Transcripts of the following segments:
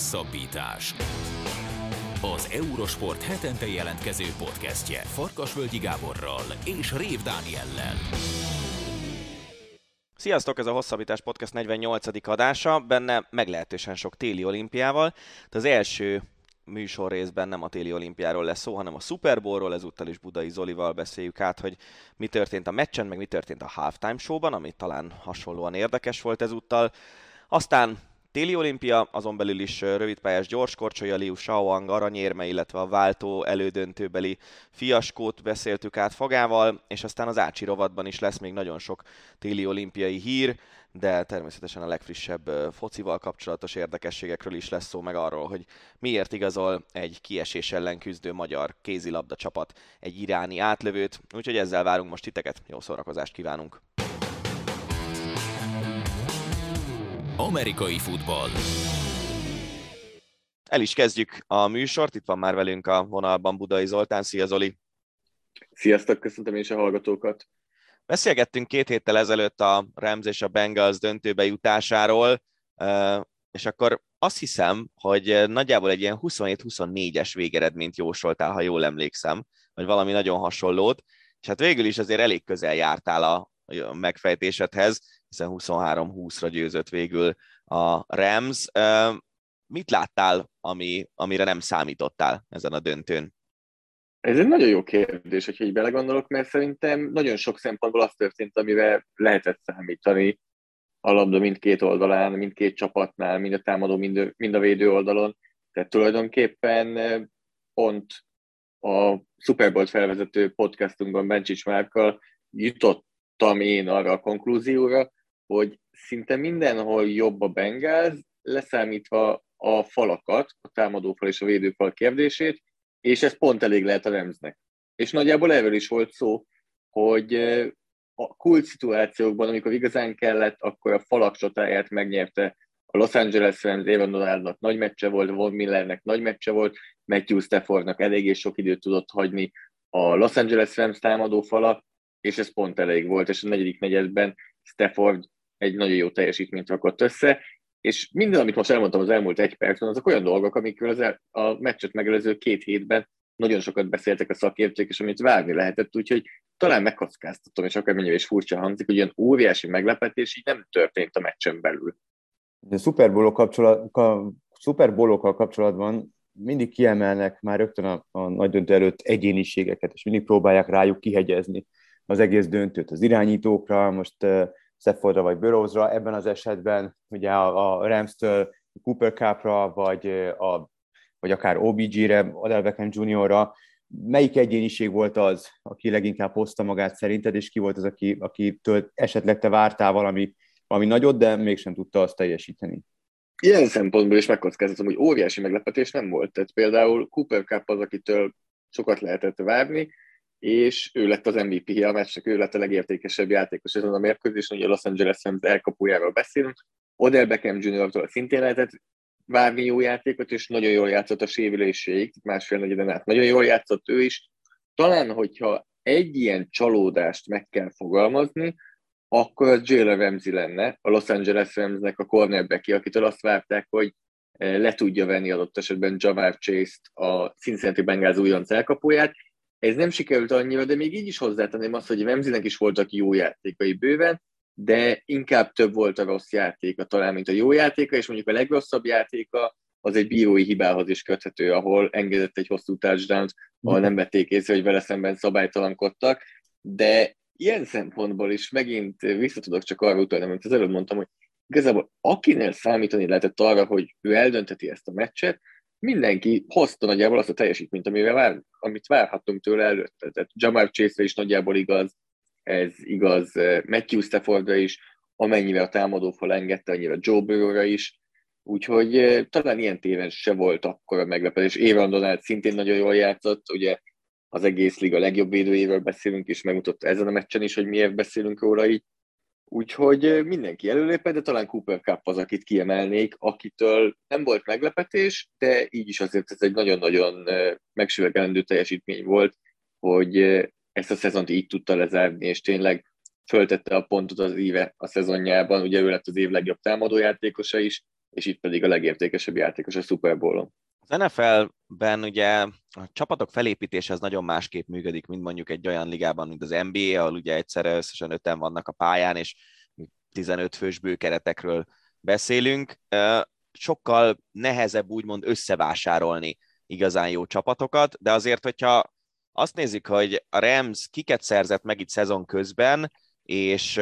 Hosszabbítás. Az Eurosport hetente jelentkező podcastje Farkasvölgyi Gáborral és Rév Dániellel. Sziasztok, ez a Hosszabbítás Podcast 48. adása, benne meglehetősen sok téli olimpiával. De az első műsor részben nem a téli olimpiáról lesz szó, hanem a Super Bowlról, ezúttal is Budai Zolival beszéljük át, hogy mi történt a meccsen, meg mi történt a halftime showban, ami talán hasonlóan érdekes volt ezúttal. Aztán Téli olimpia, azon belül is rövidpályás gyorskorcsolya, Liu Shaoang aranyérme, illetve a váltó elődöntőbeli fiaskót beszéltük át Fagával, és aztán az Ácsi rovatban is lesz még nagyon sok téli olimpiai hír, de természetesen a legfrissebb focival kapcsolatos érdekességekről is lesz szó, meg arról, hogy miért igazol egy kiesés ellen küzdő magyar kézilabda csapat egy iráni átlövőt, úgyhogy ezzel várunk most titeket, jó szórakozást kívánunk! Amerikai futball. El is kezdjük a műsort, itt van már velünk a vonalban Budai Zoltán. Szia Zoli! Sziasztok, köszöntöm is a hallgatókat! Beszélgettünk két héttel ezelőtt a Rams és a Bengals döntőbe jutásáról, és akkor azt hiszem, hogy nagyjából egy ilyen 27-24-es végeredményt jósoltál, ha jól emlékszem, vagy valami nagyon hasonlót, és hát végül is azért elég közel jártál a megfejtésedhez, hiszen 23-20-ra győzött végül a Rams. Mit láttál, ami, amire nem számítottál ezen a döntőn? Ez egy nagyon jó kérdés, hogyha így belegondolok, mert szerintem nagyon sok szempontból az történt, amire lehetett számítani a labda mindkét oldalán, mindkét csapatnál, mind a támadó, mind a, védő oldalon. Tehát tulajdonképpen pont a Super Bowl felvezető podcastunkban Bencsics Márkkal jutottam én arra a konklúzióra, hogy szinte mindenhol jobb a Bengals, leszámítva a falakat, a támadófal és a védőfal kérdését, és ez pont elég lehet a Remznek. És nagyjából erről is volt szó, hogy a kult szituációkban, amikor igazán kellett, akkor a falak csatáját megnyerte a Los Angeles Rams, Aaron Donaldnak nagy meccse volt, Von Millernek nagy meccse volt, Matthew Staffordnak eléggé sok időt tudott hagyni a Los Angeles Rams támadó fala, és ez pont elég volt, és a negyedik negyedben Stafford egy nagyon jó teljesítményt rakott össze, és minden, amit most elmondtam az elmúlt egy percben, azok olyan dolgok, amikről az el, a meccset megelőző két hétben nagyon sokat beszéltek a szakértők, és amit várni lehetett, úgyhogy talán megkockáztatom, és akármennyire is furcsa hangzik, hogy ilyen óriási meglepetés így nem történt a meccsen belül. A Super Bowl-okkal kapcsolatban mindig kiemelnek már rögtön a, a nagy döntő előtt egyéniségeket, és mindig próbálják rájuk kihegyezni az egész döntőt az irányítókra. Most Staffordra vagy Burrowsra, ebben az esetben ugye a, a Rams-től Cooper Cupra, vagy, a, vagy akár OBG-re, Odell Beckham Jr.-ra, melyik egyéniség volt az, aki leginkább hozta magát szerinted, és ki volt az, aki, akitől esetleg te vártál valami, valami nagyot, de mégsem tudta azt teljesíteni? Ilyen szempontból is megkockáztatom, hogy óriási meglepetés nem volt. Tehát például Cooper Cup az, akitől sokat lehetett várni, és ő lett az MVP a meccsnek, ő lett a legértékesebb játékos ezen a mérkőzésen, ugye Los Angeles Rams elkapójáról beszélünk. Odell Beckham Jr.-tól szintén lehetett várni jó játékot, és nagyon jól játszott a sérüléséig, másfél negyeden át. Nagyon jól játszott ő is. Talán, hogyha egy ilyen csalódást meg kell fogalmazni, akkor az Jalen Ramsey lenne, a Los Angeles Ramsnek a cornerback akitől azt várták, hogy eh, le tudja venni adott esetben Jamar Chase-t, a Cincinnati Bengals újonc elkapóját, ez nem sikerült annyira, de még így is hozzátenném azt, hogy Remzinek is voltak jó játékai bőven, de inkább több volt a rossz játéka talán, mint a jó játéka, és mondjuk a legrosszabb játéka az egy bírói hibához is köthető, ahol engedett egy hosszú touchdown ahol mhm. nem vették észre, hogy vele szemben szabálytalankodtak, de ilyen szempontból is megint vissza tudok csak arra utalni, amit az előbb mondtam, hogy igazából akinél számítani lehetett arra, hogy ő eldönteti ezt a meccset, mindenki hozta nagyjából azt a teljesítményt, amivel vár, amit várhattunk tőle előtte. Tehát Jamar chase is nagyjából igaz, ez igaz eh, Matthew Staffordra is, amennyire a támadófal engedte, annyira Joe Burrow-ra is, úgyhogy eh, talán ilyen téven se volt akkor a meglepetés. Aaron Donald szintén nagyon jól játszott, ugye az egész liga legjobb védőjéről beszélünk, és megmutatta ezen a meccsen is, hogy miért beszélünk róla így. Úgyhogy mindenki előlépett, de talán Cooper Cup az, akit kiemelnék, akitől nem volt meglepetés, de így is azért ez egy nagyon-nagyon megsüvegelendő teljesítmény volt, hogy ezt a szezont így tudta lezárni, és tényleg föltette a pontot az éve a szezonjában, ugye ő lett az év legjobb támadójátékosa is, és itt pedig a legértékesebb játékos a Super Bowl-on. Az NFL-ben ugye a csapatok felépítése az nagyon másképp működik, mint mondjuk egy olyan ligában, mint az NBA, ahol ugye egyszerre összesen öten vannak a pályán, és 15 fős bőkeretekről beszélünk. Sokkal nehezebb úgymond összevásárolni igazán jó csapatokat, de azért, hogyha azt nézzük, hogy a Rams kiket szerzett meg itt szezon közben, és,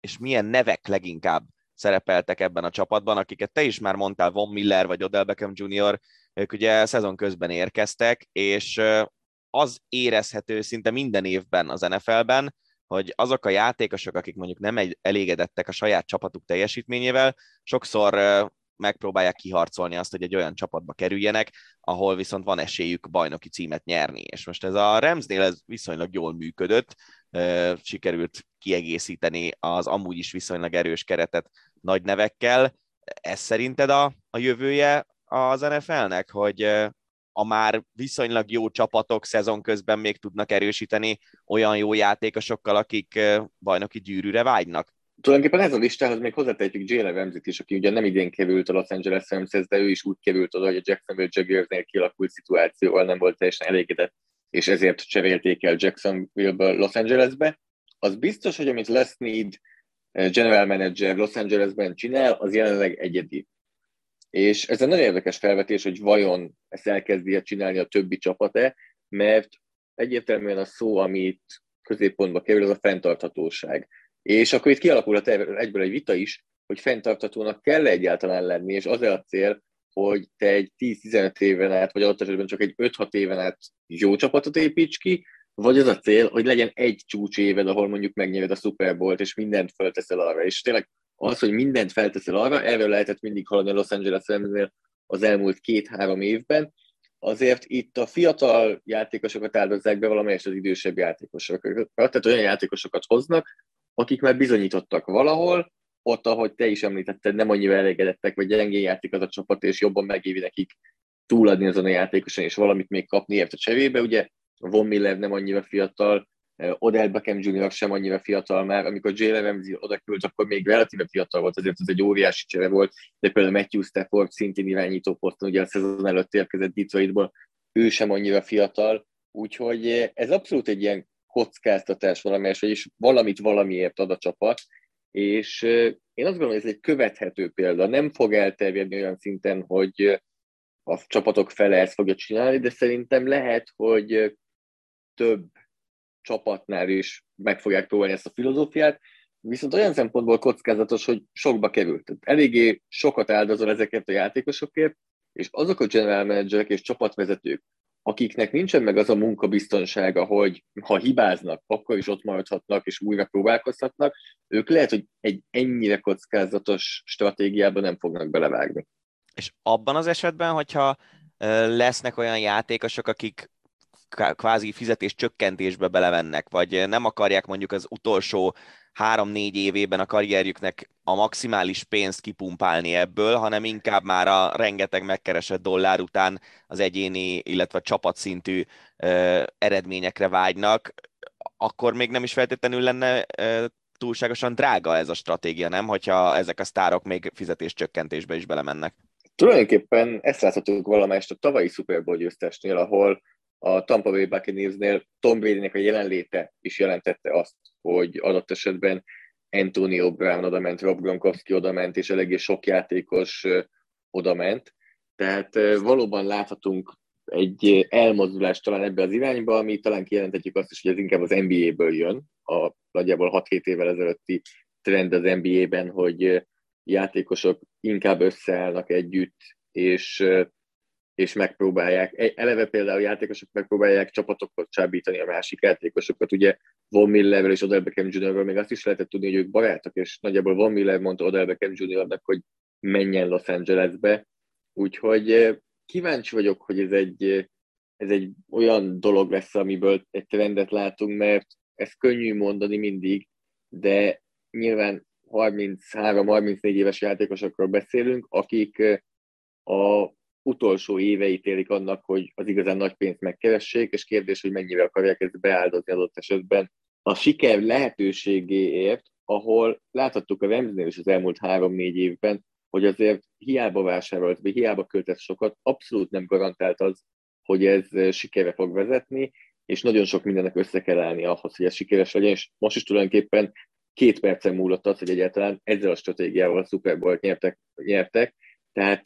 és milyen nevek leginkább szerepeltek ebben a csapatban, akiket te is már mondtál, Von Miller vagy Odell Beckham Jr., ők ugye szezon közben érkeztek, és az érezhető szinte minden évben az NFL-ben, hogy azok a játékosok, akik mondjuk nem elégedettek a saját csapatuk teljesítményével, sokszor megpróbálják kiharcolni azt, hogy egy olyan csapatba kerüljenek, ahol viszont van esélyük bajnoki címet nyerni. És most ez a Ramsnél ez viszonylag jól működött, sikerült kiegészíteni az amúgy is viszonylag erős keretet nagy nevekkel. Ez szerinted a, a jövője az NFL-nek, hogy a már viszonylag jó csapatok szezon közben még tudnak erősíteni olyan jó játékosokkal, akik bajnoki gyűrűre vágynak? Tulajdonképpen ez a listához még hozzátehetjük Jalen Ramsey-t is, aki ugye nem idén került a Los Angeles Ramshez, de ő is úgy került oda, hogy a Jacksonville Jaguarsnél kialakult szituációval nem volt teljesen elégedett, és ezért cserélték el Jacksonville-ből Los Angelesbe. Az biztos, hogy amit Les Need general manager Los Angelesben csinál, az jelenleg egyedi. És ez egy nagyon érdekes felvetés, hogy vajon ezt elkezdi csinálni a többi csapat-e, mert egyértelműen a szó, amit középpontba kerül, az a fenntarthatóság. És akkor itt kialakulhat egyből egy vita is, hogy fenntarthatónak kell egyáltalán lenni, és az a cél, hogy te egy 10-15 éven át, vagy adott esetben csak egy 5-6 éven át jó csapatot építs ki, vagy az a cél, hogy legyen egy csúcs éved, ahol mondjuk megnyered a Super Bowl-t, és mindent felteszel arra. És tényleg az, hogy mindent felteszel arra, erről lehetett mindig haladni a Los Angeles Ramsnél az elmúlt két-három évben, azért itt a fiatal játékosokat áldozzák be valamelyest az idősebb játékosokat. Tehát olyan játékosokat hoznak, akik már bizonyítottak valahol, ott, ahogy te is említetted, nem annyira elégedettek, vagy gyengén játék az a csapat, és jobban megévi nekik túladni azon a játékoson, és valamit még kapni ért a cserébe. Ugye Von Miller nem annyira fiatal, Odell Beckham Jr. sem annyira fiatal már, amikor Jalen Ramsey oda küld, akkor még relatíve fiatal volt, azért ez egy óriási csere volt, de például Matthew Stafford szintén irányító poszton, ugye a szezon előtt érkezett Detroitból, ő sem annyira fiatal, úgyhogy ez abszolút egy ilyen kockáztatás valamelyes, vagyis valamit valamiért ad a csapat, és én azt gondolom, hogy ez egy követhető példa. Nem fog elterjedni olyan szinten, hogy a csapatok fele ezt fogja csinálni, de szerintem lehet, hogy több csapatnál is meg fogják próbálni ezt a filozófiát, viszont olyan szempontból kockázatos, hogy sokba került. Tehát eléggé sokat áldozol ezeket a játékosokért, és azok a general managerek és csapatvezetők, akiknek nincsen meg az a munkabiztonsága, hogy ha hibáznak, akkor is ott maradhatnak és újra próbálkozhatnak, ők lehet, hogy egy ennyire kockázatos stratégiában nem fognak belevágni. És abban az esetben, hogyha lesznek olyan játékosok, akik kvázi fizetés csökkentésbe belevennek, vagy nem akarják mondjuk az utolsó három-négy évében a karrierjüknek a maximális pénzt kipumpálni ebből, hanem inkább már a rengeteg megkeresett dollár után az egyéni, illetve csapatszintű ö, eredményekre vágynak, akkor még nem is feltétlenül lenne ö, túlságosan drága ez a stratégia, nem? Hogyha ezek a sztárok még fizetéscsökkentésbe is belemennek. Tulajdonképpen ezt láthatjuk valamelyest a tavalyi Super Bowl győztesnél, ahol a Tampa Bay Buccaneersnél Tom Brady-nek a jelenléte is jelentette azt, hogy adott esetben Antonio Brown odament, Rob Gronkowski odament, és eléggé sok játékos odament. Tehát valóban láthatunk egy elmozdulást talán ebbe az irányba, ami talán kijelentetjük azt is, hogy ez inkább az NBA-ből jön, a nagyjából 6-7 évvel ezelőtti trend az NBA-ben, hogy játékosok inkább összeállnak együtt, és és megpróbálják, e, eleve például játékosok megpróbálják csapatokat csábítani a másik játékosokat. Ugye Von Millerrel és Odell Beckham Jr. még azt is lehetett tudni, hogy ők barátok, és nagyjából Von Miller mondta Odell Beckham Jr.-nak, hogy menjen Los Angelesbe. Úgyhogy e, kíváncsi vagyok, hogy ez egy, ez egy olyan dolog lesz, amiből egy trendet látunk, mert ez könnyű mondani mindig, de nyilván 33-34 éves játékosokról beszélünk, akik e, a utolsó éveit élik annak, hogy az igazán nagy pénzt megkeressék, és kérdés, hogy mennyivel akarják ezt beáldozni adott esetben a siker lehetőségéért, ahol láthattuk a Remznél is az elmúlt három-négy évben, hogy azért hiába vásárolt, vagy hiába költett sokat, abszolút nem garantált az, hogy ez sikerre fog vezetni, és nagyon sok mindennek össze kell állni ahhoz, hogy ez sikeres legyen, és most is tulajdonképpen két percen múlott az, hogy egyáltalán ezzel a stratégiával a Super Bowl-t nyertek, nyertek, tehát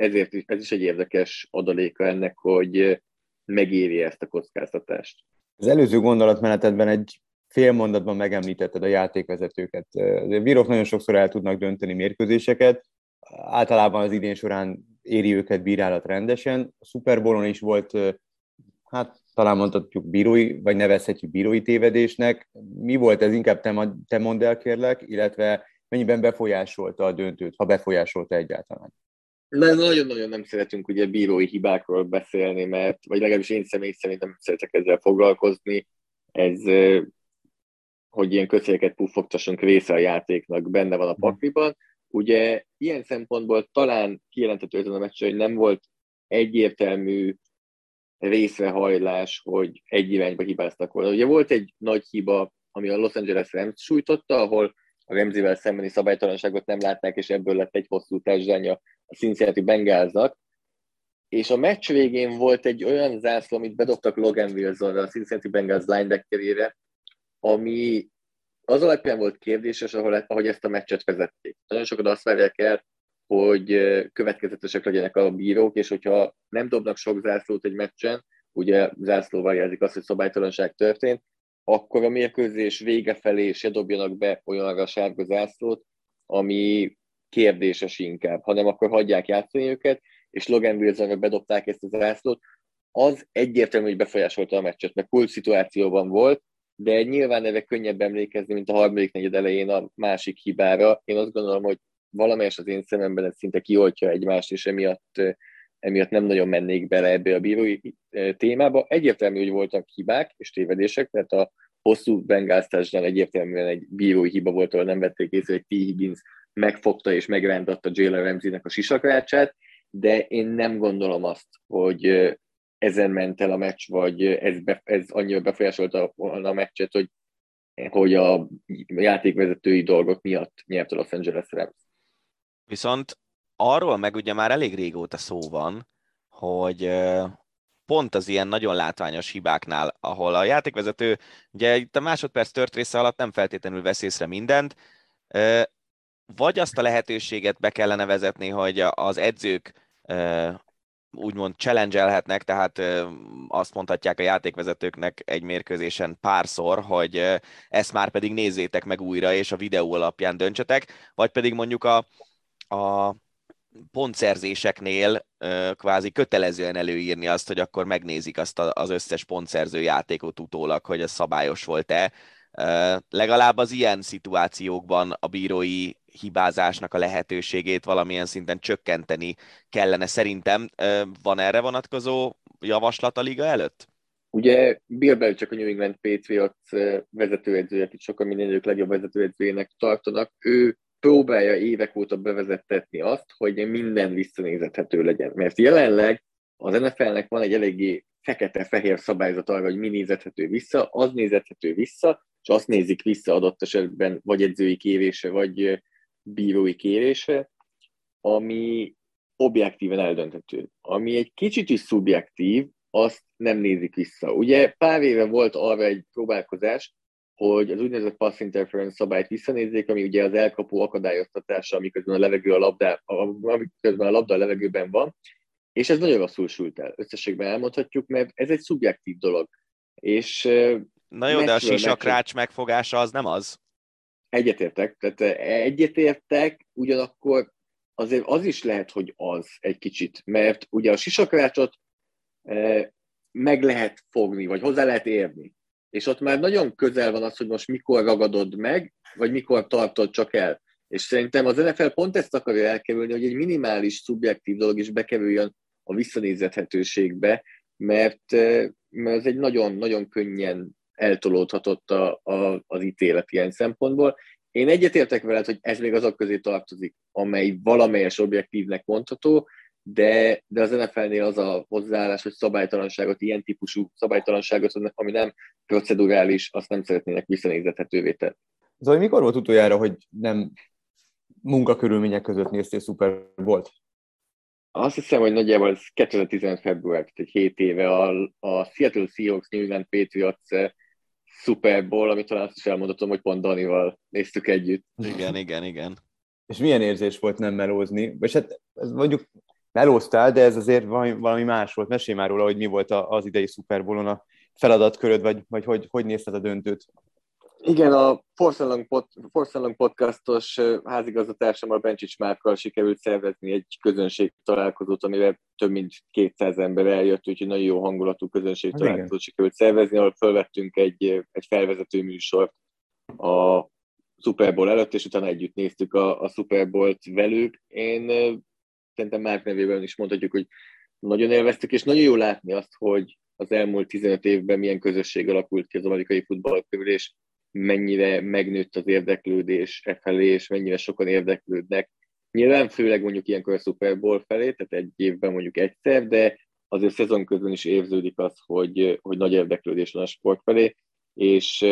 ezért is, ez is egy érdekes adaléka ennek, hogy megéri ezt a kockáztatást. Az előző gondolatmenetedben egy fél mondatban megemlítetted a játékvezetőket. A bírók nagyon sokszor el tudnak dönteni mérkőzéseket, általában az idén során éri őket bírálat rendesen. A Super Bowl-on is volt, hát talán mondhatjuk bírói, vagy nevezhetjük bírói tévedésnek. Mi volt ez? Inkább te, te mondd el, kérlek, illetve mennyiben befolyásolta a döntőt, ha befolyásolta egyáltalán? Nagyon-nagyon nem szeretünk ugye bírói hibákról beszélni, mert, vagy legalábbis én személy szerint nem szeretek ezzel foglalkozni. Ez, hogy ilyen köszönjeket puffogtassunk része a játéknak, benne van a mhm. pakliban. Ugye ilyen szempontból talán kijelenthető ezen a meccsen, hogy nem volt egyértelmű részrehajlás, hogy egy irányba hibáztak volna. Ugye volt egy nagy hiba, ami a Los Angeles Rams sújtotta, ahol a Remzivel szembeni szabálytalanságot nem látnák, és ebből lett egy hosszú társadalnya a Cincinnati Bengalsnak. És a meccs végén volt egy olyan zászló, amit bedobtak Logan Wilsonra, a Cincinnati Bengals linebackerére, ami az alapján volt kérdéses, ahol, ahogy ezt a meccset vezették. Nagyon sokan azt várják el, hogy következetesek legyenek a bírók, és hogyha nem dobnak sok zászlót egy meccsen, ugye zászlóval jelzik azt, hogy szabálytalanság történt, akkor a mérkőzés vége felé se dobjanak be olyanra sárga zászlót, ami kérdéses inkább, hanem akkor hagyják játszani őket, és Logan Wilsonra bedobták ezt a zászlót, az egyértelmű, hogy befolyásolta a meccset, mert kult szituációban volt, de nyilván erre könnyebb emlékezni, mint a harmadik negyed elején a másik hibára. Én azt gondolom, hogy valamelyes az én szememben ez szinte kioltja egymást, és emiatt, emiatt nem nagyon mennék bele ebbe a bírói témába. Egyértelmű, hogy voltak hibák és tévedések, mert a hosszú bengáztásnál egyértelműen egy bírói hiba volt, ahol nem vették észre, hogy T. Higgins megfogta és megrántatta Jalen Ramsey-nek a sisakrácsát, de én nem gondolom azt, hogy ezen ment el a meccs, vagy ez, be, ez annyira befolyásolta a meccset, hogy, hogy a játékvezetői dolgok miatt nyert a Los Angeles Rams. Viszont arról meg ugye már elég régóta szó van, hogy pont az ilyen nagyon látványos hibáknál, ahol a játékvezető, ugye itt a másodperc tört része alatt nem feltétlenül vesz észre mindent, vagy azt a lehetőséget be kellene vezetni, hogy az edzők úgymond challenge tehát azt mondhatják a játékvezetőknek egy mérkőzésen párszor, hogy ezt már pedig nézzétek meg újra, és a videó alapján döntsetek, vagy pedig mondjuk a, a pontszerzéseknél kvázi kötelezően előírni azt, hogy akkor megnézik azt az összes pontszerző játékot utólag, hogy ez szabályos volt-e. Legalább az ilyen szituációkban a bírói hibázásnak a lehetőségét valamilyen szinten csökkenteni kellene szerintem. Van erre vonatkozó javaslat a liga előtt? Ugye Bill Belichick a New England Patriots vezetőedzője, akit sokan mindenők legjobb vezetőedzőjének tartanak, ő próbálja évek óta bevezettetni azt, hogy minden visszanézethető legyen. Mert jelenleg az NFL-nek van egy eléggé fekete-fehér szabályzat arra, hogy mi nézethető vissza, az nézethető vissza, és azt nézik vissza adott esetben vagy edzői kérése, vagy bírói kérése, ami objektíven eldönthető. Ami egy kicsit is szubjektív, azt nem nézik vissza. Ugye pár éve volt arra egy próbálkozás, hogy az úgynevezett pass interference szabályt visszanézzék, ami ugye az elkapó akadályoztatása, amiközben a levegő a labda, amiközben a labda a levegőben van, és ez nagyon rosszul sült el. Összességben elmondhatjuk, mert ez egy szubjektív dolog. És Na jó, de a sisakrács megfogása az nem az. Egyetértek, tehát egyetértek, ugyanakkor azért az is lehet, hogy az egy kicsit, mert ugye a sisakrácsot meg lehet fogni, vagy hozzá lehet érni és ott már nagyon közel van az, hogy most mikor ragadod meg, vagy mikor tartod csak el. És szerintem az NFL pont ezt akarja elkerülni, hogy egy minimális szubjektív dolog is bekerüljön a visszanézhetőségbe, mert, eh, mert ez egy nagyon-nagyon könnyen eltolódhatott a, a, az ítélet ilyen szempontból. Én egyetértek veled, hogy ez még azok közé tartozik, amely valamelyes objektívnek mondható, de, de az NFL-nél az a hozzáállás, hogy szabálytalanságot, ilyen típusú szabálytalanságot, ami nem procedurális, azt nem szeretnének visszanézethetővé tenni. Szóval mikor volt utoljára, hogy nem munkakörülmények között néztél Super volt? Azt hiszem, hogy nagyjából ez 2015 február, tehát egy 7 éve a, a Seattle Seahawks New England Patriots eh, Super Bowl, amit talán azt is elmondhatom, hogy pont Danival néztük együtt. Igen, igen, igen. És milyen érzés volt nem melózni? És hát ez mondjuk melóztál, de ez azért valami, valami más volt. Mesélj már róla, hogy mi volt az idei Super Bowl-on a feladatköröd, vagy, vagy hogy, hogy nézted a döntőt? Igen, a Forcellang, pod, Forcellang podcastos házigazdatársammal Bencsics Márkkal sikerült szervezni egy közönség találkozót, amire több mint 200 ember eljött, úgyhogy nagyon jó hangulatú közönség hát találkozót Igen. sikerült szervezni, ahol felvettünk egy, egy felvezető műsort a Super Bowl előtt, és utána együtt néztük a, a Super Bowl-t velük. Én szerintem Márk nevében is mondhatjuk, hogy nagyon élveztük, és nagyon jó látni azt, hogy az elmúlt 15 évben milyen közösség alakult ki az amerikai futball körül, és mennyire megnőtt az érdeklődés e felé, és mennyire sokan érdeklődnek. Nyilván főleg mondjuk ilyenkor a Super Bowl felé, tehát egy évben mondjuk egyszer, de azért szezon közben is érződik az, hogy, hogy nagy érdeklődés van a sport felé, és,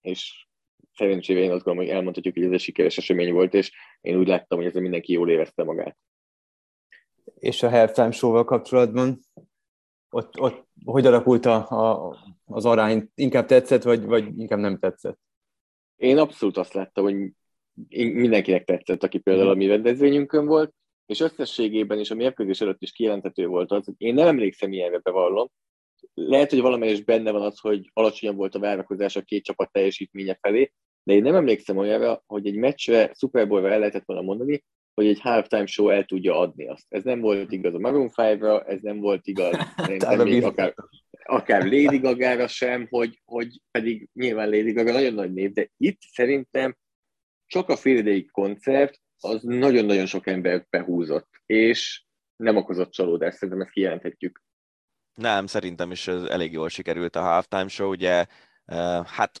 és szerencsére én azt gondolom, hogy elmondhatjuk, hogy ez egy sikeres esemény volt, és én úgy láttam, hogy ezzel mindenki jól érezte magát. És a halftime show-val kapcsolatban ott, ott hogy alakult a, a, az arány? Inkább tetszett, vagy, vagy inkább nem tetszett? Én abszolút azt láttam, hogy mindenkinek tetszett, aki például a mi rendezvényünkön volt, és összességében is a mérkőzés előtt is kijelentető volt az, hogy én nem emlékszem ilyenre bevallom. Lehet, hogy valamelyes benne van az, hogy alacsonyabb volt a várakozás a két csapat teljesítménye felé, de én nem emlékszem olyanra, hogy egy meccsre, Super Bowl-ra el lehetett volna mondani, hogy egy halftime show el tudja adni azt. Ez nem volt igaz a Maroon 5-ra, ez nem volt igaz még akár, akár Lady Gaga-ra sem, hogy, hogy pedig nyilván Lady Gaga nagyon nagy név, de itt szerintem csak a fél koncert az nagyon-nagyon sok ember behúzott, és nem okozott csalódást, szerintem ezt kijelenthetjük. Nem, szerintem is ez elég jól sikerült a halftime show, ugye hát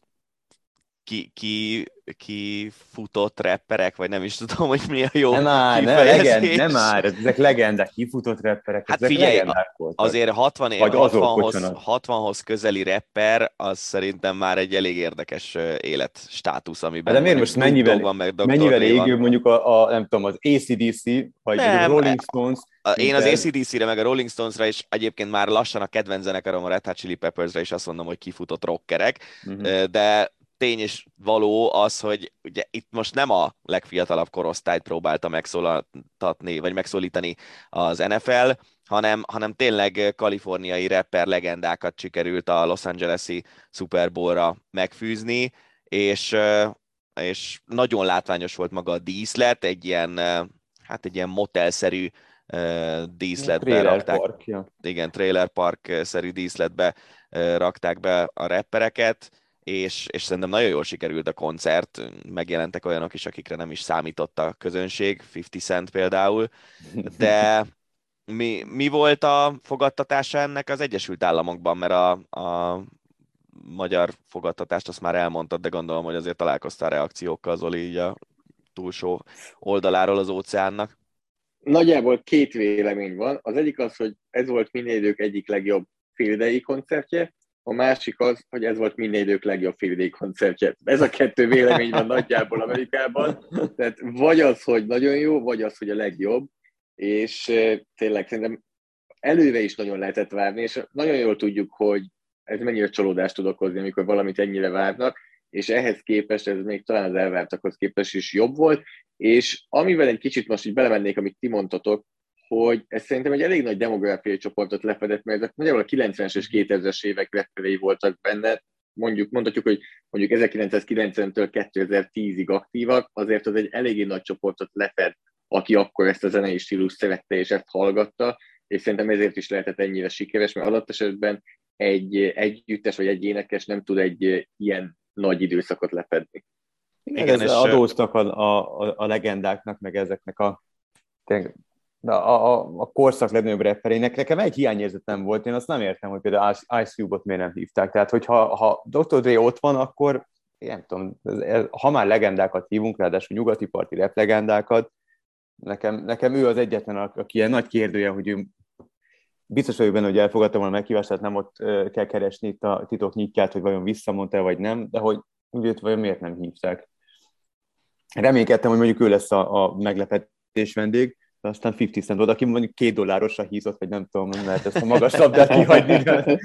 ki, ki, ki futott rapperek, vagy nem is tudom, hogy mi a jó Nem már, ne, legend, nem már, ezek legendák, kifutott rapperek, hát ezek figyelj, voltak. azért 60 év, 60-hoz, 60-hoz közeli rapper, az szerintem már egy elég érdekes életstátusz, amiben de miért most mennyivel, van, meg mennyivel égőbb mondjuk a, a, nem tudom, az ACDC, vagy nem, Rolling Stones, én az ACDC-re, meg a Rolling Stones-ra is egyébként már lassan a kedvenc zenekarom, a Red Hot Chili Peppers-re is azt mondom, hogy kifutott rockerek, uh-huh. de tény és való az, hogy ugye itt most nem a legfiatalabb korosztályt próbálta megszólaltatni, vagy megszólítani az NFL, hanem, hanem tényleg kaliforniai rapper legendákat sikerült a Los Angeles-i Super Bowl-ra megfűzni, és, és nagyon látványos volt maga a díszlet, egy ilyen, hát egy ilyen motelszerű díszletbe trailer rakták. Park, ja. Igen, trailer park-szerű díszletbe rakták be a rappereket, és, és szerintem nagyon jól sikerült a koncert, megjelentek olyanok is, akikre nem is számított a közönség, 50 Cent például, de mi, mi volt a fogadtatása ennek az Egyesült Államokban, mert a, a magyar fogadtatást azt már elmondtad, de gondolom, hogy azért találkoztál reakciókkal, Zoli, így a túlsó oldaláról az óceánnak. Nagyjából két vélemény van. Az egyik az, hogy ez volt minél idők egyik legjobb féldei koncertje, a másik az, hogy ez volt minden idők legjobb félidei koncertje. Ez a kettő vélemény van nagyjából Amerikában. Tehát vagy az, hogy nagyon jó, vagy az, hogy a legjobb. És tényleg szerintem előre is nagyon lehetett várni, és nagyon jól tudjuk, hogy ez mennyire csalódást tud okozni, amikor valamit ennyire várnak, és ehhez képest ez még talán az elvártakhoz képest is jobb volt, és amivel egy kicsit most így belemennék, amit ti mondtatok, hogy ez szerintem egy elég nagy demográfiai csoportot lefedett, mert ezek nagyjából a 90-es és 2000-es évek referei voltak benne, mondjuk mondhatjuk, hogy mondjuk 1990-től 2010-ig aktívak, azért az egy eléggé nagy csoportot lefed, aki akkor ezt a zenei stílus szerette és ezt hallgatta, és szerintem ezért is lehetett ennyire sikeres, mert adott esetben egy együttes vagy egy énekes nem tud egy ilyen nagy időszakot lefedni. Igen, Igen és adóztak a, a, a legendáknak, meg ezeknek a de a, a, a korszak legnagyobb rapperének nekem egy hiányérzetem volt, én azt nem értem, hogy például Ice Cube-ot miért nem hívták. Tehát, hogyha ha Dr. Dre ott van, akkor nem tudom, ha már legendákat hívunk, ráadásul nyugati parti rap legendákat, nekem, nekem ő az egyetlen, aki ilyen nagy kérdője, hogy ő biztos vagyok benne, hogy elfogadta volna meghívást, tehát nem ott kell keresni itt a titok nyitját, hogy vajon visszamondta vagy nem, de hogy úgy vajon miért nem hívták. Reménykedtem, hogy mondjuk ő lesz a, a meglepetés vendég, de aztán 50 cent volt, aki mondjuk két dollárosra hízott, vagy nem tudom, nem lehet ezt a magas labdát kihagyni, de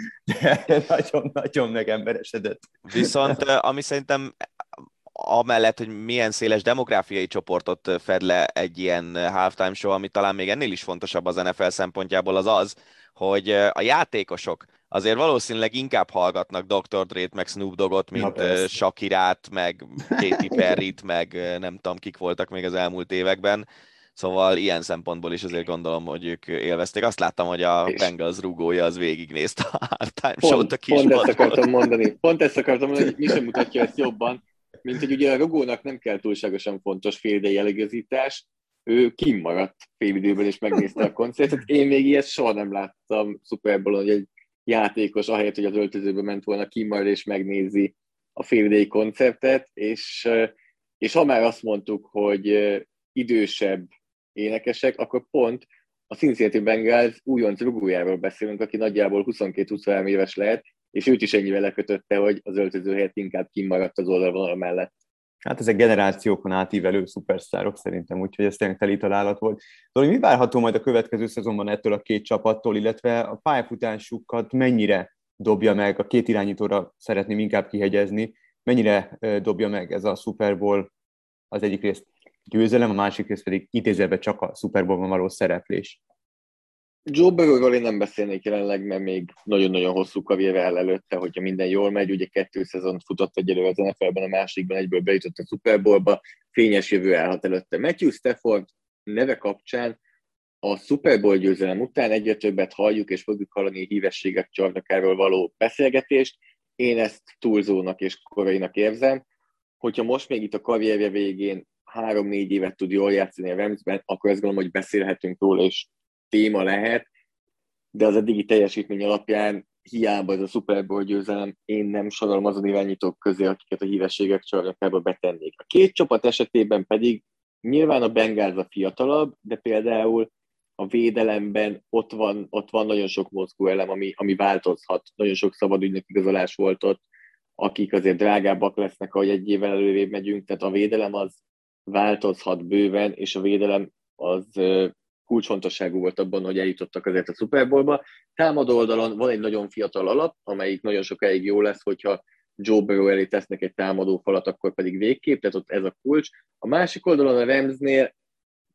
nagyon-nagyon megemberesedett. Viszont ami szerintem amellett, hogy milyen széles demográfiai csoportot fed le egy ilyen halftime show, ami talán még ennél is fontosabb az NFL szempontjából, az az, hogy a játékosok azért valószínűleg inkább hallgatnak Dr. Dre-t, meg Snoop Doggot, mint Shakirát, meg Katy Perry-t, meg nem tudom, kik voltak még az elmúlt években. Szóval ilyen szempontból is azért gondolom, hogy ők élvezték. Azt láttam, hogy a Bengals rúgója az végignézte a halftime show-t a kis Pont ezt akartam mondani. Pont ezt akartam mondani, hogy mi sem mutatja ezt jobban, mint hogy ugye a rugónak nem kell túlságosan fontos félidei elegezítás, ő kimaradt fél időben és megnézte a koncertet. Én még ilyet soha nem láttam Super Bowl-on, hogy egy játékos, ahelyett, hogy az öltözőbe ment volna, kimarad és megnézi a félidei koncertet, és, és ha már azt mondtuk, hogy idősebb énekesek, akkor pont a Cincinnati Bengals újonc rugójáról beszélünk, aki nagyjából 22-23 éves lehet, és őt is ennyivel lekötötte, hogy az öltöző helyett inkább kimaradt az oldalvonal mellett. Hát ezek generációkon átívelő szupersztárok szerintem, úgyhogy ez tényleg teli találat volt. Zoli, mi várható majd a következő szezonban ettől a két csapattól, illetve a pályafutásukat mennyire dobja meg, a két irányítóra szeretném inkább kihegyezni, mennyire dobja meg ez a Super Bowl az egyik részt győzelem, a másik rész pedig idézőben csak a Super Bowl-ban való szereplés. Joe Burrowról én nem beszélnék jelenleg, mert még nagyon-nagyon hosszú karriere el előtte, hogyha minden jól megy, ugye kettő szezont futott egyelőre az NFL-ben, a másikban egyből bejutott a Super Bowl-ba, fényes jövő állhat előtte. Matthew Stafford neve kapcsán a Super Bowl győzelem után egyre többet halljuk, és fogjuk hallani hívességek csarnokáról való beszélgetést. Én ezt túlzónak és korainak érzem. Hogyha most még itt a karrierje végén három-négy évet tud jól játszani a Ramsben, akkor azt gondolom, hogy beszélhetünk róla, és téma lehet, de az eddigi teljesítmény alapján hiába ez a Super Bowl győzelem, én nem sorolom azon irányítók közé, akiket a hívességek csarnokába betennék. A két csapat esetében pedig nyilván a Bengals a fiatalabb, de például a védelemben ott van, ott van nagyon sok mozgó elem, ami, ami változhat. Nagyon sok szabad ügynök igazolás volt ott, akik azért drágábbak lesznek, ahogy egy évvel előrébb megyünk, tehát a védelem az változhat bőven, és a védelem az kulcsfontosságú volt abban, hogy eljutottak azért a Super Bowlba. Támadó oldalon van egy nagyon fiatal alap, amelyik nagyon sokáig jó lesz, hogyha Joe Burrow elé tesznek egy támadó falat, akkor pedig végképp, tehát ott ez a kulcs. A másik oldalon a Ramsnél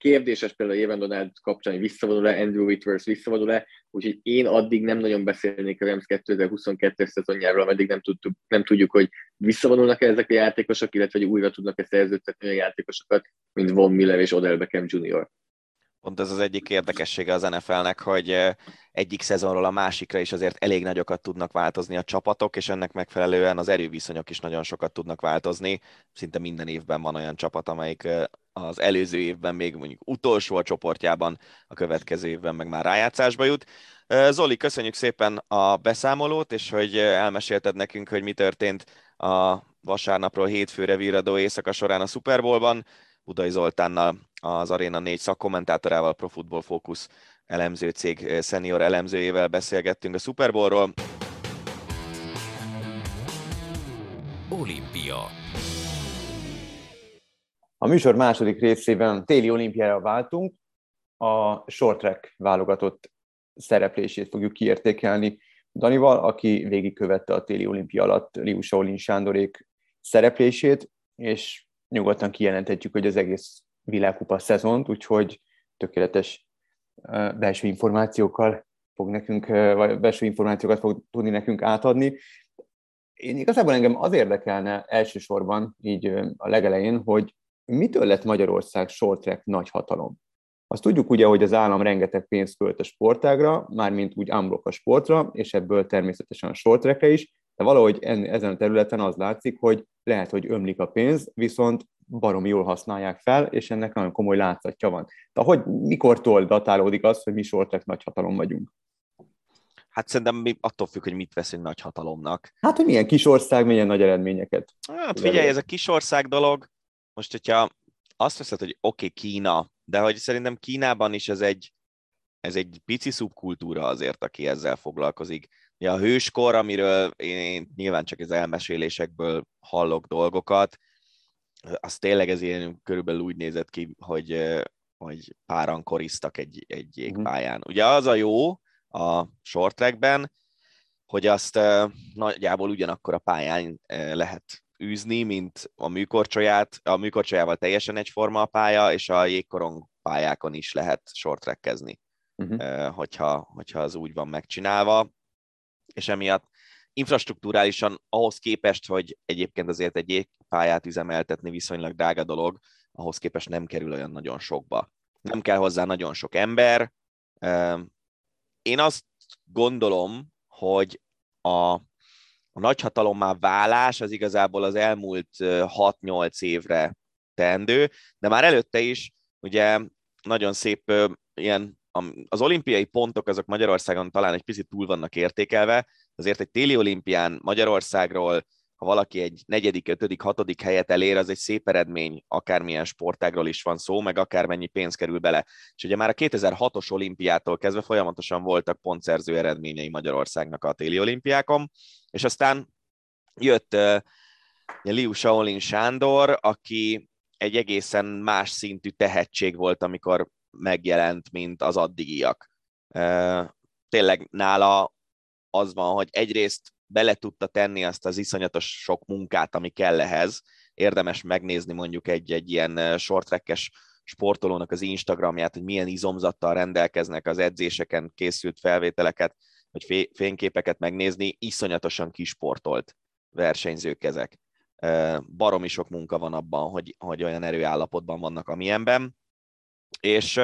kérdéses például Éven Donald kapcsán, hogy visszavonul-e, Andrew Whitworth visszavonul-e, úgyhogy én addig nem nagyon beszélnék a Rams 2022 szezonjáról, ameddig nem, tudtuk, nem tudjuk, hogy visszavonulnak-e ezek a játékosok, illetve hogy újra tudnak-e szerződtetni a játékosokat, mint Von Miller és Odell Beckham Jr. Pont ez az egyik érdekessége az NFL-nek, hogy egyik szezonról a másikra is azért elég nagyokat tudnak változni a csapatok, és ennek megfelelően az erőviszonyok is nagyon sokat tudnak változni. Szinte minden évben van olyan csapat, amelyik az előző évben még mondjuk utolsó a csoportjában, a következő évben meg már rájátszásba jut. Zoli, köszönjük szépen a beszámolót, és hogy elmesélted nekünk, hogy mi történt a vasárnapról hétfőre virradó éjszaka során a Super Bowlban. Budai Zoltánnal, az Arena 4 szakkommentátorával, Pro Football Focus elemző cég senior elemzőjével beszélgettünk a Super Bowlról. Olimpia. A műsor második részében téli olimpiára váltunk, a short track válogatott szereplését fogjuk kiértékelni Danival, aki végigkövette a téli olimpia alatt Liu Shaolin Sándorék szereplését, és nyugodtan kijelenthetjük, hogy az egész világkupa szezont, úgyhogy tökéletes belső információkkal fog nekünk, vagy belső információkat fog tudni nekünk átadni. Én igazából engem az érdekelne elsősorban, így a legelején, hogy mitől lett Magyarország short track nagy hatalom? Azt tudjuk ugye, hogy az állam rengeteg pénzt költ a sportágra, mármint úgy unblock a sportra, és ebből természetesen a short trackre is, de valahogy ezen a területen az látszik, hogy lehet, hogy ömlik a pénz, viszont barom jól használják fel, és ennek nagyon komoly látszatja van. De hogy mikortól datálódik az, hogy mi sortek nagy hatalom vagyunk? Hát szerintem mi attól függ, hogy mit veszünk nagy hatalomnak. Hát, hogy milyen kis ország, milyen nagy eredményeket. Hát figyelj, ez a kis ország dolog, most hogyha azt veszed, hogy oké, okay, Kína, de hogy szerintem Kínában is ez egy, ez egy pici szubkultúra azért, aki ezzel foglalkozik. Ja, a hőskor, amiről én, én nyilván csak az elmesélésekből hallok dolgokat, az tényleg ez ilyen körülbelül úgy nézett ki, hogy, hogy páran koriztak egy, egy jégpályán. Uh-huh. Ugye az a jó a short trackben, hogy azt nagyjából ugyanakkor a pályán lehet űzni, mint a műkorcsolyát. A műkorcsolyával teljesen egyforma a pálya, és a jégkorong pályákon is lehet shortrekkezni, uh-huh. hogyha, hogyha az úgy van megcsinálva. És emiatt infrastruktúrálisan ahhoz képest, hogy egyébként azért egy jégpályát üzemeltetni viszonylag drága dolog, ahhoz képest nem kerül olyan nagyon sokba. Nem kell hozzá nagyon sok ember. Én azt gondolom, hogy a a nagyhatalommá válás az igazából az elmúlt 6-8 évre teendő, de már előtte is ugye nagyon szép ilyen az olimpiai pontok azok Magyarországon talán egy picit túl vannak értékelve, azért egy téli olimpián Magyarországról, ha valaki egy negyedik, ötödik, hatodik helyet elér, az egy szép eredmény, akármilyen sportágról is van szó, meg akármennyi pénz kerül bele. És ugye már a 2006-os olimpiától kezdve folyamatosan voltak pontszerző eredményei Magyarországnak a téli olimpiákon, és aztán jött uh, Liu Shaolin Sándor, aki egy egészen más szintű tehetség volt, amikor megjelent, mint az addigiak. Uh, tényleg nála az van, hogy egyrészt bele tudta tenni azt az iszonyatos sok munkát, ami kell ehhez. Érdemes megnézni mondjuk egy, egy ilyen shorttrackes sportolónak az Instagramját, hogy milyen izomzattal rendelkeznek az edzéseken készült felvételeket, vagy fényképeket megnézni, iszonyatosan kisportolt versenyzők ezek. Baromi sok munka van abban, hogy, hogy olyan erőállapotban vannak, amilyenben. És,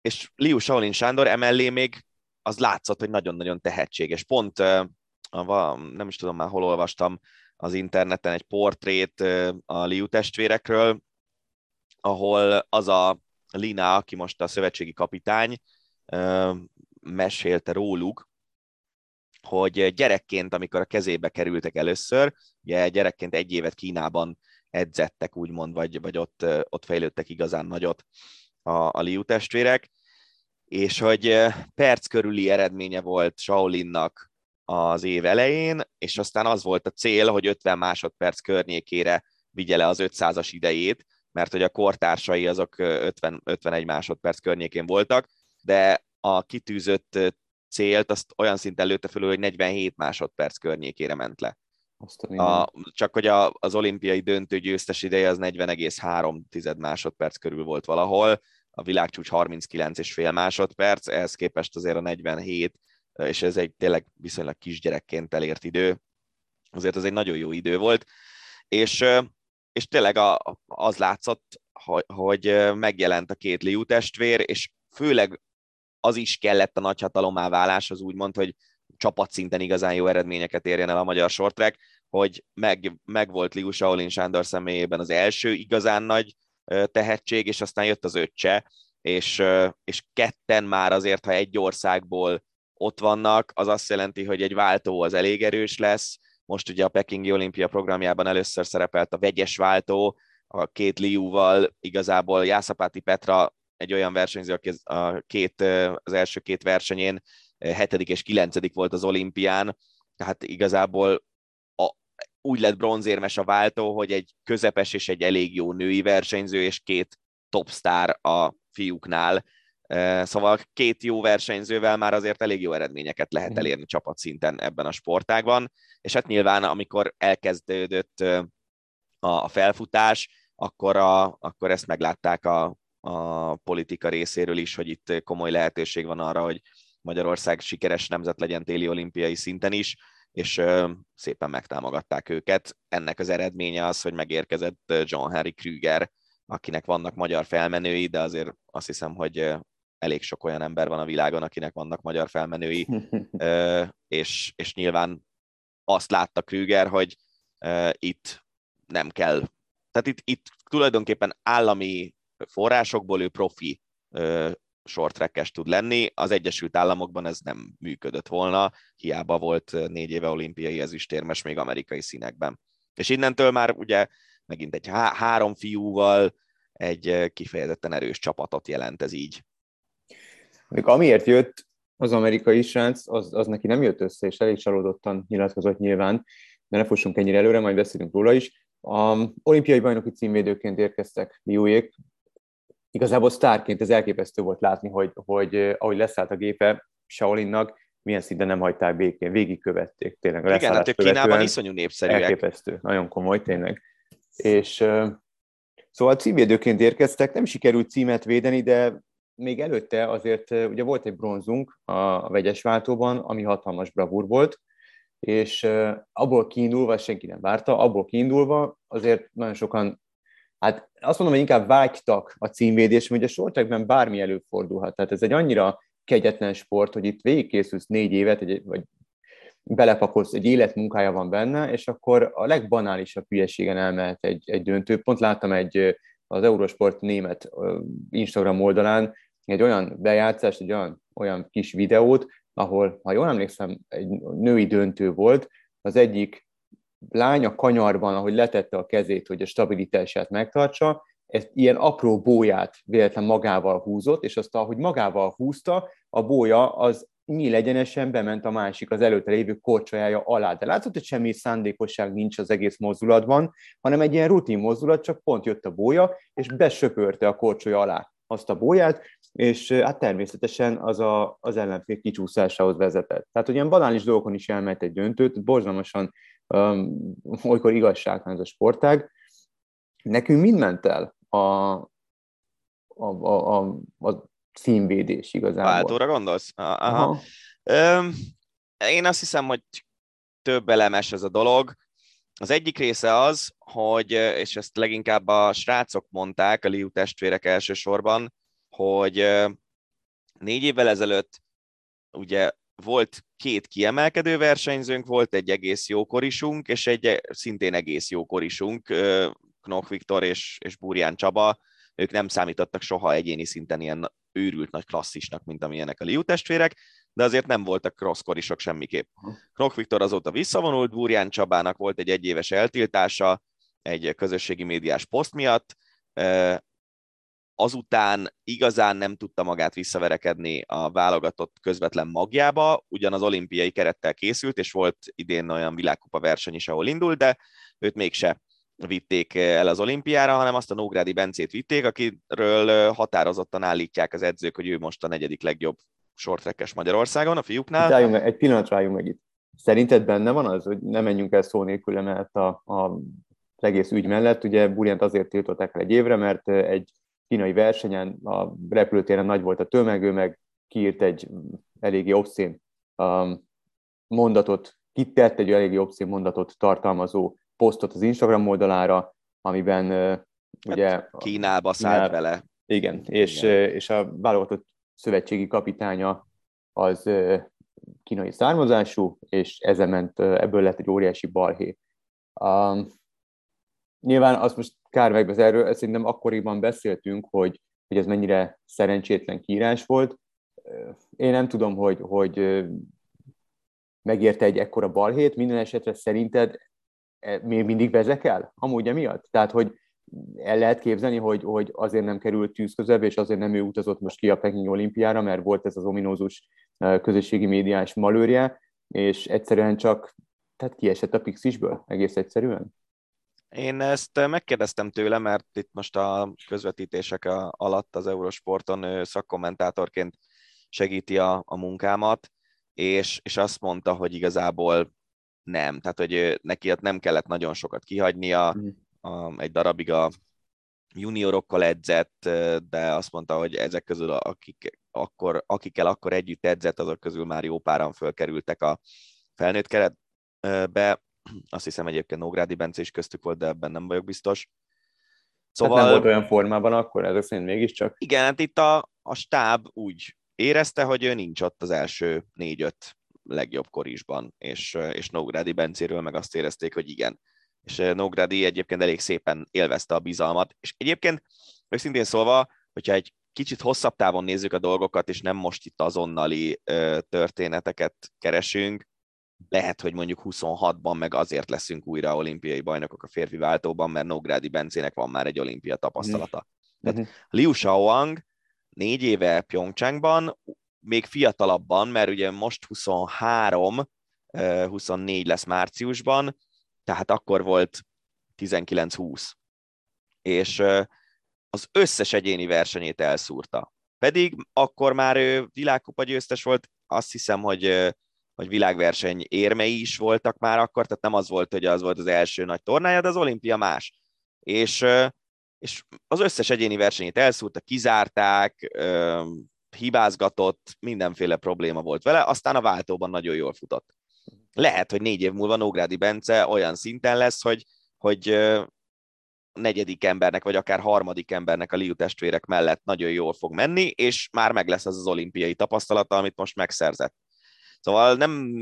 és Liu Shaolin Sándor emellé még az látszott, hogy nagyon-nagyon tehetséges. Pont nem is tudom már hol olvastam az interneten egy portrét a Liu testvérekről, ahol az a Lina, aki most a szövetségi kapitány, mesélte róluk, hogy gyerekként, amikor a kezébe kerültek először, ugye gyerekként egy évet Kínában edzettek, úgymond, vagy, vagy ott, ott fejlődtek igazán nagyot a, a Liu testvérek, és hogy perc körüli eredménye volt Shaolinnak az év elején, és aztán az volt a cél, hogy 50 másodperc környékére vigye le az 500-as idejét, mert hogy a kortársai azok 50, 51 másodperc környékén voltak, de a kitűzött célt azt olyan szinten lőtte föl, hogy 47 másodperc környékére ment le. A, csak hogy a, az olimpiai döntő győztes ideje az 40,3 másodperc körül volt valahol, a világcsúcs 39,5 másodperc, ehhez képest azért a 47 és ez egy tényleg viszonylag kisgyerekként elért idő, azért az egy nagyon jó idő volt, és, és tényleg a, az látszott, hogy, hogy megjelent a két Liu testvér, és főleg az is kellett a nagyhatalommá válás, az úgymond, hogy csapatszinten igazán jó eredményeket érjen el a magyar sortrek, hogy meg, meg volt Liu Shaolin Sándor személyében az első igazán nagy tehetség, és aztán jött az öccse, és, és ketten már azért, ha egy országból ott vannak, az azt jelenti, hogy egy váltó az elég erős lesz. Most ugye a Pekingi olimpia programjában először szerepelt a vegyes váltó, a két Liúval, igazából Jászapáti Petra egy olyan versenyző, aki a két, az első két versenyén hetedik és kilencedik volt az olimpián, tehát igazából a, úgy lett bronzérmes a váltó, hogy egy közepes és egy elég jó női versenyző, és két topstar a fiúknál, Szóval két jó versenyzővel már azért elég jó eredményeket lehet mhm. elérni csapatszinten ebben a sportágban, és hát nyilván amikor elkezdődött a felfutás, akkor, a, akkor ezt meglátták a, a politika részéről is, hogy itt komoly lehetőség van arra, hogy Magyarország sikeres nemzet legyen téli olimpiai szinten is, és szépen megtámogatták őket. Ennek az eredménye az, hogy megérkezett John Harry Krüger, akinek vannak magyar felmenői, de azért azt hiszem, hogy elég sok olyan ember van a világon, akinek vannak magyar felmenői, és, és nyilván azt látta Krüger, hogy itt nem kell, tehát itt, itt tulajdonképpen állami forrásokból ő profi shorttrackes tud lenni. Az Egyesült Államokban ez nem működött volna, hiába volt négy éve olimpiai ezüstérmes még amerikai színekben. És innentől már ugye megint egy há- három fiúval egy kifejezetten erős csapatot jelent ez így. Még amiért jött az amerikai srác, az, az neki nem jött össze, és elég csalódottan nyilatkozott nyilván, de ne fussunk ennyire előre, majd beszélünk róla is. A olimpiai bajnoki címvédőként érkeztek Liujék. Igazából sztárként ez elképesztő volt látni, hogy, hogy ahogy leszállt a gépe Shaolinnak, milyen szinten nem hagyták békén, végigkövették tényleg. A Igen, hát Kínában iszonyú népszerűek. Elképesztő, nagyon komoly tényleg. És szóval címvédőként érkeztek, nem sikerült címet védeni, de még előtte azért ugye volt egy bronzunk a vegyes váltóban, ami hatalmas bravúr volt, és abból kiindulva, senki nem várta, abból kiindulva azért nagyon sokan, hát azt mondom, hogy inkább vágytak a címvédés, hogy a sortrekben bármi előfordulhat. Tehát ez egy annyira kegyetlen sport, hogy itt végigkészülsz négy évet, vagy belepakolsz, egy életmunkája van benne, és akkor a legbanálisabb hülyeségen elmehet egy, egy döntő. Pont láttam egy az Eurosport német Instagram oldalán egy olyan bejátszást, egy olyan, olyan kis videót, ahol, ha jól emlékszem, egy női döntő volt, az egyik lány a kanyarban, ahogy letette a kezét, hogy a stabilitását megtartsa, ezt ilyen apró bóját véletlen magával húzott, és azt, ahogy magával húzta, a bója az nyíl egyenesen bement a másik, az előtte lévő korcsolyája alá. De látszott, hogy semmi szándékosság nincs az egész mozdulatban, hanem egy ilyen rutin mozdulat, csak pont jött a bója, és besöpörte a korcsolya alá azt a bóját, és hát természetesen az a, az ellenfél kicsúszásához vezetett. Tehát, hogy ilyen banális dolgokon is elment egy döntőt, borzalmasan um, olykor igazságtalan ez a sportág. Nekünk mind ment el a, a, a, a, a címvédés igazából. Váltóra gondolsz? Aha. Aha. Öm, én azt hiszem, hogy több elemes ez a dolog. Az egyik része az, hogy, és ezt leginkább a srácok mondták, a Liu testvérek elsősorban, hogy négy évvel ezelőtt ugye volt két kiemelkedő versenyzőnk, volt egy egész jó korisunk, és egy szintén egész jó korisunk, Knoch Viktor és, és Burján Csaba, ők nem számítottak soha egyéni szinten ilyen őrült nagy klasszisnak, mint amilyenek a Liu testvérek, de azért nem voltak crosskorisok semmiképp. Knoch Viktor azóta visszavonult, Burján Csabának volt egy egyéves eltiltása egy közösségi médiás poszt miatt, azután igazán nem tudta magát visszaverekedni a válogatott közvetlen magjába, ugyan az olimpiai kerettel készült, és volt idén olyan világkupa verseny is, ahol indult, de őt mégse vitték el az olimpiára, hanem azt a Nógrádi Bencét vitték, akiről határozottan állítják az edzők, hogy ő most a negyedik legjobb sortrekkes Magyarországon, a fiúknál. Itt álljunk, egy pillanat rájunk meg itt. Szerinted benne van az, hogy nem menjünk el szó nélkül mert a, a, az egész ügy mellett, ugye Burjant azért tiltották el egy évre, mert egy kínai versenyen, a repülőtéren nagy volt a tömeg, ő meg kiírt egy eléggé obszén um, mondatot, kitett egy eléggé obszén mondatot tartalmazó posztot az Instagram oldalára, amiben uh, ugye... Hát Kínába szállt Kínál, vele. Igen, és, igen. és a válogatott szövetségi kapitánya az kínai származású, és ezzel ment, ebből lett egy óriási balhé. Um, nyilván azt most kár meg, erről szerintem akkoriban beszéltünk, hogy, hogy ez mennyire szerencsétlen kiírás volt. Én nem tudom, hogy, hogy megérte egy ekkora balhét, minden esetre szerinted még mindig vezekel? Amúgy emiatt? Tehát, hogy el lehet képzelni, hogy, hogy azért nem került tűz közebb, és azért nem ő utazott most ki a Peking olimpiára, mert volt ez az ominózus közösségi médiás malőrje, és egyszerűen csak tehát kiesett a Pixisből, egész egyszerűen? Én ezt megkérdeztem tőle, mert itt most a közvetítések alatt az Eurosporton szakkommentátorként segíti a, a munkámat, és, és azt mondta, hogy igazából nem. Tehát, hogy neki ott nem kellett nagyon sokat kihagynia, mm. a, egy darabig a juniorokkal edzett, de azt mondta, hogy ezek közül, akik akkor, akikkel akkor együtt edzett, azok közül már jó páran fölkerültek a felnőtt keretbe, azt hiszem egyébként Nógrádi Bence is köztük volt, de ebben nem vagyok biztos. Szóval... Hát nem volt olyan formában akkor, ez szerint mégiscsak. Igen, hát itt a, a stáb úgy érezte, hogy ő nincs ott az első négy-öt legjobb korisban, és, és Nógrádi Bencéről meg azt érezték, hogy igen. És Nógrádi egyébként elég szépen élvezte a bizalmat, és egyébként őszintén szólva, hogyha egy kicsit hosszabb távon nézzük a dolgokat, és nem most itt azonnali ö, történeteket keresünk, lehet, hogy mondjuk 26-ban meg azért leszünk újra olimpiai bajnokok a férfi váltóban, mert Nógrádi Bencének van már egy olimpia tapasztalata. Mm. Tehát Liu Shaoang négy éve Pyeongchangban, még fiatalabban, mert ugye most 23, 24 lesz márciusban, tehát akkor volt 19-20. És az összes egyéni versenyét elszúrta. Pedig akkor már ő világkupa győztes volt, azt hiszem, hogy, hogy világverseny érmei is voltak már akkor, tehát nem az volt, hogy az volt az első nagy tornája, de az olimpia más. És, és az összes egyéni versenyét elszúrta, kizárták, hibázgatott, mindenféle probléma volt vele, aztán a váltóban nagyon jól futott. Lehet, hogy négy év múlva Nógrádi Bence olyan szinten lesz, hogy, hogy negyedik embernek, vagy akár harmadik embernek a Liu testvérek mellett nagyon jól fog menni, és már meg lesz az az olimpiai tapasztalata, amit most megszerzett. Szóval nem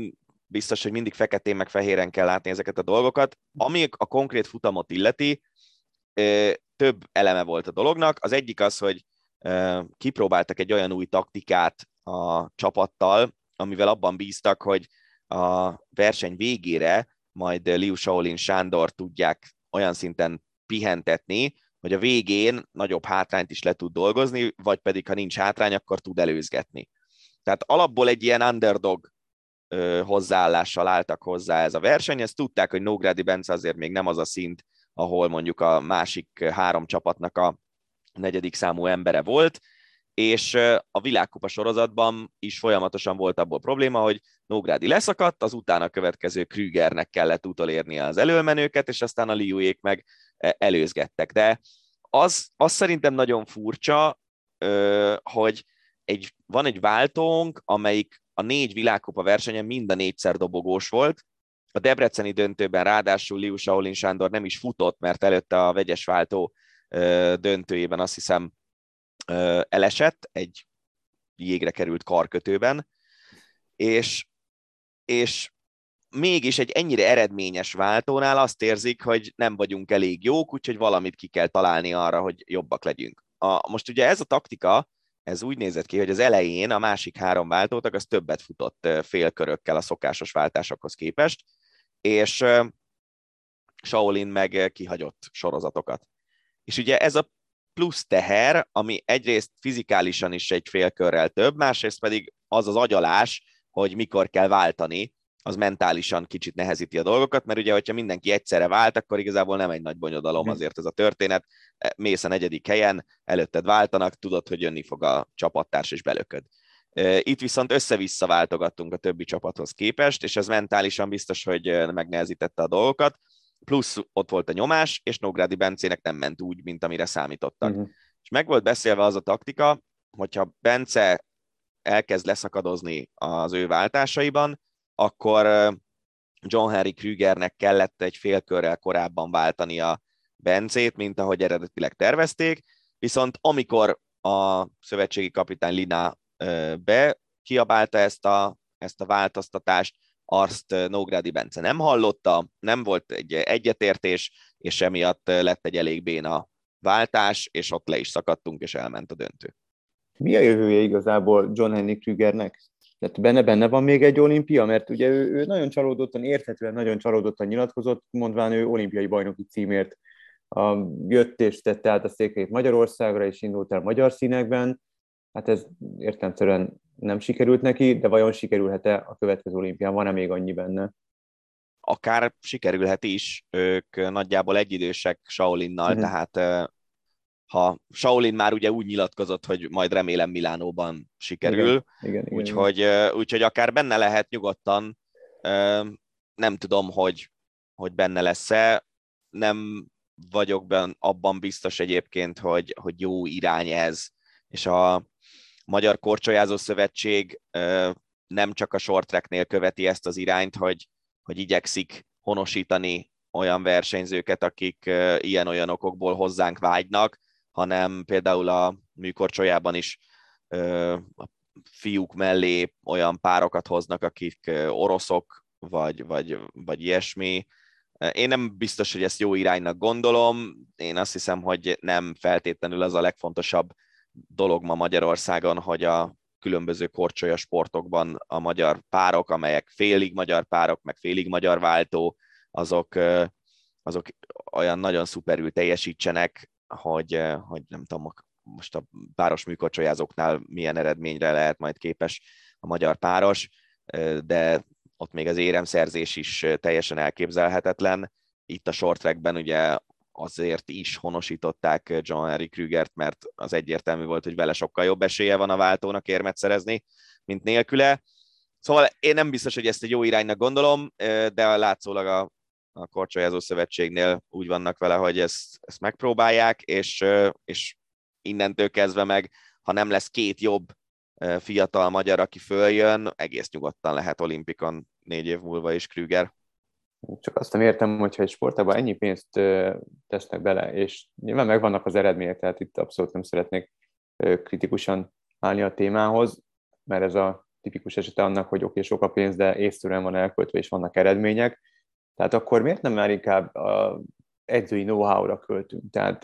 biztos, hogy mindig feketén meg fehéren kell látni ezeket a dolgokat. Ami a konkrét futamot illeti, több eleme volt a dolognak. Az egyik az, hogy kipróbáltak egy olyan új taktikát a csapattal, amivel abban bíztak, hogy a verseny végére majd Liu Shaolin Sándor tudják olyan szinten pihentetni, hogy a végén nagyobb hátrányt is le tud dolgozni, vagy pedig ha nincs hátrány, akkor tud előzgetni. Tehát alapból egy ilyen underdog hozzáállással álltak hozzá ez a verseny, ezt tudták, hogy Nógrádi Bence azért még nem az a szint, ahol mondjuk a másik három csapatnak a negyedik számú embere volt, és a világkupa sorozatban is folyamatosan volt abból probléma, hogy Nógrádi leszakadt, az utána következő Krügernek kellett utolérnie az előmenőket, és aztán a Liuék meg e, előzgettek. De az, az szerintem nagyon furcsa, hogy egy, van egy váltónk, amelyik a négy világkupa versenyen mind a négyszer dobogós volt, a Debreceni döntőben ráadásul Liu Shaolin Sándor nem is futott, mert előtte a vegyes váltó döntőjében azt hiszem elesett egy jégre került karkötőben, és, és mégis egy ennyire eredményes váltónál azt érzik, hogy nem vagyunk elég jók, úgyhogy valamit ki kell találni arra, hogy jobbak legyünk. A, most ugye ez a taktika, ez úgy nézett ki, hogy az elején a másik három váltótak az többet futott félkörökkel a szokásos váltásokhoz képest, és Shaolin meg kihagyott sorozatokat. És ugye ez a plusz teher, ami egyrészt fizikálisan is egy félkörrel több, másrészt pedig az az agyalás, hogy mikor kell váltani, az mentálisan kicsit nehezíti a dolgokat, mert ugye, hogyha mindenki egyszerre vált, akkor igazából nem egy nagy bonyodalom azért ez a történet. E, mész a negyedik helyen, előtted váltanak, tudod, hogy jönni fog a csapattárs és belököd. E, itt viszont össze-vissza váltogattunk a többi csapathoz képest, és ez mentálisan biztos, hogy e, megnehezítette a dolgokat plusz ott volt a nyomás, és Nógrádi Bencének nem ment úgy, mint amire számítottak. Uh-huh. És meg volt beszélve az a taktika, hogyha Bence elkezd leszakadozni az ő váltásaiban, akkor John Henry Krügernek kellett egy félkörrel korábban váltani a Bencét, mint ahogy eredetileg tervezték, viszont amikor a szövetségi kapitány Lina be kiabálta ezt a, ezt a változtatást, azt Nógrádi Bence nem hallotta, nem volt egy egyetértés, és emiatt lett egy elég béna váltás, és ott le is szakadtunk, és elment a döntő. Mi a jövője igazából John Henry Krügernek? Tehát benne, benne van még egy olimpia, mert ugye ő, ő nagyon csalódottan, érthetően nagyon csalódottan nyilatkozott, mondván ő olimpiai bajnoki címért a, jött és tette át a székét Magyarországra, és indult el magyar színekben. Hát ez értelmszerűen nem sikerült neki, de vajon sikerülhet-e a következő olimpián? Van-e még annyi benne? Akár sikerülhet is, ők nagyjából egyidősek Shaolinnal, uh-huh. tehát ha Shaolin már ugye úgy nyilatkozott, hogy majd remélem Milánóban sikerül, igen, igen, úgyhogy, igen. úgyhogy akár benne lehet nyugodtan, nem tudom, hogy, hogy benne lesz-e, nem vagyok ben, abban biztos egyébként, hogy, hogy jó irány ez, és a, Magyar Korcsolyázó Szövetség nem csak a short követi ezt az irányt, hogy, hogy igyekszik honosítani olyan versenyzőket, akik ilyen-olyan okokból hozzánk vágynak, hanem például a műkorcsolyában is a fiúk mellé olyan párokat hoznak, akik oroszok, vagy, vagy, vagy ilyesmi. Én nem biztos, hogy ezt jó iránynak gondolom. Én azt hiszem, hogy nem feltétlenül az a legfontosabb dolog ma Magyarországon, hogy a különböző korcsolya sportokban a magyar párok, amelyek félig magyar párok, meg félig magyar váltó, azok, azok olyan nagyon szuperül teljesítsenek, hogy, hogy nem tudom, most a páros műkorcsolyázóknál milyen eredményre lehet majd képes a magyar páros, de ott még az éremszerzés is teljesen elképzelhetetlen, itt a short trackben ugye azért is honosították John Henry Krügert, mert az egyértelmű volt, hogy vele sokkal jobb esélye van a váltónak érmet szerezni, mint nélküle. Szóval én nem biztos, hogy ezt egy jó iránynak gondolom, de látszólag a, a Korcsolyázó Szövetségnél úgy vannak vele, hogy ezt, ezt megpróbálják, és, és innentől kezdve meg, ha nem lesz két jobb fiatal magyar, aki följön, egész nyugodtan lehet olimpikon négy év múlva is Krüger. Csak azt nem értem, hogyha egy sportában ennyi pénzt tesznek bele, és nyilván megvannak az eredmények, tehát itt abszolút nem szeretnék kritikusan állni a témához, mert ez a tipikus esete annak, hogy oké, okay, sok a pénz, de észszerűen van elköltve, és vannak eredmények. Tehát akkor miért nem már inkább a edzői know-how-ra költünk? Tehát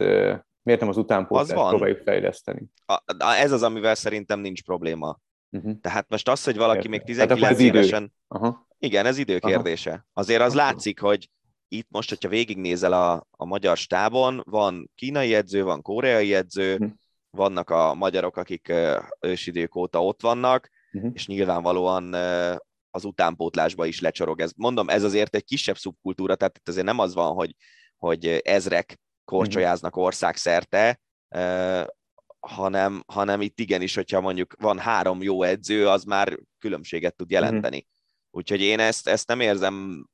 miért nem az utánpótlást próbáljuk fejleszteni? A, ez az, amivel szerintem nincs probléma. Uh-huh. Tehát most az, hogy valaki Érte. még 19 évesen... Aha. Igen, ez időkérdése. Aha. Azért az látszik, hogy itt most, hogyha végignézel a, a magyar stábon, van kínai edző, van koreai edző, uh-huh. vannak a magyarok, akik ősidők óta ott vannak, uh-huh. és nyilvánvalóan az utánpótlásba is lecsorog. Ez, mondom, ez azért egy kisebb szubkultúra, tehát itt azért nem az van, hogy, hogy ezrek korcsolyáznak országszerte, hanem, hanem itt igenis, hogyha mondjuk van három jó edző, az már különbséget tud jelenteni. Úgyhogy én ezt, ezt nem érzem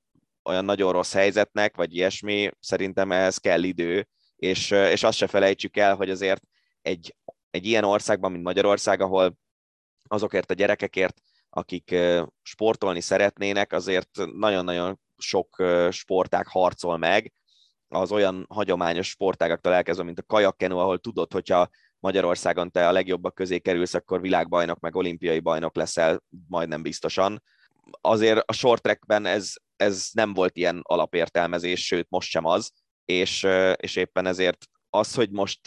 olyan nagyon rossz helyzetnek, vagy ilyesmi, szerintem ez kell idő, és, és azt se felejtsük el, hogy azért egy, egy ilyen országban, mint Magyarország, ahol azokért a gyerekekért, akik sportolni szeretnének, azért nagyon-nagyon sok sportág harcol meg, az olyan hagyományos sportágaktól elkezdve, mint a kajakkenu, ahol tudod, hogyha Magyarországon te a legjobbak közé kerülsz, akkor világbajnok, meg olimpiai bajnok leszel majdnem biztosan. Azért a short trackben ez, ez nem volt ilyen alapértelmezés, sőt most sem az, és, és éppen ezért az, hogy most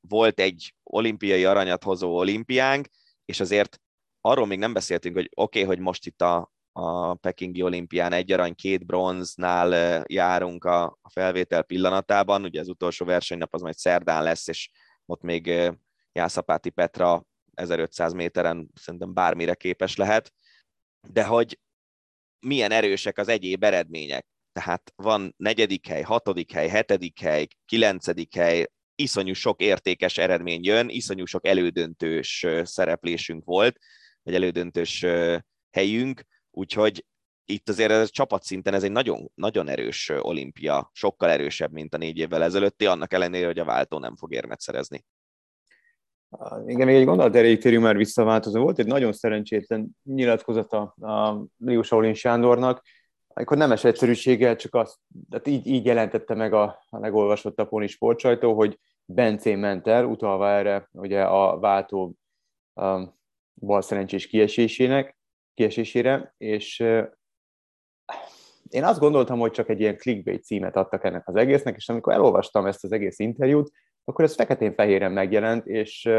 volt egy olimpiai aranyat hozó olimpiánk, és azért arról még nem beszéltünk, hogy oké, okay, hogy most itt a, a Pekingi olimpián egy arany, két bronznál járunk a, a felvétel pillanatában, ugye az utolsó versenynap az majd szerdán lesz, és ott még Jászapáti Petra 1500 méteren szerintem bármire képes lehet, de hogy milyen erősek az egyéb eredmények. Tehát van negyedik hely, hatodik hely, hetedik hely, kilencedik hely, iszonyú sok értékes eredmény jön, iszonyú sok elődöntős szereplésünk volt, vagy elődöntős helyünk, úgyhogy itt azért ez csapatszinten ez egy nagyon, nagyon erős olimpia, sokkal erősebb, mint a négy évvel ezelőtti, annak ellenére, hogy a váltó nem fog érmet szerezni. Igen, még egy gondolat erejéig térjünk már visszaváltozó. Volt egy nagyon szerencsétlen nyilatkozata a Lius Aulin Sándornak, amikor nemes egyszerűséggel csak azt, tehát így, így jelentette meg a, a legolvasottabb poni sportsajtó, hogy Bencé ment el, utalva erre ugye a váltó um, bal szerencsés kiesésének, kiesésére, és uh, én azt gondoltam, hogy csak egy ilyen clickbait címet adtak ennek az egésznek, és amikor elolvastam ezt az egész interjút, akkor ez feketén-fehéren megjelent, és,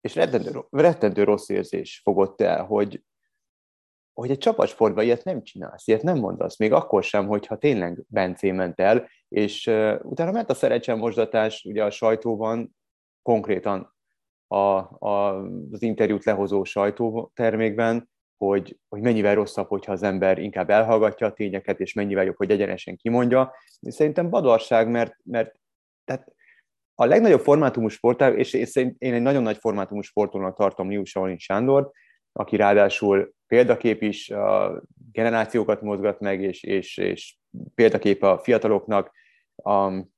és rettentő, rettentő rossz érzés fogott el, hogy, hogy egy csapatsportban ilyet nem csinálsz, ilyet nem mondasz, még akkor sem, hogyha tényleg Bencé ment el, és utána ment a szerecsen mosdatás ugye a sajtóban, konkrétan a, a, az interjút lehozó sajtótermékben, hogy, hogy mennyivel rosszabb, hogyha az ember inkább elhallgatja a tényeket, és mennyivel jobb, hogy egyenesen kimondja. Szerintem badarság, mert, mert tehát a legnagyobb formátumú sportág, és én, egy nagyon nagy formátumú sportolónak tartom Lius Alin Sándor, aki ráadásul példakép is, a generációkat mozgat meg, és, és, és példakép a fiataloknak um,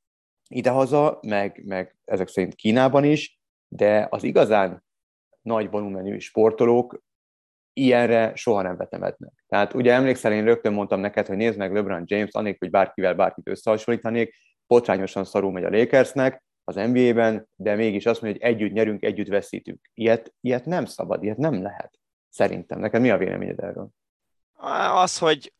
idehaza, meg, meg ezek szerint Kínában is, de az igazán nagy volumenű sportolók ilyenre soha nem vetemetnek. Tehát ugye emlékszel, én rögtön mondtam neked, hogy nézd meg LeBron James, anélkül, hogy bárkivel bárkit összehasonlítanék, potrányosan szarul megy a Lakersnek, az NBA-ben, de mégis azt mondja, hogy együtt nyerünk, együtt veszítünk. Ilyet, ilyet nem szabad, ilyet nem lehet. Szerintem. Neked mi a véleményed erről? Az, hogy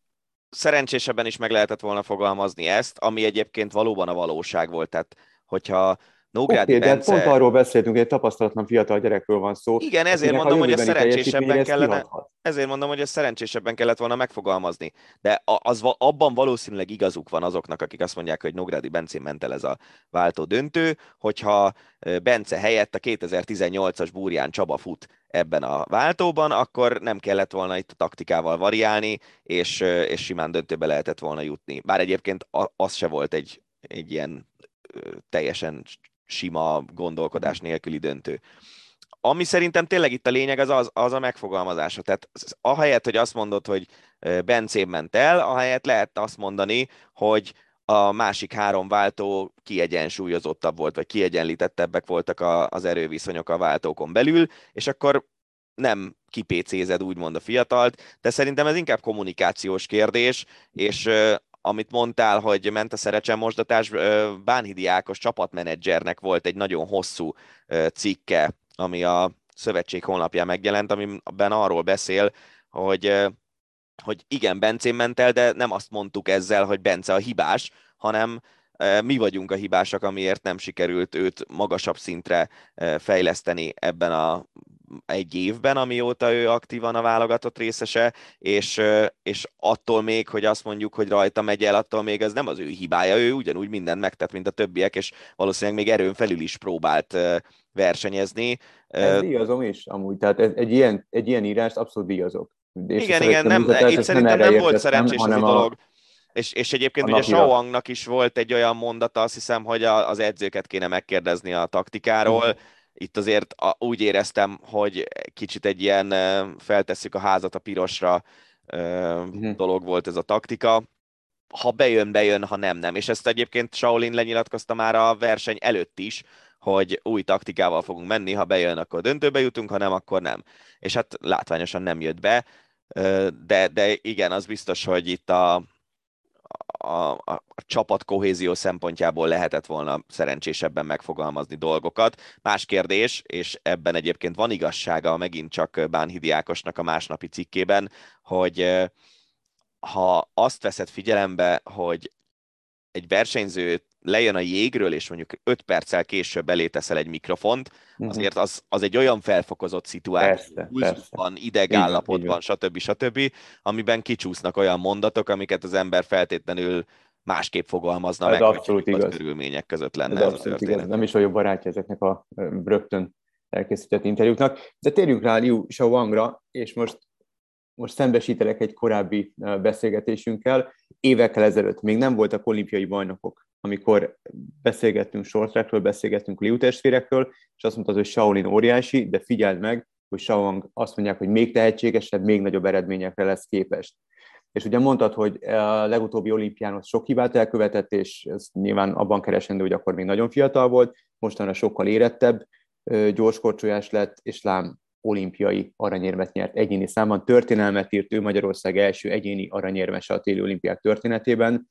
szerencsésebben is meg lehetett volna fogalmazni ezt, ami egyébként valóban a valóság volt. Tehát, hogyha Nógrádi okay, Bence... de pont arról beszéltünk, hogy egy tapasztalatlan fiatal gyerekről van szó. Igen, ezért mondom, hogy a szerencsésebben kellene, ezért mondom, hogy a szerencsésebben kellett volna megfogalmazni. De az, abban valószínűleg igazuk van azoknak, akik azt mondják, hogy Nógrádi Bencén ment el ez a váltó döntő, hogyha Bence helyett a 2018-as Búrján Csaba fut ebben a váltóban, akkor nem kellett volna itt a taktikával variálni, és, és simán döntőbe lehetett volna jutni. Bár egyébként az se volt egy, egy ilyen teljesen sima gondolkodás nélküli döntő. Ami szerintem tényleg itt a lényeg, az, az, az a megfogalmazása. Tehát ahelyett, hogy azt mondod, hogy Bencé ment el, ahelyett lehet azt mondani, hogy a másik három váltó kiegyensúlyozottabb volt, vagy kiegyenlítettebbek voltak a, az erőviszonyok a váltókon belül, és akkor nem kipécézed úgymond a fiatalt, de szerintem ez inkább kommunikációs kérdés, és amit mondtál, hogy ment a szerecsen mosdatás, Bánhidi Ákos csapatmenedzsernek volt egy nagyon hosszú cikke, ami a szövetség honlapján megjelent, amiben arról beszél, hogy hogy igen, Bencén ment el, de nem azt mondtuk ezzel, hogy Bence a hibás, hanem mi vagyunk a hibásak, amiért nem sikerült őt magasabb szintre fejleszteni ebben a egy évben, amióta ő aktívan a válogatott részese, és, és attól még, hogy azt mondjuk, hogy rajta megy el, attól még ez nem az ő hibája, ő ugyanúgy mindent megtett, mint a többiek, és valószínűleg még erőn felül is próbált versenyezni. Ez díjazom is, amúgy, tehát ez, egy, ilyen, egy ilyen írást abszolút díjazok. És igen, igen, nem, itt szerintem nem, nem volt szerencsés ez a dolog. És, és egyébként a ugye Shaoangnak is volt egy olyan mondata, azt hiszem, hogy a, az edzőket kéne megkérdezni a taktikáról. Uh-huh. Itt azért a, úgy éreztem, hogy kicsit egy ilyen feltesszük a házat a pirosra uh-huh. dolog volt ez a taktika. Ha bejön, bejön, ha nem, nem. És ezt egyébként Shaolin lenyilatkozta már a verseny előtt is, hogy új taktikával fogunk menni, ha bejön, akkor döntőbe jutunk, ha nem, akkor nem. És hát látványosan nem jött be, de, de igen, az biztos, hogy itt a, a, a, a csapat kohézió szempontjából lehetett volna szerencsésebben megfogalmazni dolgokat. Más kérdés, és ebben egyébként van igazsága megint csak Bánhidi Ákosnak a másnapi cikkében, hogy ha azt veszed figyelembe, hogy egy versenyző lejön a jégről, és mondjuk 5 perccel később elé teszel egy mikrofont, uh-huh. azért az, az egy olyan felfokozott szituáció, van, idegállapotban, stb. stb., amiben kicsúsznak olyan mondatok, amiket az ember feltétlenül másképp fogalmazna ez meg, abszolút igaz. körülmények között lenne ez, ez a történet. Igaz. Nem is vagyok barátja ezeknek a rögtön elkészített interjúknak, de térjünk rá Liu Shaoangra, és most most szembesítelek egy korábbi beszélgetésünkkel. Évekkel ezelőtt még nem voltak olimpiai bajnokok, amikor beszélgettünk shorttrackről, beszélgettünk Liu és azt mondtad, hogy Shaolin óriási, de figyeld meg, hogy Shaolin azt mondják, hogy még tehetségesebb, még nagyobb eredményekre lesz képes. És ugye mondtad, hogy a legutóbbi olimpián ott sok hibát elkövetett, és ez nyilván abban keresendő, hogy akkor még nagyon fiatal volt, mostanra sokkal érettebb, gyorskorcsolyás lett, és lám olimpiai aranyérmet nyert egyéni számban. Történelmet írt ő Magyarország első egyéni aranyérmese a téli olimpiák történetében.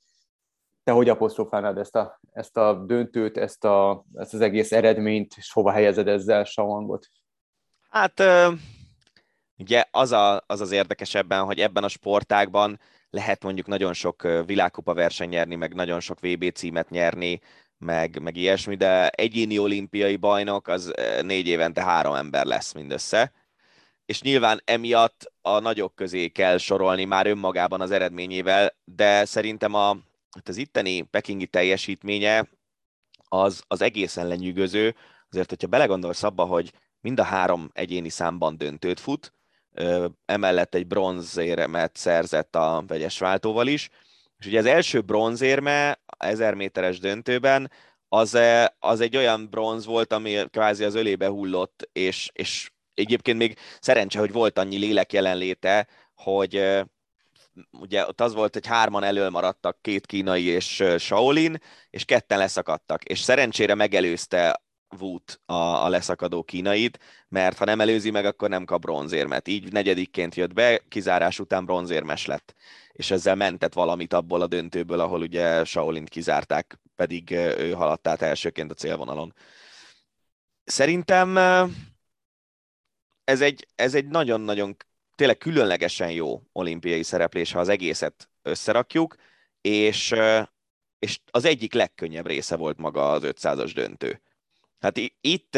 Te hogy apostrofálnád ezt a, ezt a döntőt, ezt, a, ezt az egész eredményt, és hova helyezed ezzel Sawangot? Hát ugye az, a, az az érdekesebben, hogy ebben a sportágban lehet mondjuk nagyon sok világkupa verseny nyerni, meg nagyon sok VB címet nyerni, meg, meg ilyesmi, de egyéni olimpiai bajnok az négy évente három ember lesz mindössze, és nyilván emiatt a nagyok közé kell sorolni már önmagában az eredményével, de szerintem a, hát az itteni pekingi teljesítménye az, az egészen lenyűgöző, azért, hogyha belegondolsz abba, hogy mind a három egyéni számban döntőt fut, emellett egy bronzéremet szerzett a vegyes váltóval is, és ugye az első bronzérme 1000 méteres döntőben, az, eh, az egy olyan bronz volt, ami kvázi az ölébe hullott, és, és egyébként még szerencse, hogy volt annyi lélek jelenléte, hogy ugye ott az volt, hogy hárman elől maradtak, két kínai és Shaolin, és ketten leszakadtak, és szerencsére megelőzte Wut a, a leszakadó kínait, mert ha nem előzi meg, akkor nem kap bronzérmet. Így negyedikként jött be, kizárás után bronzérmes lett és ezzel mentett valamit abból a döntőből, ahol ugye Shaolint kizárták, pedig ő haladt át elsőként a célvonalon. Szerintem ez egy, ez egy nagyon-nagyon tényleg különlegesen jó olimpiai szereplés, ha az egészet összerakjuk, és, és az egyik legkönnyebb része volt maga az 500-as döntő. Hát itt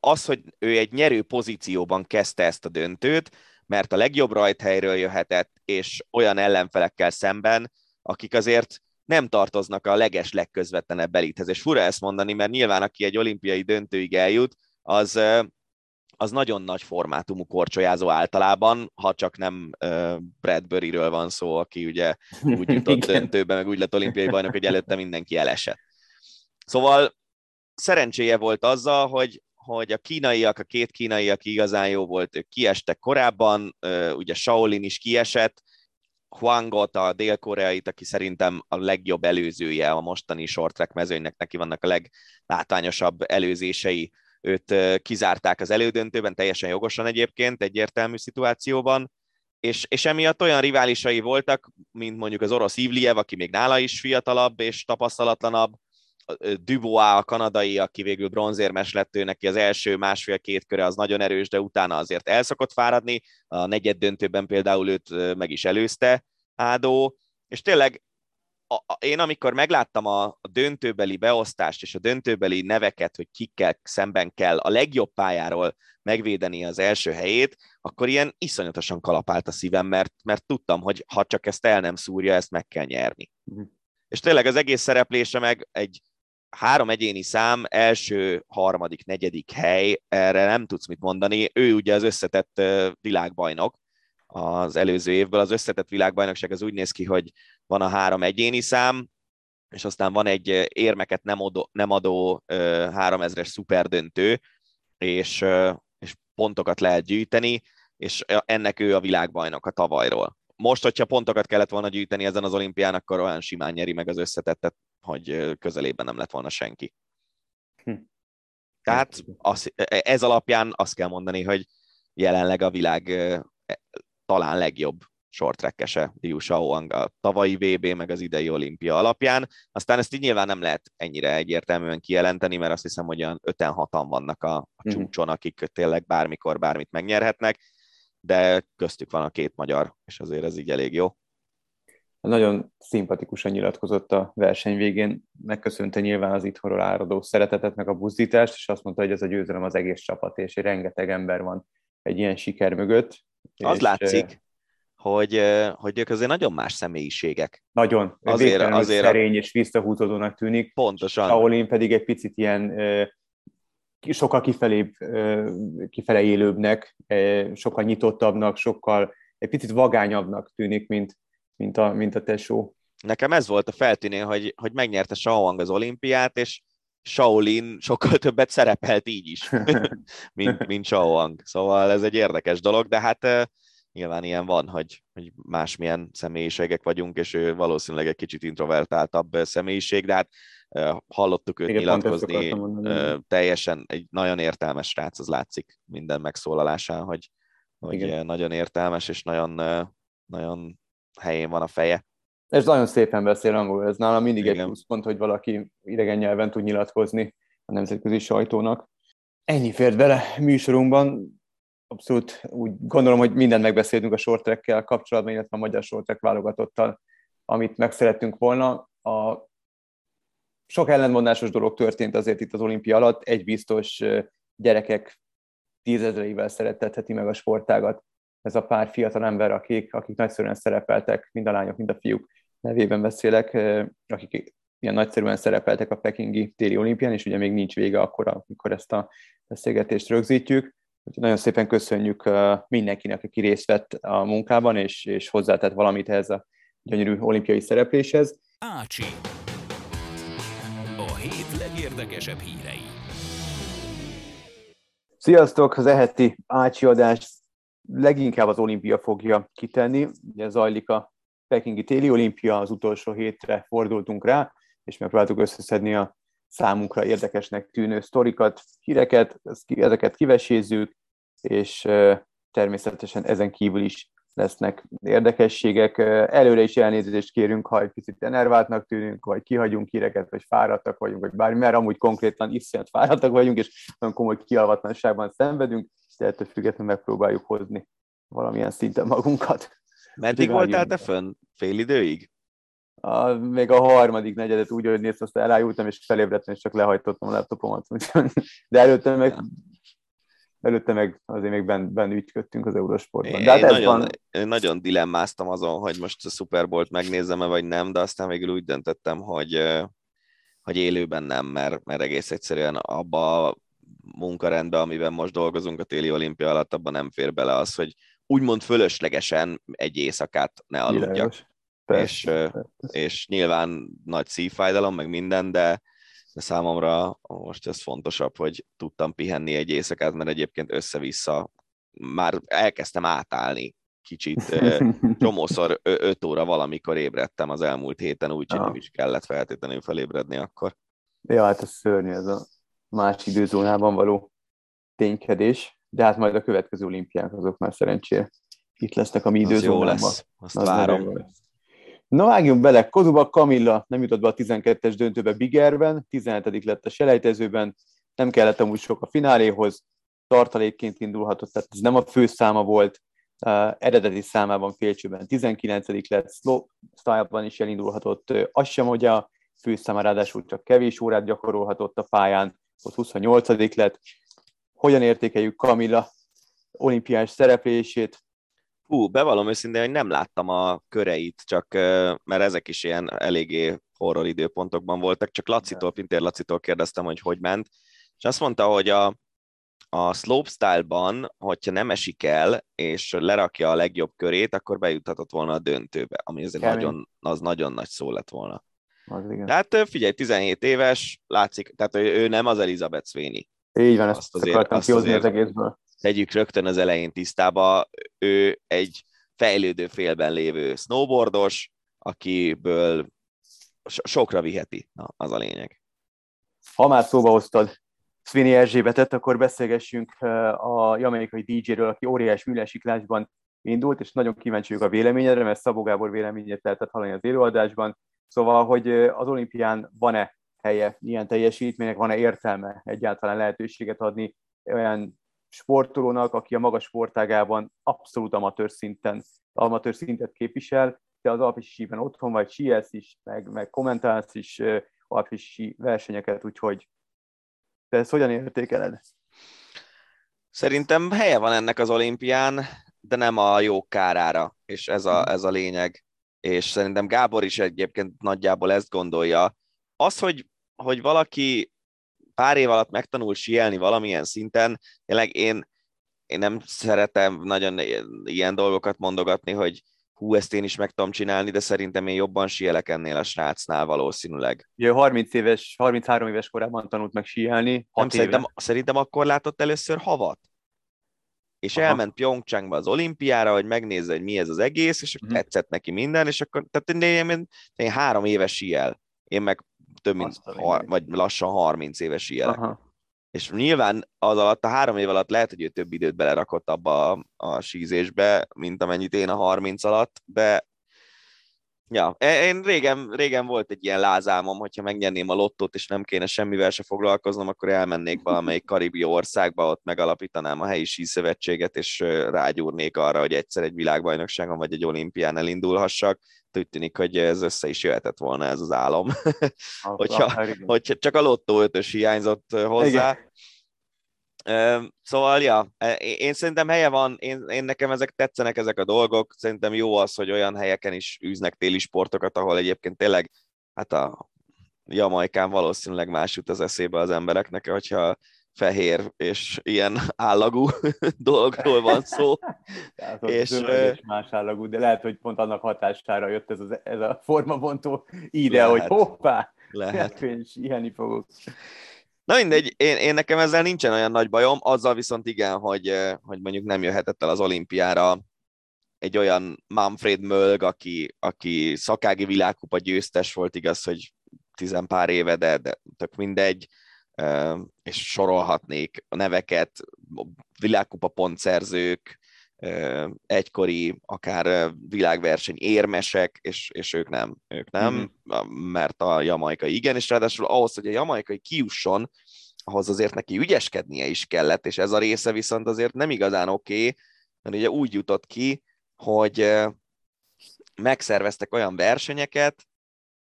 az, hogy ő egy nyerő pozícióban kezdte ezt a döntőt, mert a legjobb rajthelyről jöhetett, és olyan ellenfelekkel szemben, akik azért nem tartoznak a leges legközvetlenebb elithez. És fura ezt mondani, mert nyilván aki egy olimpiai döntőig eljut, az az nagyon nagy formátumú korcsolyázó általában, ha csak nem uh, Bradbury-ről van szó, aki ugye úgy jutott döntőbe, meg úgy lett olimpiai bajnok, hogy előtte mindenki elesett. Szóval szerencséje volt azzal, hogy, hogy a kínaiak, a két kínai, aki igazán jó volt, ők kiestek korábban, ugye Shaolin is kiesett, Huangot, a dél-koreait, aki szerintem a legjobb előzője a mostani short track mezőnynek, neki vannak a leglátványosabb előzései, őt kizárták az elődöntőben, teljesen jogosan egyébként, egyértelmű szituációban, és, és emiatt olyan riválisai voltak, mint mondjuk az orosz Ivliev, aki még nála is fiatalabb és tapasztalatlanabb, Dubois, a kanadai, aki végül bronzérmes lett, ő neki az első másfél-két köre az nagyon erős, de utána azért elszokott fáradni. A negyed döntőben például őt meg is előzte Ádó, és tényleg a, én amikor megláttam a, a döntőbeli beosztást és a döntőbeli neveket, hogy kikkel szemben kell a legjobb pályáról megvédeni az első helyét, akkor ilyen iszonyatosan kalapált a szívem, mert, mert tudtam, hogy ha csak ezt el nem szúrja, ezt meg kell nyerni. Uh-huh. És tényleg az egész szereplése meg egy három egyéni szám, első, harmadik, negyedik hely, erre nem tudsz mit mondani. Ő ugye az összetett világbajnok az előző évből. Az összetett világbajnokság az úgy néz ki, hogy van a három egyéni szám, és aztán van egy érmeket nem adó, nem adó 3000-es szuperdöntő, és, és pontokat lehet gyűjteni, és ennek ő a világbajnok a tavalyról. Most, hogyha pontokat kellett volna gyűjteni ezen az olimpián, akkor olyan simán nyeri meg az összetettet, hogy közelében nem lett volna senki. Hm. Tehát az, ez alapján azt kell mondani, hogy jelenleg a világ e, talán legjobb shorttrackese Liu Shaoang a tavalyi VB, meg az idei olimpia alapján. Aztán ezt így nyilván nem lehet ennyire egyértelműen kijelenteni, mert azt hiszem, hogy olyan 5-6-an vannak a, a mhm. csúcson, akik tényleg bármikor bármit megnyerhetnek, de köztük van a két magyar, és azért ez így elég jó. Nagyon szimpatikusan nyilatkozott a verseny végén, megköszönte nyilván az itthonról áradó szeretetet, meg a buzdítást, és azt mondta, hogy ez a győzelem az egész csapat, és rengeteg ember van egy ilyen siker mögött. Az és, látszik, hogy, hogy ők azért nagyon más személyiségek. Nagyon. Azért, azért szerény és visszahúzódónak tűnik. Pontosan. Aolin pedig egy picit ilyen sokkal kifelé, kifele élőbbnek, sokkal nyitottabbnak, sokkal egy picit vagányabbnak tűnik, mint, mint a, mint a tesó. Nekem ez volt a feltűnő, hogy, hogy megnyerte Shaoang az olimpiát, és Shaolin sokkal többet szerepelt így is, mint, mint Shaoang. Szóval ez egy érdekes dolog, de hát nyilván ilyen van, hogy, hogy másmilyen személyiségek vagyunk, és ő valószínűleg egy kicsit introvertáltabb személyiség, de hát hallottuk őt Igen, nyilatkozni, teljesen egy nagyon értelmes srác, az látszik minden megszólalásán, hogy, hogy nagyon értelmes, és nagyon, nagyon helyén van a feje. És nagyon szépen beszél angolul, ez nálam mindig Igen. egy pluszpont, hogy valaki idegen nyelven tud nyilatkozni a nemzetközi sajtónak. Ennyi fért bele műsorunkban. Abszolút úgy gondolom, hogy mindent megbeszéltünk a short kapcsolatban, illetve a magyar short válogatottal, amit meg szerettünk volna. A sok ellentmondásos dolog történt azért itt az olimpia alatt. Egy biztos gyerekek tízezreivel szeretetheti meg a sportágat ez a pár fiatal ember, akik, akik nagyszerűen szerepeltek, mind a lányok, mind a fiúk nevében beszélek, akik ilyen nagyszerűen szerepeltek a pekingi téli olimpián, és ugye még nincs vége akkor, amikor ezt a beszélgetést rögzítjük. Úgyhogy nagyon szépen köszönjük mindenkinek, aki részt vett a munkában, és, és hozzátett valamit ehhez a gyönyörű olimpiai szerepléshez. Ácsi. A hét legérdekesebb hírei. Sziasztok! Az eheti Ácsi adást leginkább az olimpia fogja kitenni. Ugye zajlik a Pekingi téli olimpia, az utolsó hétre fordultunk rá, és megpróbáltuk összeszedni a számunkra érdekesnek tűnő sztorikat, híreket, ezeket kivesézzük, és természetesen ezen kívül is lesznek érdekességek. Előre is elnézést kérünk, ha egy picit enerváltnak tűnünk, vagy kihagyunk híreket, vagy fáradtak vagyunk, vagy bármi, mert amúgy konkrétan iszonyat fáradtak vagyunk, és nagyon komoly kialvatlanságban szenvedünk, de ettől függetlenül megpróbáljuk hozni valamilyen szinten magunkat. Meddig voltál te fönn? Fél időig? A, még a harmadik negyedet úgy, hogy néztem, aztán elájultam, és felébredtem, és csak lehajtottam a laptopomat. De előtte meg, előtte meg azért még benn, benn ügyködtünk az Eurosportban. De hát én, ez nagyon, van... én nagyon dilemmáztam azon, hogy most a Super Bowl-t megnézem-e, vagy nem, de aztán végül úgy döntöttem, hogy, hogy élőben nem, mert, mert egész egyszerűen abba munkarendbe, amiben most dolgozunk a téli olimpia alatt, abban nem fér bele az, hogy úgymond fölöslegesen egy éjszakát ne aludjak. Világos. És, ö, és nyilván nagy szívfájdalom, meg minden, de, de számomra most ez fontosabb, hogy tudtam pihenni egy éjszakát, mert egyébként össze-vissza már elkezdtem átállni kicsit. Csomószor 5 óra valamikor ébredtem az elmúlt héten, úgyhogy nem is kellett feltétlenül felébredni akkor. Ja, hát ez szörnyű, ez a más időzónában való ténykedés, de hát majd a következő olimpiák azok már szerencsére itt lesznek a mi Az jó lesz, azt Az várom. lesz. Na vágjunk bele, Kozuba Kamilla nem jutott be a 12-es döntőbe Bigerben, 17 lett a selejtezőben, nem kellett amúgy sok a fináléhoz, tartalékként indulhatott, tehát ez nem a főszáma volt, uh, eredeti számában félcsőben 19 lett, slow style-ban is elindulhatott, uh, az sem, hogy a főszáma ráadásul csak kevés órát gyakorolhatott a pályán, ott 28 lett. Hogyan értékeljük Kamilla olimpiás szereplését? Hú, bevallom őszintén, hogy nem láttam a köreit, csak mert ezek is ilyen eléggé horror időpontokban voltak, csak Lacitól, Pintér Lacitól kérdeztem, hogy hogy ment, és azt mondta, hogy a, a slopestyle-ban, hogyha nem esik el, és lerakja a legjobb körét, akkor bejuthatott volna a döntőbe, ami azért Kemény. nagyon, az nagyon nagy szó lett volna. Az igen. Tehát figyelj, 17 éves, látszik, tehát ő, ő nem az Elizabeth Sweeney. Így van, ezt azt azért- akartam azt kihozni azért- az egészből. Tegyük rögtön az elején tisztába, ő egy fejlődő félben lévő snowboardos, akiből so- sokra viheti, Na, az a lényeg. Ha már szóba hoztad Svini Erzsébetet, akkor beszélgessünk a jamaikai DJ-ről, aki óriás műlesiklásban indult, és nagyon kíváncsi a véleményedre, mert Szabó Gábor véleményét lehetett hallani az előadásban. Szóval, hogy az olimpián van-e helye ilyen teljesítménynek, van-e értelme egyáltalán lehetőséget adni olyan sportolónak, aki a magas sportágában abszolút amatőr szinten, amatőr szintet képvisel, de az alpisíben otthon vagy, sielsz is, meg, meg kommentálsz is alpisi versenyeket, úgyhogy te ezt hogyan értékeled? Szerintem helye van ennek az olimpián, de nem a jó kárára, és ez a, ez a lényeg. És szerintem Gábor is egyébként nagyjából ezt gondolja. Az, hogy, hogy valaki pár év alatt megtanul sielni valamilyen szinten, tényleg én, én nem szeretem nagyon ilyen dolgokat mondogatni, hogy hú, ezt én is meg tudom csinálni, de szerintem én jobban sielek ennél a srácnál valószínűleg. Ugye 30 éves, 33 éves korában tanult meg síelni, Nem, szerintem, szerintem akkor látott először havat. És Aha. elment Pyeongchangba az olimpiára, hogy megnézze, hogy mi ez az egész, és Mhm. tetszett neki minden, és akkor, tehát én, én, én három éves síel. Én meg több mint, har, vagy lassan 30 éves. Aha. És nyilván az alatt, a három év alatt lehet, hogy ő több időt belerakott abba a, a sízésbe, mint amennyit én a 30 alatt, de ja, e- én régen, régen volt egy ilyen lázálmom, hogyha megnyerném a lottót, és nem kéne semmivel se foglalkoznom, akkor elmennék valamelyik karibi országba, ott megalapítanám a helyi síszövetséget, és rágyúrnék arra, hogy egyszer egy világbajnokságon vagy egy olimpián elindulhassak. Úgy tűnik, hogy ez össze is jöhetett volna ez az álom, Hogyha- Akár igen. hogy csak a lottó ötös hiányzott hozzá. Igen. Szóval, ja, e- én szerintem helye van, én, én nekem ezek tetszenek ezek a dolgok, szerintem jó az, hogy olyan helyeken is űznek téli sportokat, ahol egyébként tényleg, hát a Jamaikán valószínűleg más jut az eszébe az embereknek, hogyha fehér és ilyen állagú dolgokról van szó. Tehát és, és más állagú, de lehet, hogy pont annak hatására jött ez, az, ez a formabontó ide, hogy hoppá, Lehet. hát én is ilyenni fogok. Na mindegy, én, én nekem ezzel nincsen olyan nagy bajom, azzal viszont igen, hogy, hogy mondjuk nem jöhetett el az olimpiára egy olyan Manfred Mölg, aki, aki szakági világkupa győztes volt, igaz, hogy tizenpár éve, de, de tök mindegy, és sorolhatnék a neveket, világkupa pontszerzők, egykori akár világverseny érmesek, és, és ők nem, ők nem, mert a jamaikai igen, és ráadásul ahhoz, hogy a jamaikai kiusson, ahhoz azért neki ügyeskednie is kellett, és ez a része viszont azért nem igazán oké, okay, mert ugye úgy jutott ki, hogy megszerveztek olyan versenyeket,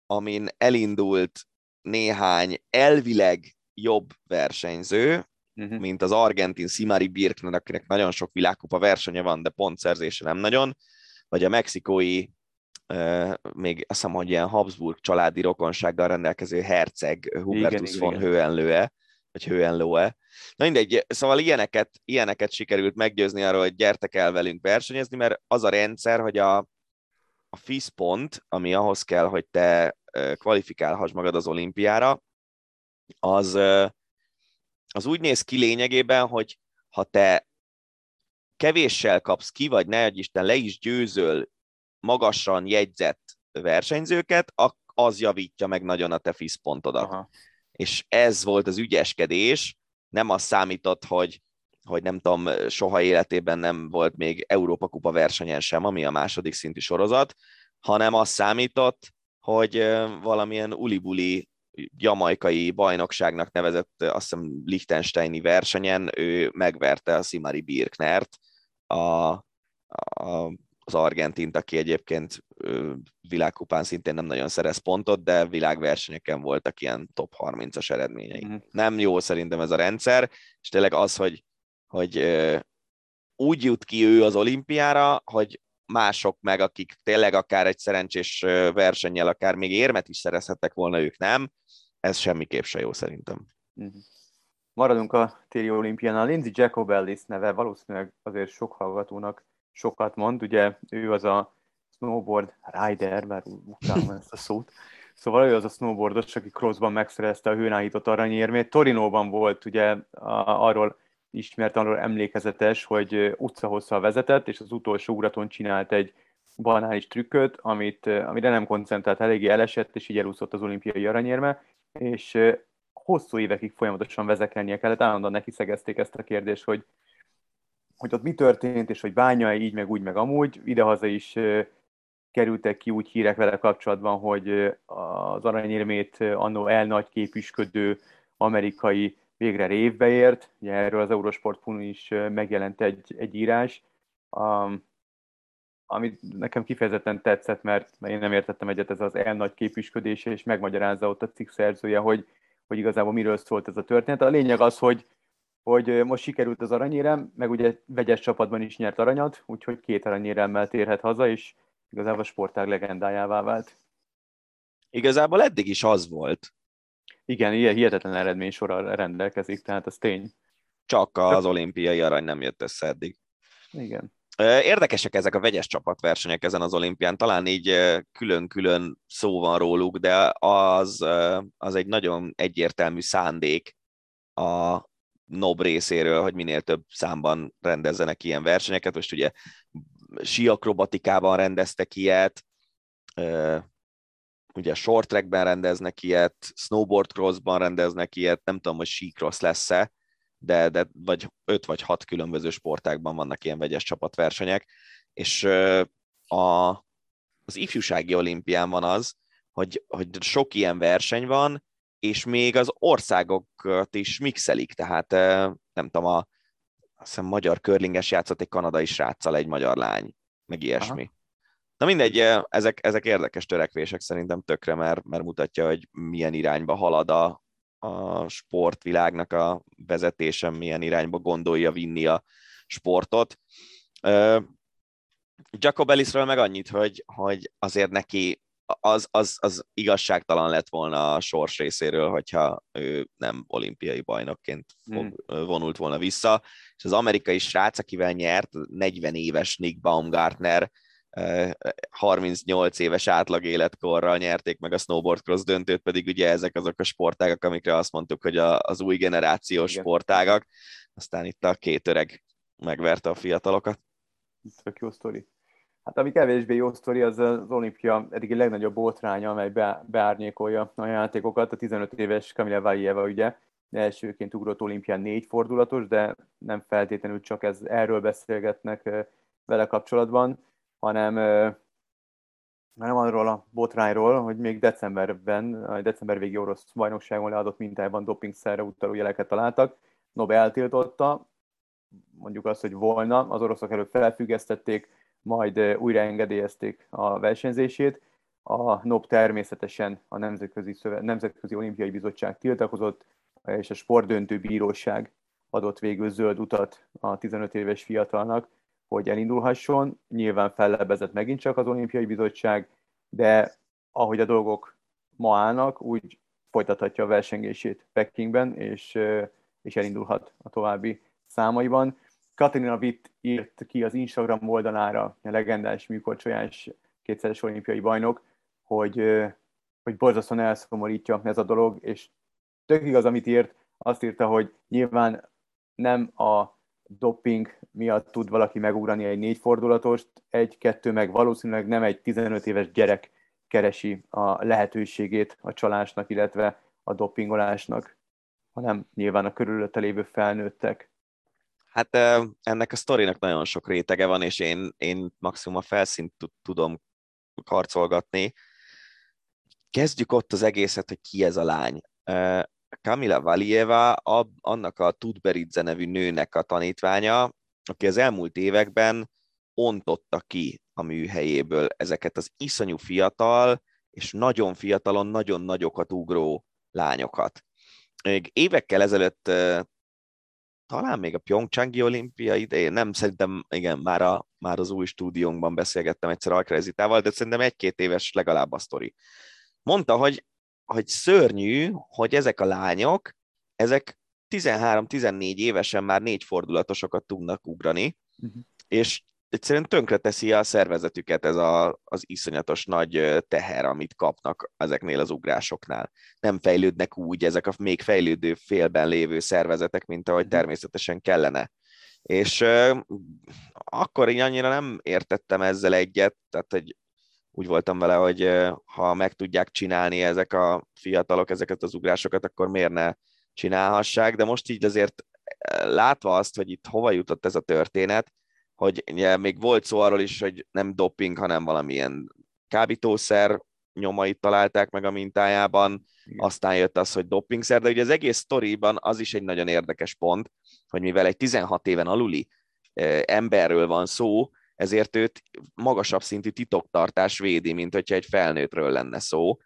amin elindult néhány elvileg jobb versenyző, Uh-huh. mint az argentin Simari Birkner, akinek nagyon sok világkupa versenye van, de pontszerzése nem nagyon, vagy a mexikói, még azt hiszem, hogy ilyen Habsburg családi rokonsággal rendelkező herceg Hubertus igen, von igen. Hohenlohe, hogy hőenló-e. Na mindegy, szóval ilyeneket, ilyeneket sikerült meggyőzni arról, hogy gyertek el velünk versenyezni, mert az a rendszer, hogy a, a FIS pont, ami ahhoz kell, hogy te kvalifikálhass magad az olimpiára, az, az úgy néz ki lényegében, hogy ha te kevéssel kapsz ki, vagy ne Isten le is győzöl magasan jegyzett versenyzőket, az javítja meg nagyon a te FIS pontodat. Aha. És ez volt az ügyeskedés, nem az számított, hogy, hogy nem tudom, soha életében nem volt még Európa Kupa versenyen sem, ami a második szintű sorozat, hanem az számított, hogy valamilyen ulibuli jamaikai bajnokságnak nevezett, azt hiszem Liechtensteini versenyen ő megverte a Simari Birknert, a, a, az argentint, aki egyébként világkupán szintén nem nagyon szerez pontot, de világversenyeken voltak ilyen top 30-as eredményei. Mm. Nem jó szerintem ez a rendszer, és tényleg az, hogy, hogy úgy jut ki ő az olimpiára, hogy mások meg, akik tényleg akár egy szerencsés versennyel, akár még érmet is szerezhettek volna, ők nem, ez semmiképp se jó szerintem. Mm-hmm. Maradunk a téli olimpián. A Lindsay Jacobellis neve valószínűleg azért sok hallgatónak sokat mond, ugye ő az a snowboard rider, bár utálom ezt a szót, Szóval ő az a snowboardos, aki crossban megszerezte a hőnállított aranyérmét. Torinóban volt ugye a, arról ismert, arról emlékezetes, hogy utcahosszal vezetett, és az utolsó úraton csinált egy banális trükköt, amit, amire nem koncentrált, eléggé elesett, és így elúszott az olimpiai aranyérme, és hosszú évekig folyamatosan vezekelnie kellett, állandóan neki szegezték ezt a kérdést, hogy, hogy ott mi történt, és hogy bánja így, meg úgy, meg amúgy. Idehaza is kerültek ki úgy hírek vele kapcsolatban, hogy az aranyérmét annó elnagy képüsködő amerikai végre révbe ért. Ugye erről az Eurosport.hu is megjelent egy, egy írás, um, amit nekem kifejezetten tetszett, mert én nem értettem egyet ez az elnagy képüsködése, és megmagyarázza ott a cikk szerzője, hogy, hogy igazából miről szólt ez a történet. A lényeg az, hogy, hogy most sikerült az aranyérem, meg ugye vegyes csapatban is nyert aranyat, úgyhogy két aranyéremmel térhet haza, és igazából a sportág legendájává vált. Igazából eddig is az volt. Igen, ilyen hihetetlen eredmény sorra rendelkezik, tehát az tény. Csak az olimpiai arany nem jött össze eddig. Igen. Érdekesek ezek a vegyes csapatversenyek ezen az olimpián, talán így külön-külön szó van róluk, de az, az egy nagyon egyértelmű szándék a NOB részéről, hogy minél több számban rendezzenek ilyen versenyeket. Most ugye siakrobatikában rendeztek ilyet, ugye short trackben rendeznek ilyet, snowboard crossban rendeznek ilyet, nem tudom, hogy síkross lesz-e, de, de vagy öt vagy hat különböző sportákban vannak ilyen vegyes csapatversenyek, és a, az ifjúsági olimpián van az, hogy, hogy sok ilyen verseny van, és még az országokat is mixelik, tehát nem tudom, a, azt hiszem magyar körlinges játszott egy kanadai sráccal egy magyar lány, meg ilyesmi. Aha. Na mindegy, ezek, ezek érdekes törekvések szerintem tökre, mert, mert mutatja, hogy milyen irányba halad a, a sportvilágnak a vezetése, milyen irányba gondolja vinni a sportot. Jacob Ellisről meg annyit, hogy, hogy azért neki az, az, az igazságtalan lett volna a sors részéről, hogyha ő nem olimpiai bajnokként fog, hmm. vonult volna vissza. És az amerikai srác, akivel nyert, 40 éves Nick Baumgartner, 38 éves átlag életkorral nyerték meg a snowboard cross döntőt, pedig ugye ezek azok a sportágak, amikre azt mondtuk, hogy a, az új generációs Igen. sportágak. Aztán itt a két öreg megverte a fiatalokat. Tök jó sztori. Hát ami kevésbé jó sztori, az az olimpia eddigi legnagyobb botránya, amely be, beárnyékolja a játékokat. A 15 éves Kamila Vajeva ugye elsőként ugrott olimpián négy fordulatos, de nem feltétlenül csak ez, erről beszélgetnek vele kapcsolatban, hanem, hanem arról a botrányról, hogy még decemberben, a december végi orosz bajnokságon leadott mintában dopingszerre utaló jeleket találtak. Nobel eltiltotta, mondjuk azt, hogy volna, az oroszok előtt felfüggesztették, majd újra engedélyezték a versenyzését. A NOB természetesen a Nemzetközi, Szövet, Nemzetközi Olimpiai Bizottság tiltakozott, és a sportdöntő bíróság adott végül zöld utat a 15 éves fiatalnak, hogy elindulhasson. Nyilván fellebezett megint csak az Olimpiai Bizottság, de ahogy a dolgok ma állnak, úgy folytathatja a versengését Pekingben, és, és elindulhat a további számaiban. Katarina Witt írt ki az Instagram oldalára, a legendás műkorcsolyás kétszeres olimpiai bajnok, hogy, hogy borzasztóan elszomorítja ez a dolog, és tök igaz, amit írt, azt írta, hogy nyilván nem a doping miatt tud valaki megugrani egy négy fordulatost, egy-kettő meg valószínűleg nem egy 15 éves gyerek keresi a lehetőségét a csalásnak, illetve a dopingolásnak, hanem nyilván a körülötte lévő felnőttek. Hát ennek a sztorinak nagyon sok rétege van, és én, én maximum a felszínt tudom karcolgatni. Kezdjük ott az egészet, hogy ki ez a lány. Kamila Valieva, annak a Tudberidze nevű nőnek a tanítványa, aki az elmúlt években ontotta ki a műhelyéből ezeket az iszonyú fiatal, és nagyon fiatalon, nagyon nagyokat ugró lányokat. Még évekkel ezelőtt talán még a Pyeongchangi olimpia idején, nem szerintem, igen, már, a, már az új stúdiónkban beszélgettem egyszer Alkrezitával, de szerintem egy-két éves legalább a sztori. Mondta, hogy, hogy szörnyű, hogy ezek a lányok, ezek 13-14 évesen már négy fordulatosokat tudnak ugrani, uh-huh. és egyszerűen tönkreteszi a szervezetüket ez a, az iszonyatos nagy teher, amit kapnak ezeknél az ugrásoknál. Nem fejlődnek úgy ezek a még fejlődő félben lévő szervezetek, mint ahogy mhm. természetesen kellene. És uh, akkor én annyira nem értettem ezzel egyet, tehát hogy úgy voltam vele, hogy ha meg tudják csinálni ezek a fiatalok ezeket az ugrásokat, akkor miért ne csinálhassák, de most így azért látva azt, hogy itt hova jutott ez a történet, hogy ugye, még volt szó arról is, hogy nem doping, hanem valamilyen kábítószer nyomait találták meg a mintájában, Igen. aztán jött az, hogy dopingszer, de ugye az egész sztoriban az is egy nagyon érdekes pont, hogy mivel egy 16 éven aluli emberről van szó, ezért őt magasabb szintű titoktartás védi, mint hogyha egy felnőttről lenne szó,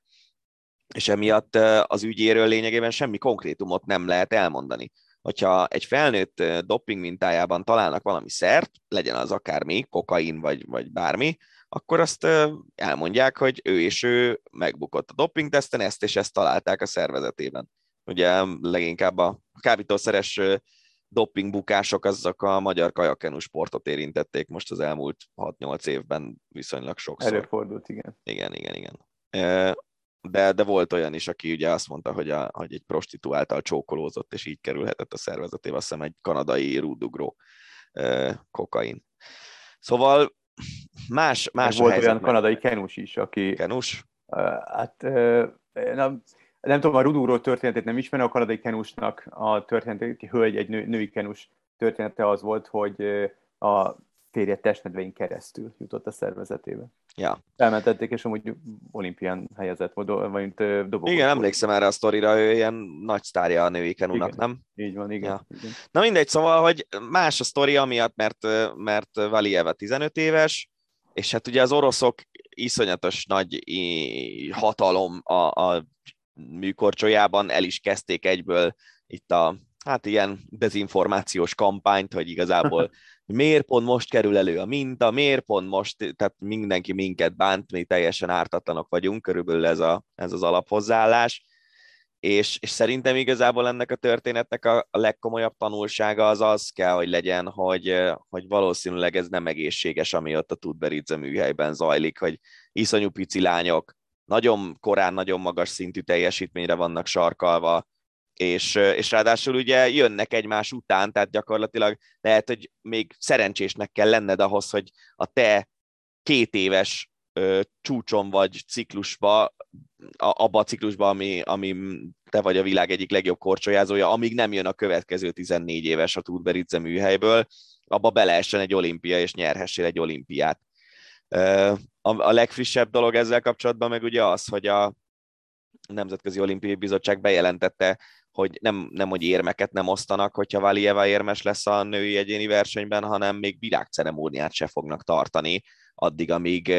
és emiatt az ügyéről lényegében semmi konkrétumot nem lehet elmondani hogyha egy felnőtt doping mintájában találnak valami szert, legyen az akármi, kokain vagy, vagy bármi, akkor azt elmondják, hogy ő és ő megbukott a dopingteszten, ezt és ezt találták a szervezetében. Ugye leginkább a kábítószeres dopingbukások azok a magyar kajakenú sportot érintették most az elmúlt 6-8 évben viszonylag sokszor. Előfordult, igen. Igen, igen, igen de, de volt olyan is, aki ugye azt mondta, hogy, a, hogy egy prostituáltal csókolózott, és így kerülhetett a szervezetébe, azt hiszem egy kanadai rúdugró kokain. Szóval más, más Volt olyan meg... kanadai kenus is, aki... Kenus? hát nem, nem tudom, a rudúró történetét nem ismerem, a kanadai kenusnak a történetét, hölgy, egy nő, női kenus története az volt, hogy a férje testnedvein keresztül jutott a szervezetébe. Ja. Elmentették, és amúgy olimpián helyezett, vagy dobogó. Igen, emlékszem erre a sztorira, ő ilyen nagy sztárja a női kenunak, nem? Így van, igen, ja. igen. Na mindegy, szóval, hogy más a sztori amiatt, mert, mert Valieva 15 éves, és hát ugye az oroszok iszonyatos nagy hatalom a, a műkorcsolyában el is kezdték egyből itt a hát ilyen dezinformációs kampányt, hogy igazából miért pont most kerül elő a minta, miért pont most, tehát mindenki minket bánt, mi teljesen ártatlanok vagyunk, körülbelül ez, a, ez az alaphozzáállás, és, és szerintem igazából ennek a történetnek a, a legkomolyabb tanulsága az az kell, hogy legyen, hogy, hogy valószínűleg ez nem egészséges, ami ott a Tudberidze műhelyben zajlik, hogy iszonyú pici lányok, nagyon korán, nagyon magas szintű teljesítményre vannak sarkalva, és, és ráadásul ugye jönnek egymás után, tehát gyakorlatilag lehet, hogy még szerencsésnek kell lenned ahhoz, hogy a te két éves ö, csúcson vagy ciklusba, a, abba a ciklusba, ami, ami te vagy a világ egyik legjobb korcsolyázója, amíg nem jön a következő 14 éves a Tudberidze műhelyből, abba beleessen egy olimpia, és nyerhessél egy olimpiát. A, legfrissebb dolog ezzel kapcsolatban meg ugye az, hogy a Nemzetközi Olimpiai Bizottság bejelentette hogy nem, nem hogy érmeket nem osztanak, hogyha Valieva érmes lesz a női egyéni versenyben, hanem még virágceremóniát se fognak tartani, addig, amíg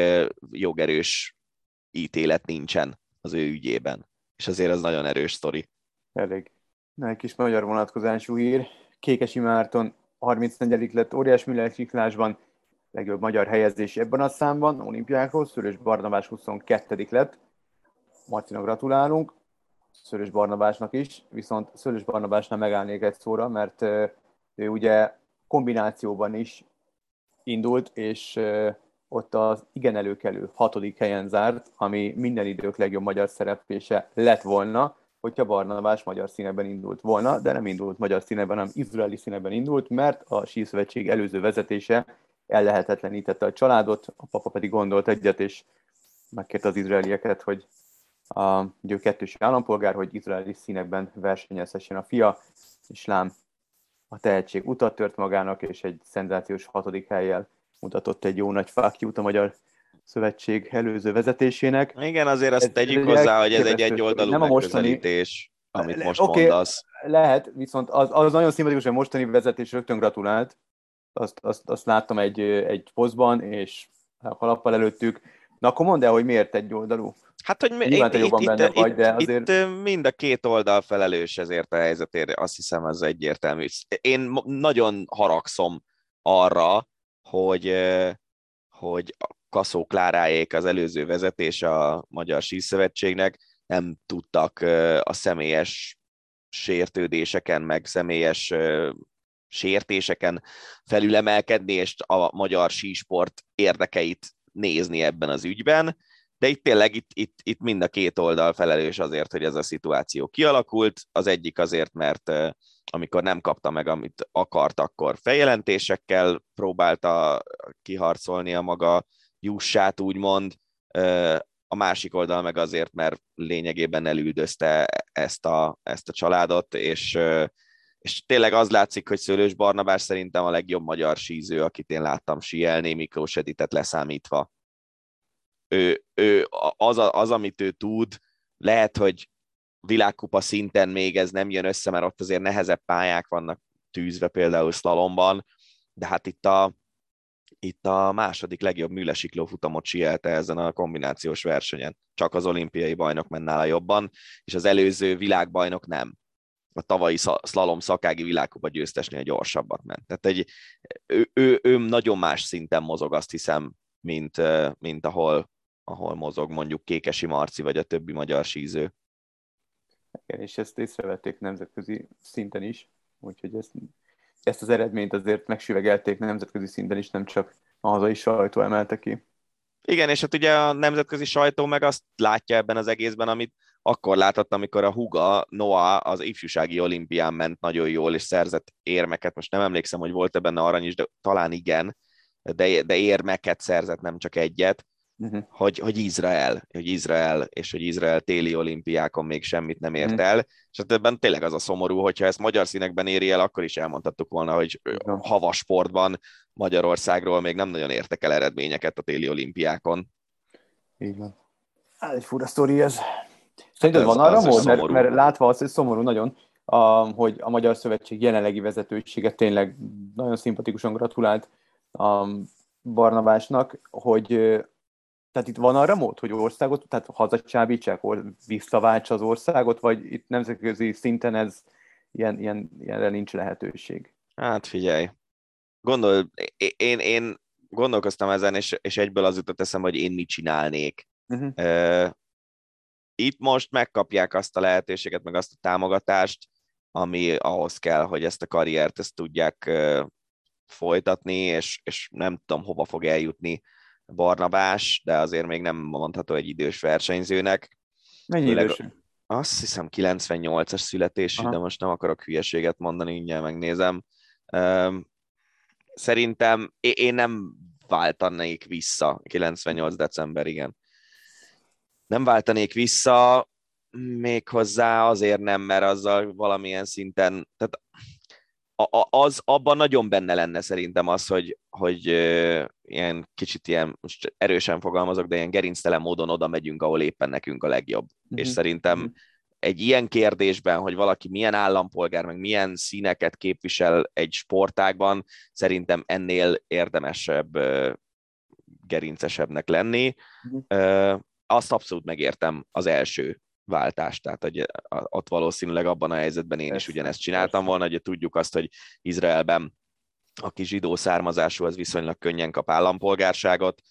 jogerős ítélet nincsen az ő ügyében. És azért ez nagyon erős sztori. Elég. Na, egy kis magyar vonatkozású hír. Kékesi Márton 34. lett óriás műlelciklásban, legjobb magyar helyezés ebben a számban, olimpiákhoz, Szörös Barnabás 22. lett. Marcinak gratulálunk Szörös Barnabásnak is, viszont Szörös Barnabásnál megállnék egy szóra, mert ő ugye kombinációban is indult, és ott az igen előkelő hatodik helyen zárt, ami minden idők legjobb magyar szereplése lett volna, hogyha Barnabás magyar színeben indult volna, de nem indult magyar színeben, hanem izraeli színeben indult, mert a síszövetség előző vezetése ellehetetlenítette a családot, a papa pedig gondolt egyet, és megkérte az izraelieket, hogy a, ugye kettős állampolgár, hogy izraeli színekben versenyezhessen a fia, és lám a tehetség utat tört magának, és egy szenzációs hatodik helyjel mutatott egy jó nagy fákjút a Magyar Szövetség előző vezetésének. Igen, azért azt ez tegyük hozzá, hogy ez egy egyoldalú nem a mostani... amit most okay, mondasz. Lehet, viszont az, az nagyon szimpatikus, hogy mostani vezetés rögtön gratulált. Azt, azt, azt láttam egy, egy posztban, és kalappal előttük. Na akkor mondd el, hogy miért egy oldalú? Hát, hogy mi, itt, itt, benne itt, vagy, de azért... itt mind a két oldal felelős ezért a helyzetért, azt hiszem ez egyértelmű. Én nagyon haragszom arra, hogy, hogy a Kaszó Kláráék az előző vezetés a Magyar Síszövetségnek nem tudtak a személyes sértődéseken, meg személyes sértéseken felülemelkedni, és a magyar sísport érdekeit nézni ebben az ügyben de itt tényleg itt, itt, itt mind a két oldal felelős azért, hogy ez a szituáció kialakult. Az egyik azért, mert amikor nem kapta meg, amit akart, akkor feljelentésekkel próbálta kiharcolni a maga jussát, úgymond. A másik oldal meg azért, mert lényegében elüldözte ezt a, ezt a családot, és, és tényleg az látszik, hogy Szőlős Barnabás szerintem a legjobb magyar síző, akit én láttam síelni, Miklós Editet leszámítva ő, ő az, az, amit ő tud, lehet, hogy világkupa szinten még ez nem jön össze, mert ott azért nehezebb pályák vannak tűzve, például szlalomban, de hát itt a, itt a második legjobb műlesikló futamot sielte ezen a kombinációs versenyen. Csak az olimpiai bajnok ment nála jobban, és az előző világbajnok nem. A tavalyi szlalom szakági világkupa győztesnél gyorsabbat ment. Tehát egy, ő, ő, ő nagyon más szinten mozog, azt hiszem, mint, mint ahol ahol mozog mondjuk Kékesi Marci vagy a többi magyar síző. Igen, és ezt észrevették nemzetközi szinten is, úgyhogy ezt, ezt az eredményt azért megsüvegelték nemzetközi szinten is, nem csak a hazai sajtó emelte ki. Igen, és hát ugye a nemzetközi sajtó meg azt látja ebben az egészben, amit akkor látott, amikor a Huga Noah az ifjúsági olimpián ment nagyon jól, és szerzett érmeket. Most nem emlékszem, hogy volt-e benne arany is, de talán igen, de, de érmeket szerzett, nem csak egyet uh-huh. hogy, hogy Izrael, hogy Izrael, és hogy Izrael téli olimpiákon még semmit nem ért uh-huh. el, és hát ebben tényleg az a szomorú, hogyha ezt magyar színekben éri el, akkor is elmondhattuk volna, hogy uh-huh. havasportban Magyarországról még nem nagyon értek el eredményeket a téli olimpiákon. Így van. Hát egy fura sztori ez. Szerinted van arra mód? Mert, mert látva azt, hogy szomorú nagyon, a, hogy a Magyar Szövetség jelenlegi vezetősége tényleg nagyon szimpatikusan gratulált a Barnabásnak, hogy tehát itt van arra mód, hogy országot, tehát hazacsábítsák, visszaváltsa az országot, vagy itt nemzetközi szinten ez ilyen, ilyen, ilyenre nincs lehetőség? Hát figyelj, gondol, én, én gondolkoztam ezen, és, és egyből az jutott eszembe, hogy én mit csinálnék. Uh-huh. Itt most megkapják azt a lehetőséget, meg azt a támogatást, ami ahhoz kell, hogy ezt a karriert ezt tudják folytatni, és, és nem tudom, hova fog eljutni Barnabás, de azért még nem mondható egy idős versenyzőnek. Mennyi idős? Azt hiszem 98-as születésű, Aha. de most nem akarok hülyeséget mondani, mindjárt megnézem. Szerintem én nem váltanék vissza 98 december, igen. Nem váltanék vissza, méghozzá azért nem, mert azzal valamilyen szinten, tehát az abban nagyon benne lenne szerintem az, hogy, hogy ilyen kicsit ilyen, most erősen fogalmazok, de ilyen gerinctelen módon oda megyünk, ahol éppen nekünk a legjobb. Mm-hmm. És szerintem mm-hmm. egy ilyen kérdésben, hogy valaki milyen állampolgár, meg milyen színeket képvisel egy sportágban, szerintem ennél érdemesebb, gerincesebbnek lenni. Mm-hmm. Azt abszolút megértem az első váltást, tehát hogy ott valószínűleg abban a helyzetben én is ugyanezt csináltam volna, hogy tudjuk azt, hogy Izraelben aki zsidó származású, az viszonylag könnyen kap állampolgárságot,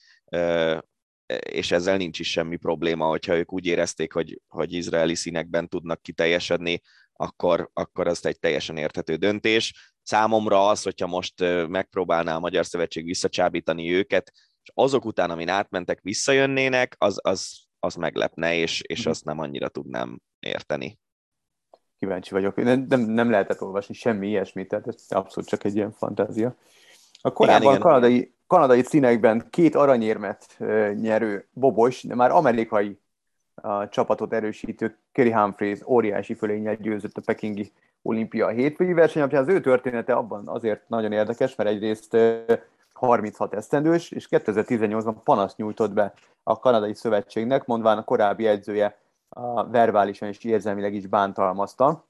és ezzel nincs is semmi probléma, hogyha ők úgy érezték, hogy, hogy izraeli színekben tudnak kiteljesedni, akkor, akkor az egy teljesen érthető döntés. Számomra az, hogyha most megpróbálná a Magyar Szövetség visszacsábítani őket, azok után, amin átmentek, visszajönnének, az, az, az meglepne, és, és mhm. azt nem annyira tudnám érteni. Kíváncsi vagyok. Nem, nem, nem lehetett olvasni semmi ilyesmit, tehát ez abszolút csak egy ilyen fantázia. A korábban igen, igen. kanadai, kanadai színekben két aranyérmet nyerő Bobos, de már amerikai a csapatot erősítő Kerry Humphreys óriási fölényel győzött a pekingi olimpia hétfői verseny, az ő története abban azért nagyon érdekes, mert egyrészt 36 esztendős, és 2018-ban panaszt nyújtott be a kanadai szövetségnek, mondván a korábbi edzője a verbálisan és érzelmileg is bántalmazta,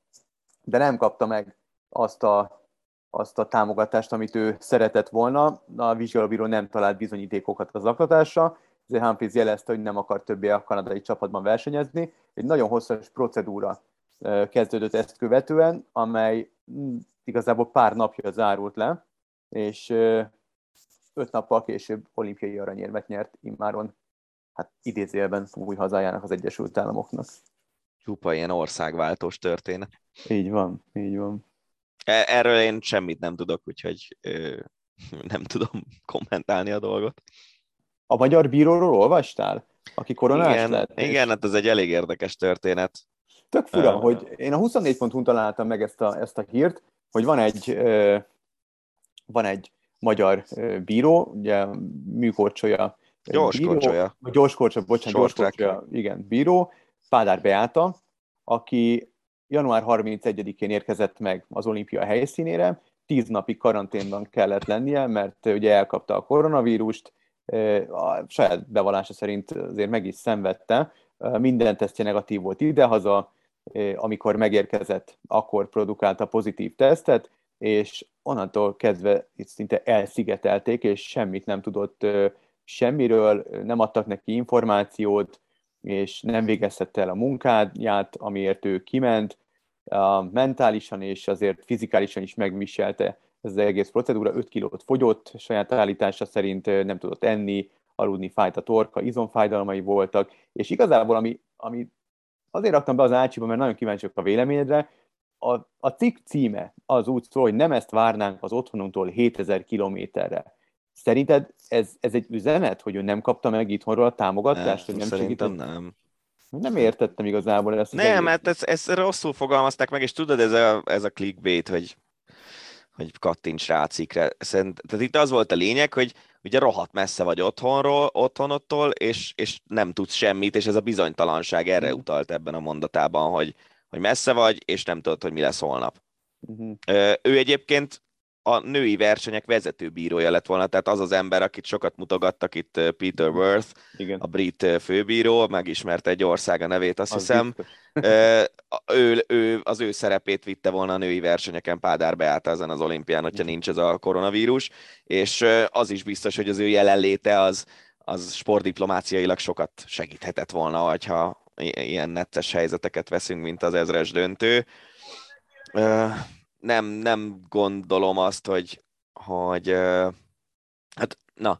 de nem kapta meg azt a, azt a támogatást, amit ő szeretett volna. A vizsgálóbíró nem talált bizonyítékokat az zaklatásra, ezért Humphries jelezte, hogy nem akar többé a kanadai csapatban versenyezni. Egy nagyon hosszas procedúra kezdődött ezt követően, amely mm, igazából pár napja zárult le, és öt nappal később olimpiai aranyérmet nyert immáron, hát idézélben új hazájának, az Egyesült Államoknak. Csupa ilyen országváltós történet. Így van, így van. E- erről én semmit nem tudok, úgyhogy ö, nem tudom kommentálni a dolgot. A magyar bíróról olvastál? Aki koronás igen, lett? Igen, hát ez egy elég érdekes történet. Tök fura, uh, hogy én a 24.hu találtam meg ezt a, ezt a hírt, hogy van egy, uh, van egy magyar bíró, ugye műkorcsolya Gyorskorcsolya. Gyorskorcsolya, bocsánat, gyorskorcsolya, igen, bíró, Pádár Beáta, aki január 31-én érkezett meg az olimpia helyszínére, tíz napig karanténban kellett lennie, mert ugye elkapta a koronavírust, a saját bevallása szerint azért meg is szenvedte, minden tesztje negatív volt idehaza, amikor megérkezett, akkor produkálta pozitív tesztet, és onnantól kezdve itt szinte elszigetelték, és semmit nem tudott semmiről, nem adtak neki információt, és nem végezhette el a munkáját, amiért ő kiment, mentálisan és azért fizikálisan is megviselte ez az egész procedúra, 5 kilót fogyott, saját állítása szerint nem tudott enni, aludni, fájt a torka, izomfájdalmai voltak, és igazából, ami, ami azért raktam be az ácsiba, mert nagyon kíváncsiak a véleményedre, a, a cikk címe az úgy szól, hogy nem ezt várnánk az otthonunktól 7000 kilométerre. Szerinted ez, ez egy üzenet, hogy ő nem kapta meg itthonról a támogatást? Nem, hogy nem szerintem segített? nem. Nem értettem igazából ezt. Nem, mert ezt, ezt rosszul fogalmazták meg, és tudod, ez a, ez a clickbait, hogy hogy kattints rá a cikkre. Szerint, tehát itt az volt a lényeg, hogy ugye rohadt messze vagy otthonról, otthonottól, és, és nem tudsz semmit, és ez a bizonytalanság erre mm. utalt ebben a mondatában, hogy, hogy messze vagy, és nem tudod, hogy mi lesz holnap. Uh-huh. Ő egyébként a női versenyek vezetőbírója lett volna, tehát az az ember, akit sokat mutogattak itt Peter Worth, Igen. a brit főbíró, megismerte egy ország a nevét, azt az hiszem. ő, ő, az ő szerepét vitte volna a női versenyeken Pádár Beáta ezen az olimpián, hogyha nincs ez a koronavírus, és az is biztos, hogy az ő jelenléte az, az sportdiplomáciailag sokat segíthetett volna, hogyha ilyen netes helyzeteket veszünk, mint az ezres döntő nem, nem gondolom azt, hogy, hogy hát na,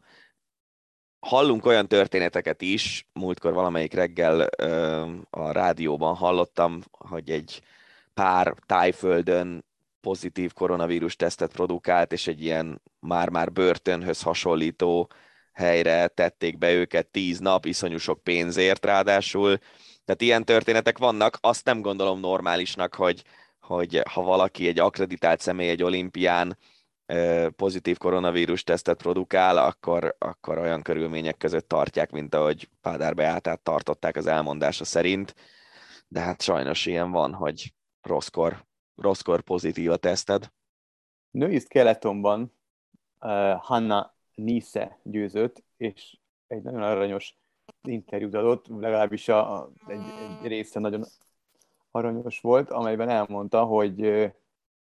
hallunk olyan történeteket is, múltkor valamelyik reggel a rádióban hallottam, hogy egy pár tájföldön pozitív koronavírus tesztet produkált, és egy ilyen már-már börtönhöz hasonlító helyre tették be őket tíz nap, iszonyú sok pénzért ráadásul. Tehát ilyen történetek vannak, azt nem gondolom normálisnak, hogy, hogy ha valaki egy akreditált személy egy olimpián pozitív koronavírus tesztet produkál, akkor, akkor olyan körülmények között tartják, mint ahogy Pádár Beátát tartották az elmondása szerint. De hát sajnos ilyen van, hogy rosszkor, rosszkor pozitív a teszted. Női skeletonban uh, Hanna Nise győzött, és egy nagyon aranyos interjút adott, legalábbis a, a, egy, egy része nagyon aranyos volt, amelyben elmondta, hogy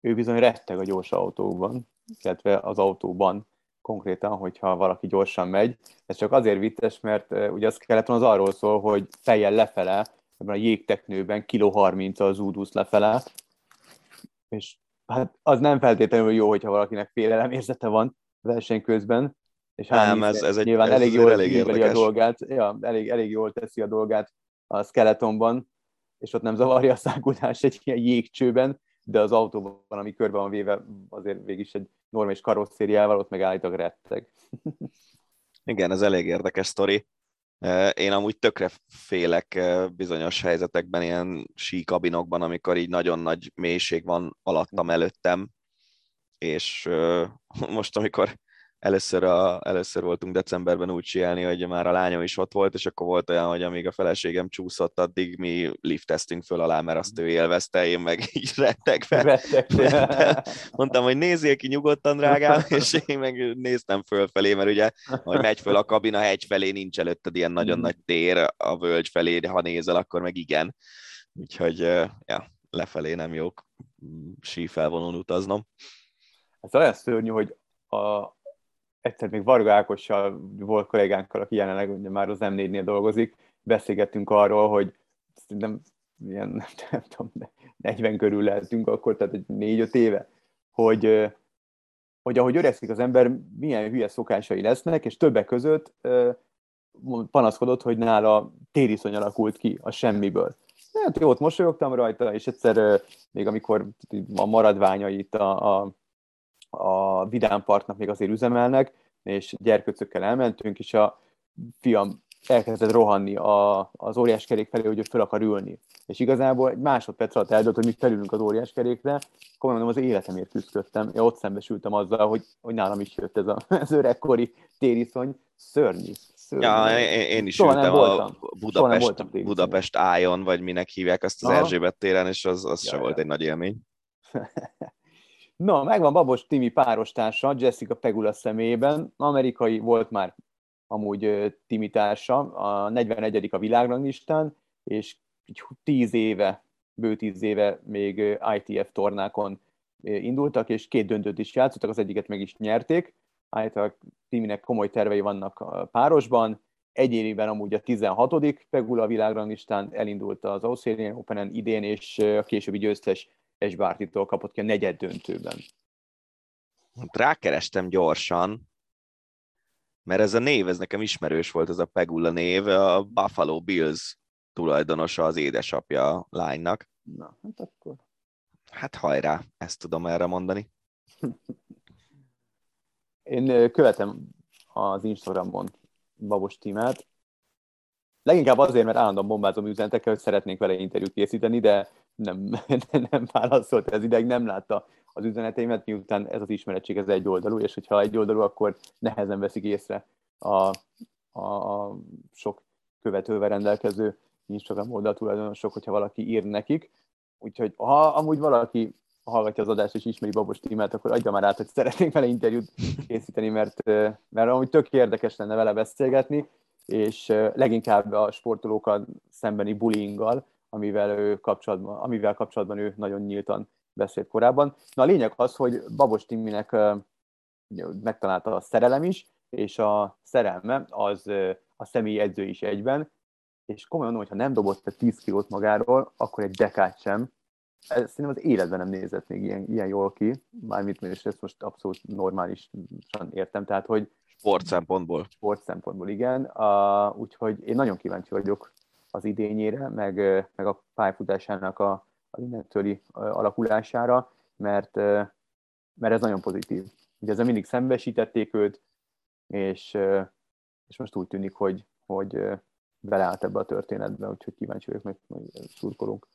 ő bizony retteg a gyors autókban, illetve az autóban konkrétan, hogyha valaki gyorsan megy. Ez csak azért vittes, mert ugye a skeleton az arról szól, hogy fejjel lefele, ebben a jégteknőben kiló 30 az údusz lefele, és hát az nem feltétlenül jó, hogyha valakinek félelem érzete van verseny közben, És Nem, ez- ez egy- nyilván ez elég jól elég a dolgát, ja, elég, elég jól teszi a dolgát a skeletonban, és ott nem zavarja a száguldás egy ilyen jégcsőben, de az autóban, ami körbe van véve, azért végig is egy normális karosszériával, ott meg állítólag retteg. Igen, ez elég érdekes sztori. Eh, Én amúgy tökre félek eh, bizonyos helyzetekben, ilyen síkabinokban, amikor így nagyon nagy mélység van alattam, előttem, és eh, most, amikor először, a, először voltunk decemberben úgy síelni, hogy már a lányom is ott volt, és akkor volt olyan, hogy amíg a feleségem csúszott, addig mi lifteztünk föl alá, mert azt ő élvezte, én meg így rettegve. Rettegtél. Mondtam, hogy nézzél ki nyugodtan, drágám, és én meg néztem fölfelé, mert ugye, hogy megy föl a kabin, a hegy felé nincs előtted ilyen nagyon Mhm. nagy tér, a völgy felé, de ha nézel, akkor meg igen. Úgyhogy, ja, lefelé nem jó sífelvonón utaznom. Ez olyan szörnyű, hogy a, egyszer még Varga Ákossal volt kollégánkkal, aki jelenleg ugye már az M4-nél dolgozik, beszélgettünk arról, hogy nem, ilyen, nem, nem tudom, 40 körül lehetünk akkor, tehát egy 4-5 éve, hogy, hogy ahogy öregszik az ember, milyen hülye szokásai lesznek, és többek között panaszkodott, hogy nála tériszony alakult ki a semmiből. Hát ott mosolyogtam rajta, és egyszer még amikor a maradványait a, a a Vidám Parknak még azért üzemelnek, és gyerkőcökkel elmentünk, és a fiam elkezdett rohanni a, az óriás kerék felé, hogy ő fel akar ülni. És igazából egy másodperc alatt eldőlt, hogy mi felülünk az óriás kerékre, komolyan mondom, az életemért küzdöttem. Én ott szembesültem azzal, hogy, hogy nálam is jött ez a, az öregkori tériszony. Szörnyű. szörnyű. Ja, én, én is Soha ültem a voltam. Budapest. Budapest Ájon, vagy minek hívják azt az Aha. Erzsébet téren, és az, az Ja, se ja. volt egy nagy élmény. Na, megvan Babos Timi párostársa, Jessica Pegula személyében. Amerikai volt már amúgy Timi társa, a 41. a világranglistán, és így 10 éve, bő 10 éve még ITF tornákon indultak, és két döntőt is játszottak, az egyiket meg is nyerték. Állítólag Timinek komoly tervei vannak a párosban, egyéniben amúgy a 16. Pegula világranglistán elindult az Australian Open-en idén, és a későbbi győztes Esbártitól kapott ki a negyed döntőben. Rákerestem gyorsan, mert ez a név, ez nekem ismerős volt, ez a Pegula név, a Buffalo Bills tulajdonosa az édesapja a lánynak. Na, hát akkor... Hát hajrá, ezt tudom erre mondani. Én követem az Instagramon Babos Timát. Leginkább azért, mert állandóan bombázom üzenetekkel, hogy szeretnék vele interjút készíteni, de nem, nem válaszolt ez ideig, nem látta az üzeneteimet, miután ez az ismeretség ez egy oldalú, és hogyha egy oldalú, akkor nehezen veszik észre a, a, a sok követővel rendelkező Instagram oldal tulajdonosok, hogyha valaki ír nekik. Úgyhogy ha amúgy valaki hallgatja az adást és ismeri Babos Tímát, akkor adja már át, hogy szeretnénk vele interjút készíteni, mert, mert amúgy tök érdekes lenne vele beszélgetni, és leginkább a sportolókkal szembeni bullyinggal, amivel, ő kapcsolatban, amivel kapcsolatban ő nagyon nyíltan beszélt korábban. Na a lényeg az, hogy Babos Timinek megtalálta a szerelem is, és a szerelme az a személyi edző is egyben, és komolyan mondom, hogy ha nem dobott fel 10 kilót magáról, akkor egy dekát sem. Ez szerintem az életben nem nézett még ilyen, ilyen jól ki, mármint és ezt most abszolút normálisan értem, tehát hogy Sport szempontból. sport szempontból igen, uh, úgyhogy én nagyon kíváncsi vagyok az idényére, meg, meg a pályafutásának a, a innentőli alakulására, mert, mert ez nagyon pozitív. Ugye ezzel mindig szembesítették őt, és, és most úgy tűnik, hogy, hogy beleállt ebbe a történetbe, úgyhogy kíváncsi vagyok, meg, meg szurkolunk.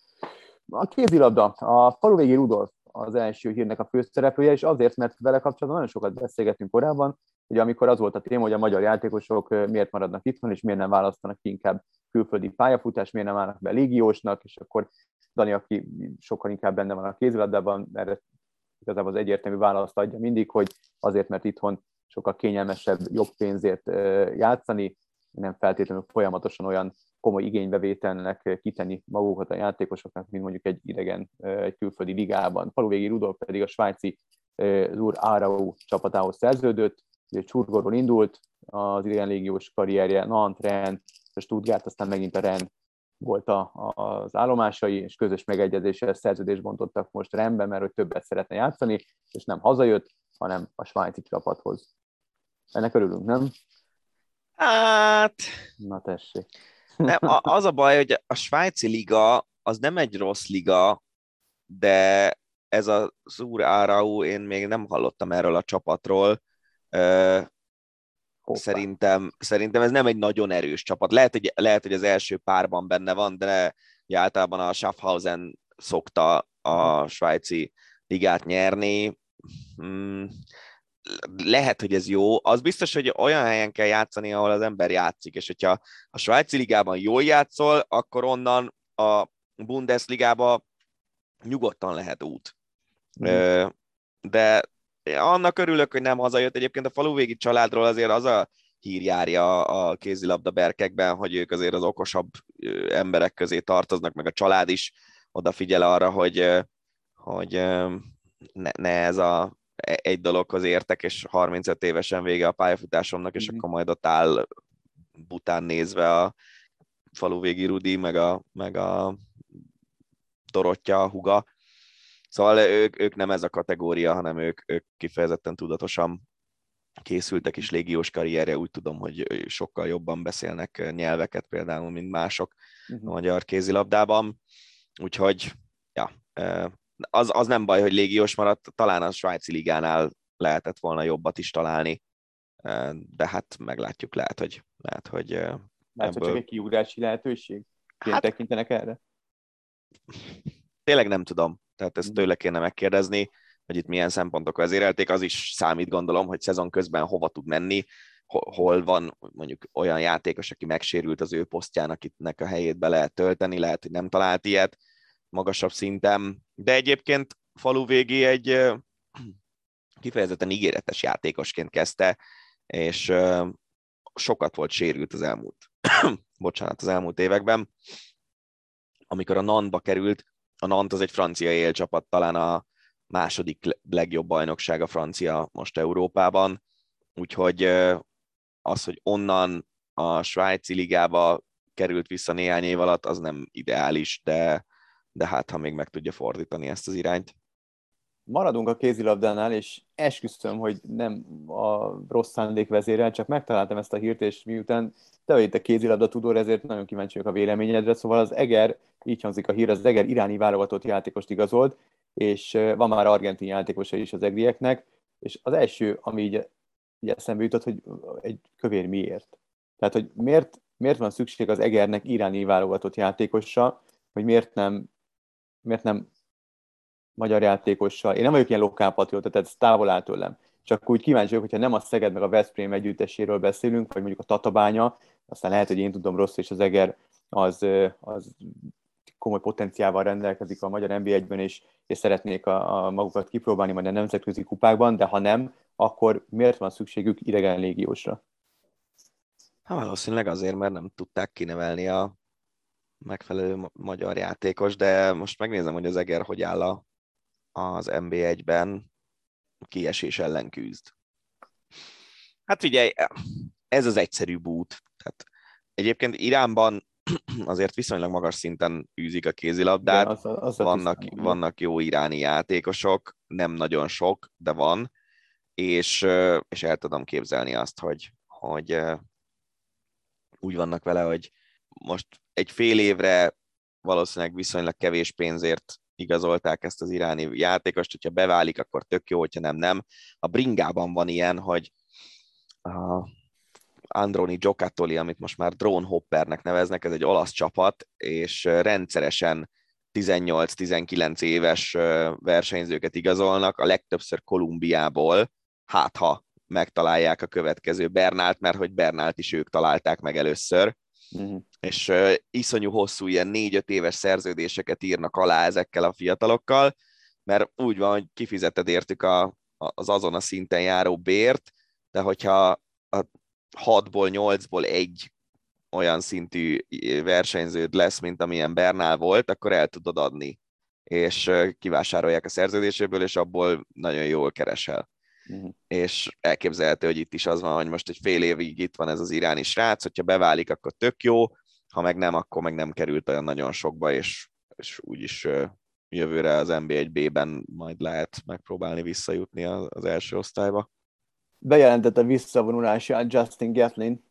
A kézilabda, a faluvégi Rudolf az első hírnek a főszereplője, és azért, mert vele kapcsolatban nagyon sokat beszélgettünk korábban, ugye amikor az volt a téma, hogy a magyar játékosok miért maradnak itthon, és miért nem választanak inkább külföldi pályafutást, miért nem állnak be légiósnak, és akkor Dani, aki sokkal inkább benne van a kézilabdában, erre igazából az egyértelmű választ adja mindig, hogy azért, mert itthon sokkal kényelmesebb, jobb pénzért játszani, nem feltétlenül folyamatosan olyan komoly igénybevételnek kitenni magukat a játékosoknak, mint mondjuk egy idegen, egy külföldi ligában. Faluvégi Rudolf pedig a svájci ö, Zur Arau csapatához szerződött, ugye Csurgorról indult, az idegen légiós karrierje, Nantes, Rennes, a Stuttgart, aztán megint a Rennes volt a, az állomásai, és közös megegyezéssel szerződést bontottak most rendben, mert hogy többet szeretne játszani, és nem hazajött, hanem a svájci csapathoz. Ennek örülünk, nem? Hát, Na tessék. nem, a- az a baj, hogy a svájci liga az nem egy rossz liga, de ez a Zur Arau, én még nem hallottam erről a csapatról. Hoppá. Szerintem, szerintem ez nem egy nagyon erős csapat. Lehet, hogy, lehet, hogy az első párban benne van, de ugye általában a Schaffhausen szokta a svájci ligát nyerni. Hmm, lehet, hogy ez jó. Az biztos, hogy olyan helyen kell játszani, ahol az ember játszik, és hogyha a svájci ligában jól játszol, akkor onnan a Bundesligába nyugodtan lehet út. Mhm. Ö, De annak örülök, hogy nem hazajött. Egyébként a faluvégi családról azért az a hír járja a kézilabda berkekben, hogy ők azért az okosabb emberek közé tartoznak, meg a család is odafigyel arra, hogy, hogy ne, ne ez a e- egy dologhoz értek, és 35 évesen vége a pályafutásomnak, és Mhm. akkor majd ott áll bután nézve a faluvégi Rudi, meg a, meg a Dorottya, a huga. Szóval ők, ők nem ez a kategória, hanem ők, ők kifejezetten tudatosan készültek is légiós karrierje, úgy tudom, hogy sokkal jobban beszélnek nyelveket például, mint mások a Mhm. magyar kézilabdában. Úgyhogy, ja, az, az nem baj, hogy légiós maradt, talán a svájci ligánál lehetett volna jobbat is találni, de hát meglátjuk, lehet, hogy, lehet, hogy Lehet, hogy csak ebből- egy kiugrási lehetőség? Én Hát- tekintenek erre? tényleg nem tudom. Tehát ezt Mhm. tőle kéne megkérdezni, hogy itt milyen szempontok vezérelték. Az is számít, gondolom, hogy szezon közben hova tud menni, ho- hol van mondjuk olyan játékos, aki megsérült az ő posztján, akitnek a helyét be lehet tölteni, lehet, hogy nem talált ilyet magasabb szinten. De egyébként falu végé egy kifejezetten ígéretes játékosként kezdte, és sokat volt sérült az elmúlt, bocsánat, az elmúlt években. Amikor a Nantba került, a Nant az egy francia élcsapat, talán a második le- legjobb bajnokság a francia most Európában, úgyhogy az, hogy onnan a svájci ligába került vissza néhány év alatt, az nem ideális, de, de hát ha még meg tudja fordítani ezt az irányt. Maradunk a kézilabdánál, és esküszöm, hogy nem a rossz szándék vezérel, csak megtaláltam ezt a hírt, és miután te vagy itt a kézilabda tudor, ezért nagyon kíváncsi vagyok a véleményedre. Szóval az Eger, így hangzik a hír, az Eger iráni válogatott játékost igazolt, és van már argentin játékosa is az egrieknek, és az első, ami így, így eszembe jutott, hogy egy kövér miért. Tehát, hogy miért, miért van szükség az Egernek iráni válogatott játékossal, hogy miért nem, miért nem magyar játékossal. Én nem vagyok ilyen lokálpatrióta, tehát ez távol áll tőlem. Csak úgy kíváncsi vagyok, hogyha nem a Szeged meg a Veszprém együtteséről beszélünk, vagy mondjuk a Tatabánya, aztán lehet, hogy én tudom rossz, és az Eger az, az komoly potenciával rendelkezik a magyar NB1-ben, és, és szeretnék a, a magukat kipróbálni majd a nemzetközi kupákban, de ha nem, akkor miért van szükségük idegen légiósra? Hát valószínűleg azért, mert nem tudták kinevelni a megfelelő ma- magyar játékos, de most megnézem, hogy az Eger hogy áll a, az NB1-ben kiesés ellen küzd. Hát figyelj, ez az egyszerű bút. Tehát egyébként Iránban azért viszonylag magas szinten űzik a kézilabdát, Igen, az, az a vannak, tisztán, vannak jó iráni játékosok, nem nagyon sok, de van, és, és el tudom képzelni azt, hogy, hogy úgy vannak vele, hogy most egy fél évre valószínűleg viszonylag kevés pénzért igazolták ezt az iráni játékost, hogyha beválik, akkor tök jó, hogyha nem, nem. A bringában van ilyen, hogy a Androni Giocattoli, amit most már Drone Hoppernek neveznek, ez egy olasz csapat, és rendszeresen 18-19 éves versenyzőket igazolnak, a legtöbbször Kolumbiából, hát ha megtalálják a következő Bernált, mert hogy Bernált is ők találták meg először, Mhm. és uh, iszonyú hosszú ilyen négy-öt éves szerződéseket írnak alá ezekkel a fiatalokkal, mert úgy van, hogy kifizeted értük a, az azon a szinten járó bért, de hogyha a hatból, nyolcból egy olyan szintű versenyződ lesz, mint amilyen Bernál volt, akkor el tudod adni, és kivásárolják a szerződéséből, és abból nagyon jól keresel Mhm. és elképzelhető, hogy itt is az van, hogy most egy fél évig itt van ez az iráni srác, hogyha beválik, akkor tök jó, ha meg nem, akkor meg nem került olyan nagyon sokba, és, és úgyis jövőre az NB1B-ben majd lehet megpróbálni visszajutni az első osztályba. Bejelentette visszavonulását Justin Gatlin,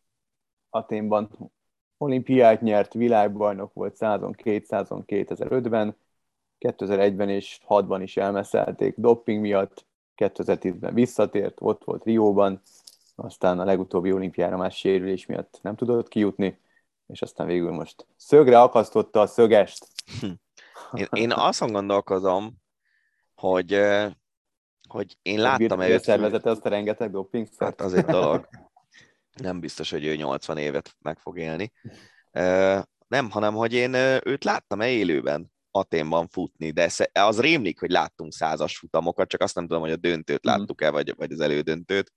Aténban olimpiát nyert, világbajnok volt 100-on, 200-on 2005-ben, 2001-ben és 6-ban is elmeszelték doping miatt, 2010-ben visszatért, ott volt Rióban, aztán a legutóbbi olimpiára más sérülés miatt nem tudott kijutni, és aztán végül most szögre akasztotta a szögest. Hm. Én, én azt gondolkozom, hogy, hogy én láttam -e őt... szervezete azt a rengeteg doping Hát az egy dolog. Nem biztos, hogy ő 80 évet meg fog élni. Nem, hanem hogy én őt láttam-e élőben Aténban futni, de az rémlik, hogy láttunk százas futamokat, csak azt nem tudom, hogy a döntőt mhm. láttuk-e, vagy, vagy az elődöntőt.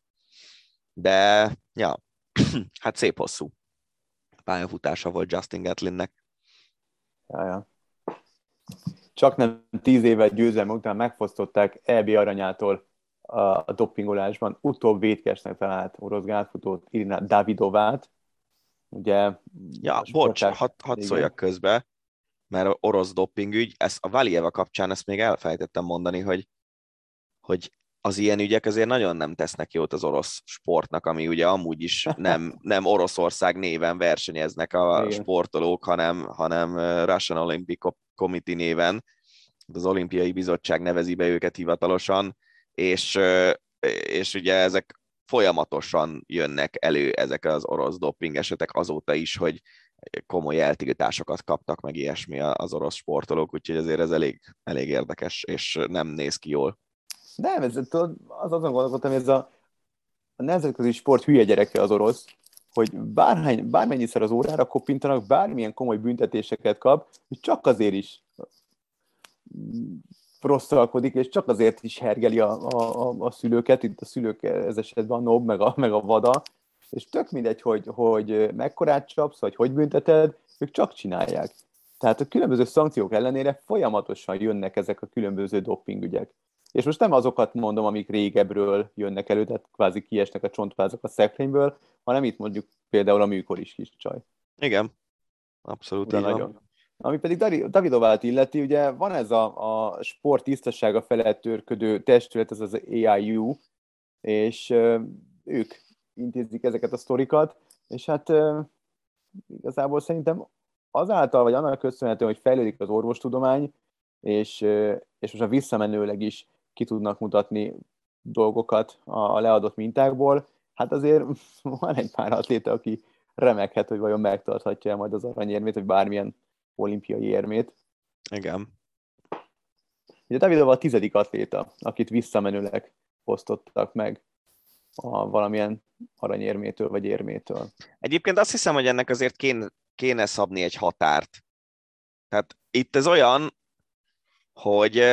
De, ja, hát szép hosszú pályafutása volt Justin Gatlinnek. Ja, ja. Csak nem tíz évet győzelme után megfosztották EB aranyától a, a dopingolásban utóbb vétkesnek talált orosz gálfutót, Irina Davidovát. Ugye, ja, bocs, hadd had szóljak közbe, mert orosz dopingügy, ezt a Valieva kapcsán ezt még elfelejtettem mondani, hogy, hogy az ilyen ügyek azért nagyon nem tesznek jót az orosz sportnak, ami ugye amúgy is nem, nem Oroszország néven versenyeznek a Igen. sportolók, hanem, hanem Russian Olympic Committee néven, az olimpiai bizottság nevezi be őket hivatalosan, és, és ugye ezek folyamatosan jönnek elő ezek az orosz doping esetek azóta is, hogy komoly eltiltásokat kaptak, meg ilyesmi az orosz sportolók, úgyhogy azért ez elég, elég érdekes, és nem néz ki jól. Nem, ez, tudod, az azon gondolkodtam, hogy ez a, a nemzetközi sport hülye gyereke az orosz, hogy bárhány, bármennyiszer az órára kopintanak, bármilyen komoly büntetéseket kap, hogy csak azért is rosszalkodik, és csak azért is hergeli a, a, a szülőket, itt a szülők ez esetben a nob, meg a, meg a vada, és tök mindegy, hogy, hogy mekkorát csapsz, vagy hogy bünteted, ők csak csinálják. Tehát a különböző szankciók ellenére folyamatosan jönnek ezek a különböző dopingügyek. És most nem azokat mondom, amik régebről jönnek elő, tehát kvázi kiesnek a csontvázak a szekrényből, hanem itt mondjuk például a műkor is kis csaj. Igen, abszolút így nagyon. Ami pedig Davidovát illeti, ugye van ez a, a sport tisztasága felett törködő testület, ez az AIU, és ők intézik ezeket a sztorikat, és hát igazából szerintem azáltal, vagy annak köszönhetően, hogy fejlődik az orvostudomány, és, és most a visszamenőleg is ki tudnak mutatni dolgokat a leadott mintákból, hát azért van egy pár atléta, aki remekhet, hogy vajon megtarthatja majd az aranyérmét, vagy bármilyen olimpiai érmét. Igen. Ugye Davidova a tizedik atléta, akit visszamenőleg osztottak meg a valamilyen aranyérmétől vagy érmétől. Egyébként azt hiszem, hogy ennek azért kéne, kéne szabni egy határt. Tehát itt ez olyan, hogy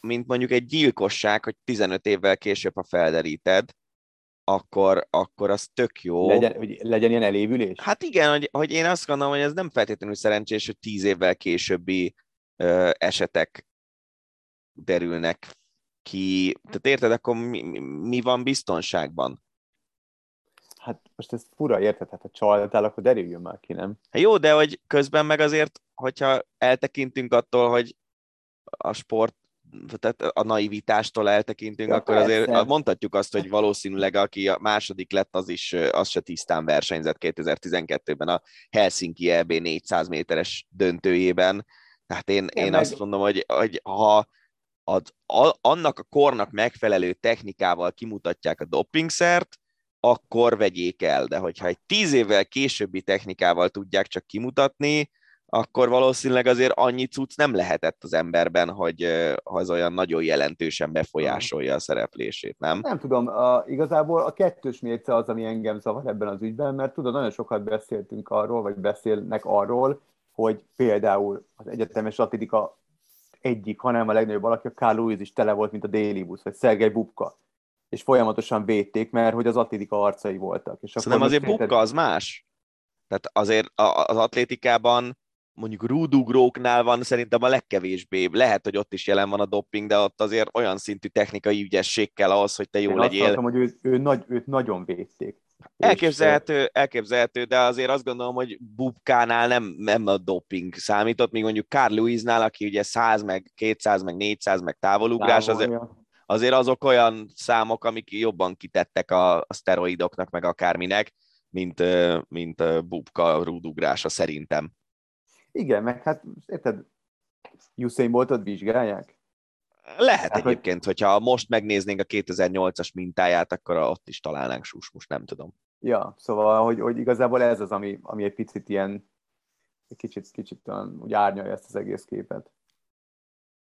mint mondjuk egy gyilkosság, hogy 15 évvel később, ha felderíted, akkor, akkor az tök jó. Legyen, hogy legyen ilyen elévülés? Hát igen, hogy, hogy én azt gondolom, hogy ez nem feltétlenül szerencsés, hogy 10 évvel későbbi ö, esetek derülnek ki. Tehát érted, akkor mi, mi van biztonságban? Hát most ez fura, érted? Hát ha csaltál, akkor derüljön már ki, nem? Hát jó, de hogy közben meg azért, hogyha eltekintünk attól, hogy a sport tehát a naivitástól eltekintünk, ja, akkor persze. azért mondhatjuk azt, hogy valószínűleg aki a második lett, az is az se tisztán versenyzett 2012-ben a Helsinki EB 400 méteres döntőjében. Tehát én, ja, én meg... azt mondom, hogy, hogy ha az, a, annak a kornak megfelelő technikával kimutatják a dopingszert, akkor vegyék el, de hogyha egy tíz évvel későbbi technikával tudják csak kimutatni, akkor valószínűleg azért annyi cucc nem lehetett az emberben, hogy az olyan nagyon jelentősen befolyásolja a szereplését, nem? Nem tudom, a, igazából a kettős mérce az, ami engem zavar ebben az ügyben, mert tudod, nagyon sokat beszéltünk arról, vagy beszélnek arról, hogy például az egyetemes atlétika egyik, hanem a legnagyobb alakja, Carl Lewis is tele volt, mint a Daily Bus, vagy Szergej Bubka és folyamatosan védték, mert hogy az atlétika arcai voltak. És Szerintem azért Bubka az más. Tehát azért az atlétikában mondjuk rúdugróknál van szerintem a legkevésbé. Lehet, hogy ott is jelen van a dopping, de ott azért olyan szintű technikai ügyesség kell ahhoz, hogy te jó Én legyél. Azt hogy ő, ő nagy, őt nagyon védték. Elképzelhető, elképzelhető, de azért azt gondolom, hogy Bubkánál nem, nem a doping számított, míg mondjuk Carl Lewisnál, aki ugye 100, meg 200, meg 400, meg távolugrás, azért, azért azok olyan számok, amik jobban kitettek a, a szteroidoknak, meg akárminek, mint, mint Bubka rúdugrása szerintem. Igen, meg hát érted, Usain Boltot vizsgálják? Lehet hát, egyébként, hogy... hogyha most megnéznénk a 2008-as mintáját, akkor ott is találnánk sus, most nem tudom. Ja, szóval, hogy, hogy igazából ez az, ami, ami egy picit ilyen, egy kicsit, kicsit olyan, úgy árnyalja ezt az egész képet.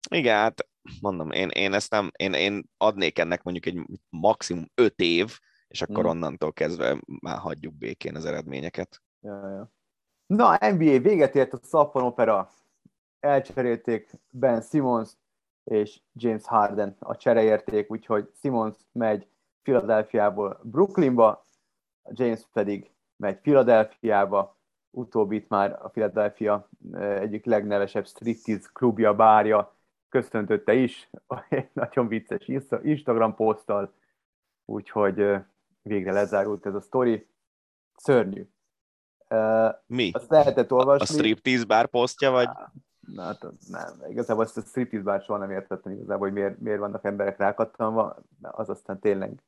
Igen, hát mondom, én, én ezt nem, én, én adnék ennek mondjuk egy maximum öt év, és akkor hmm. onnantól kezdve már hagyjuk békén az eredményeket. Ja, ja. Na, NBA véget ért a Szappan Opera. Elcserélték Ben Simmons és James Harden a csereérték, úgyhogy Simmons megy Philadelphiából Brooklynba, James pedig megy Philadelphiába, utóbbit már a Philadelphia eh, egyik legnevesebb striptease klubja, bárja köszöntötte is, egy nagyon vicces Instagram poszttal, úgyhogy eh, végre lezárult ez a sztori. Szörnyű. Mi? Azt lehetett olvasni. A striptease bár posztja, vagy? Na, hát nem, igazából ezt a striptease bár soha nem értettem igazából, hogy miért, miért vannak emberek rákattanva, az aztán tényleg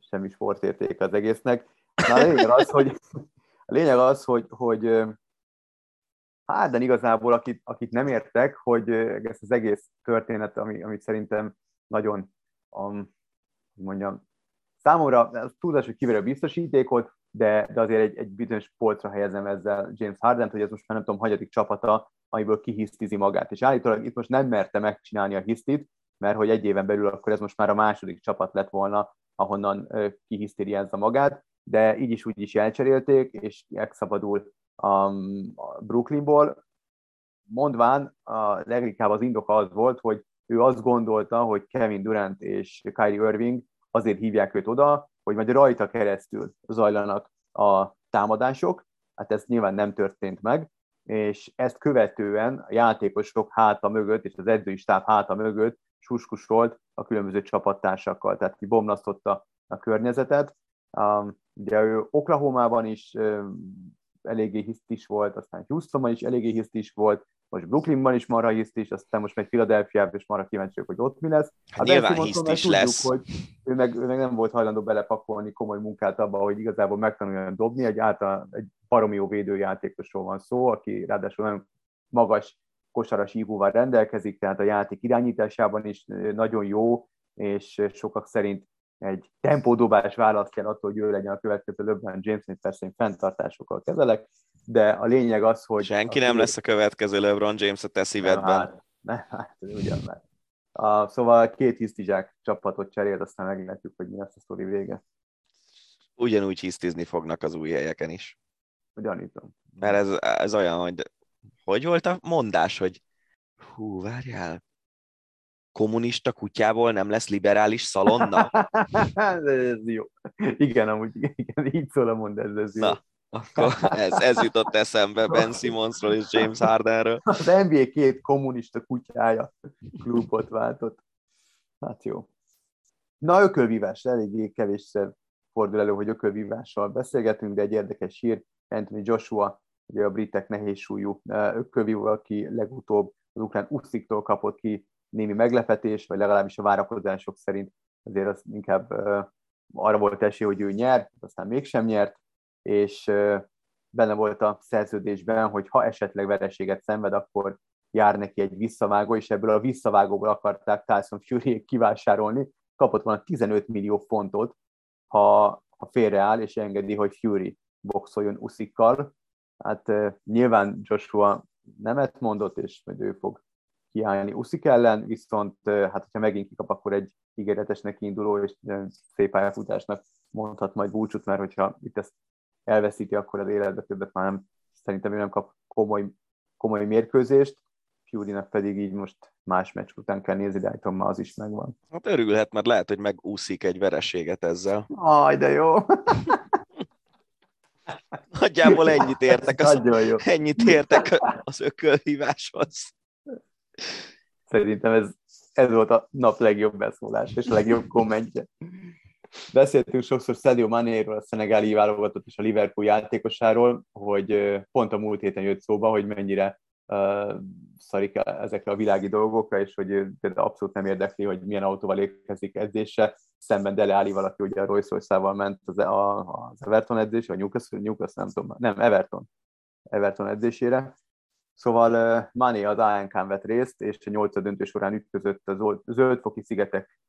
semmi sportérték az egésznek. Na, a lényeg az, hogy, a lényeg az, hogy, hogy hát, de igazából akit, akit nem értek, hogy ez az egész történet, ami, amit szerintem nagyon, um, mondjam, számomra túlzás, hogy kiverő biztosítékot, de, de azért egy, egy bizonyos polcra helyezem ezzel James Harden, hogy ez most már nem tudom, hagyadik csapata, amiből kihisztizi magát. És állítólag itt most nem merte megcsinálni a hisztit, mert hogy egy éven belül akkor ez most már a második csapat lett volna, ahonnan kihisztériázza magát, de így is úgy is elcserélték, és megszabadul a Brooklynból. Mondván a leginkább az indoka az volt, hogy ő azt gondolta, hogy Kevin Durant és Kyrie Irving azért hívják őt oda, hogy majd rajta keresztül zajlanak a támadások, hát ez nyilván nem történt meg, és ezt követően a játékosok háta mögött, és az edzői stáb háta mögött suskusolt a különböző csapattársakkal, tehát ki bomlasztotta a környezetet. Um, ugye ő Oklahoma-ban is um, eléggé hisztis volt, aztán Houstonban is eléggé hisztis volt, most Brooklynban is marha hiszt is, aztán most megy Philadelphia és marha kíváncsiak, hogy ott mi lesz. Hát, nyilván hiszt is tudjuk, lesz. Hogy ő meg, ő meg nem volt hajlandó belepakolni komoly munkát abba, hogy igazából megtanuljon dobni, egy által egy baromi jó védőjátékosról van szó, aki ráadásul nagyon magas kosaras ívóval rendelkezik, tehát a játék irányításában is nagyon jó, és sokak szerint egy tempódobás választja attól, hogy ő legyen a következő LeBron James, mint persze én fenntartásokkal kezelek, de a lényeg az, hogy... Senki nem lesz a következő LeBron James a te szívedben. Hát, ne, hát, ugyan már. A, szóval két hisztizsák csapatot cserélt, aztán meglátjuk, hogy mi lesz a sztori vége. Ugyanúgy hisztizni fognak az új helyeken is. Gyanítom. Mert ez, ez olyan, hogy hogy volt a mondás, hogy hú, várjál, kommunista kutyából nem lesz liberális szalonna? ez jó. Igen, amúgy igen, így szól a mondás, ez jó. Akkor ez, ez jutott eszembe Ben Simmonsról és James Hardenről. Az NBA két kommunista kutyája klubot váltott. Hát jó. Na, ökölvívás, eléggé kevésszer fordul elő, hogy ökölvívással beszélgetünk, de egy érdekes hír, Anthony Joshua, ugye a britek nehéz súlyú ökölvívó, aki legutóbb az ukrán Usziktól kapott ki némi meglepetés, vagy legalábbis a várakozások szerint azért az inkább arra volt esély, hogy ő nyer, aztán mégsem nyert, és benne volt a szerződésben, hogy ha esetleg vereséget szenved, akkor jár neki egy visszavágó, és ebből a visszavágóból akarták Tyson Fury kivásárolni, kapott volna 15 millió fontot, ha, ha félreáll, és engedi, hogy Fury boxoljon Uszikkal. Hát nyilván Joshua nemet mondott, és majd ő fog kiállni Uszik ellen, viszont hát hogyha megint kikap, akkor egy ígéretesnek induló és szép pályafutásnak mondhat majd búcsút, mert hogyha itt ezt elveszíti, akkor az életbe többet már nem, szerintem ő nem kap komoly, komoly mérkőzést, fury pedig így most más meccs után kell nézni, de állítom már az is megvan. Hát örülhet, mert lehet, hogy megúszik egy vereséget ezzel. Aj, de jó! Nagyjából ennyit értek az, jó. ennyit értek az ökölhíváshoz. Szerintem ez, ez volt a nap legjobb beszólás, és legjobb kommentje. Beszéltünk sokszor Sadio Manéről, a szenegáli válogatott és a Liverpool játékosáról, hogy pont a múlt héten jött szóba, hogy mennyire uh, szarik ezekre a világi dolgokra, és hogy például abszolút nem érdekli, hogy milyen autóval érkezik edzésre. Szemben Dele Alli valaki ugye a royce ment az, a, az Everton edzés, vagy Newcastle, Newcastle, nem tudom, nem, Everton, Everton edzésére. Szóval Mané az ANK-n vett részt, és a nyolcad döntő során ütközött a zöldfoki szigetek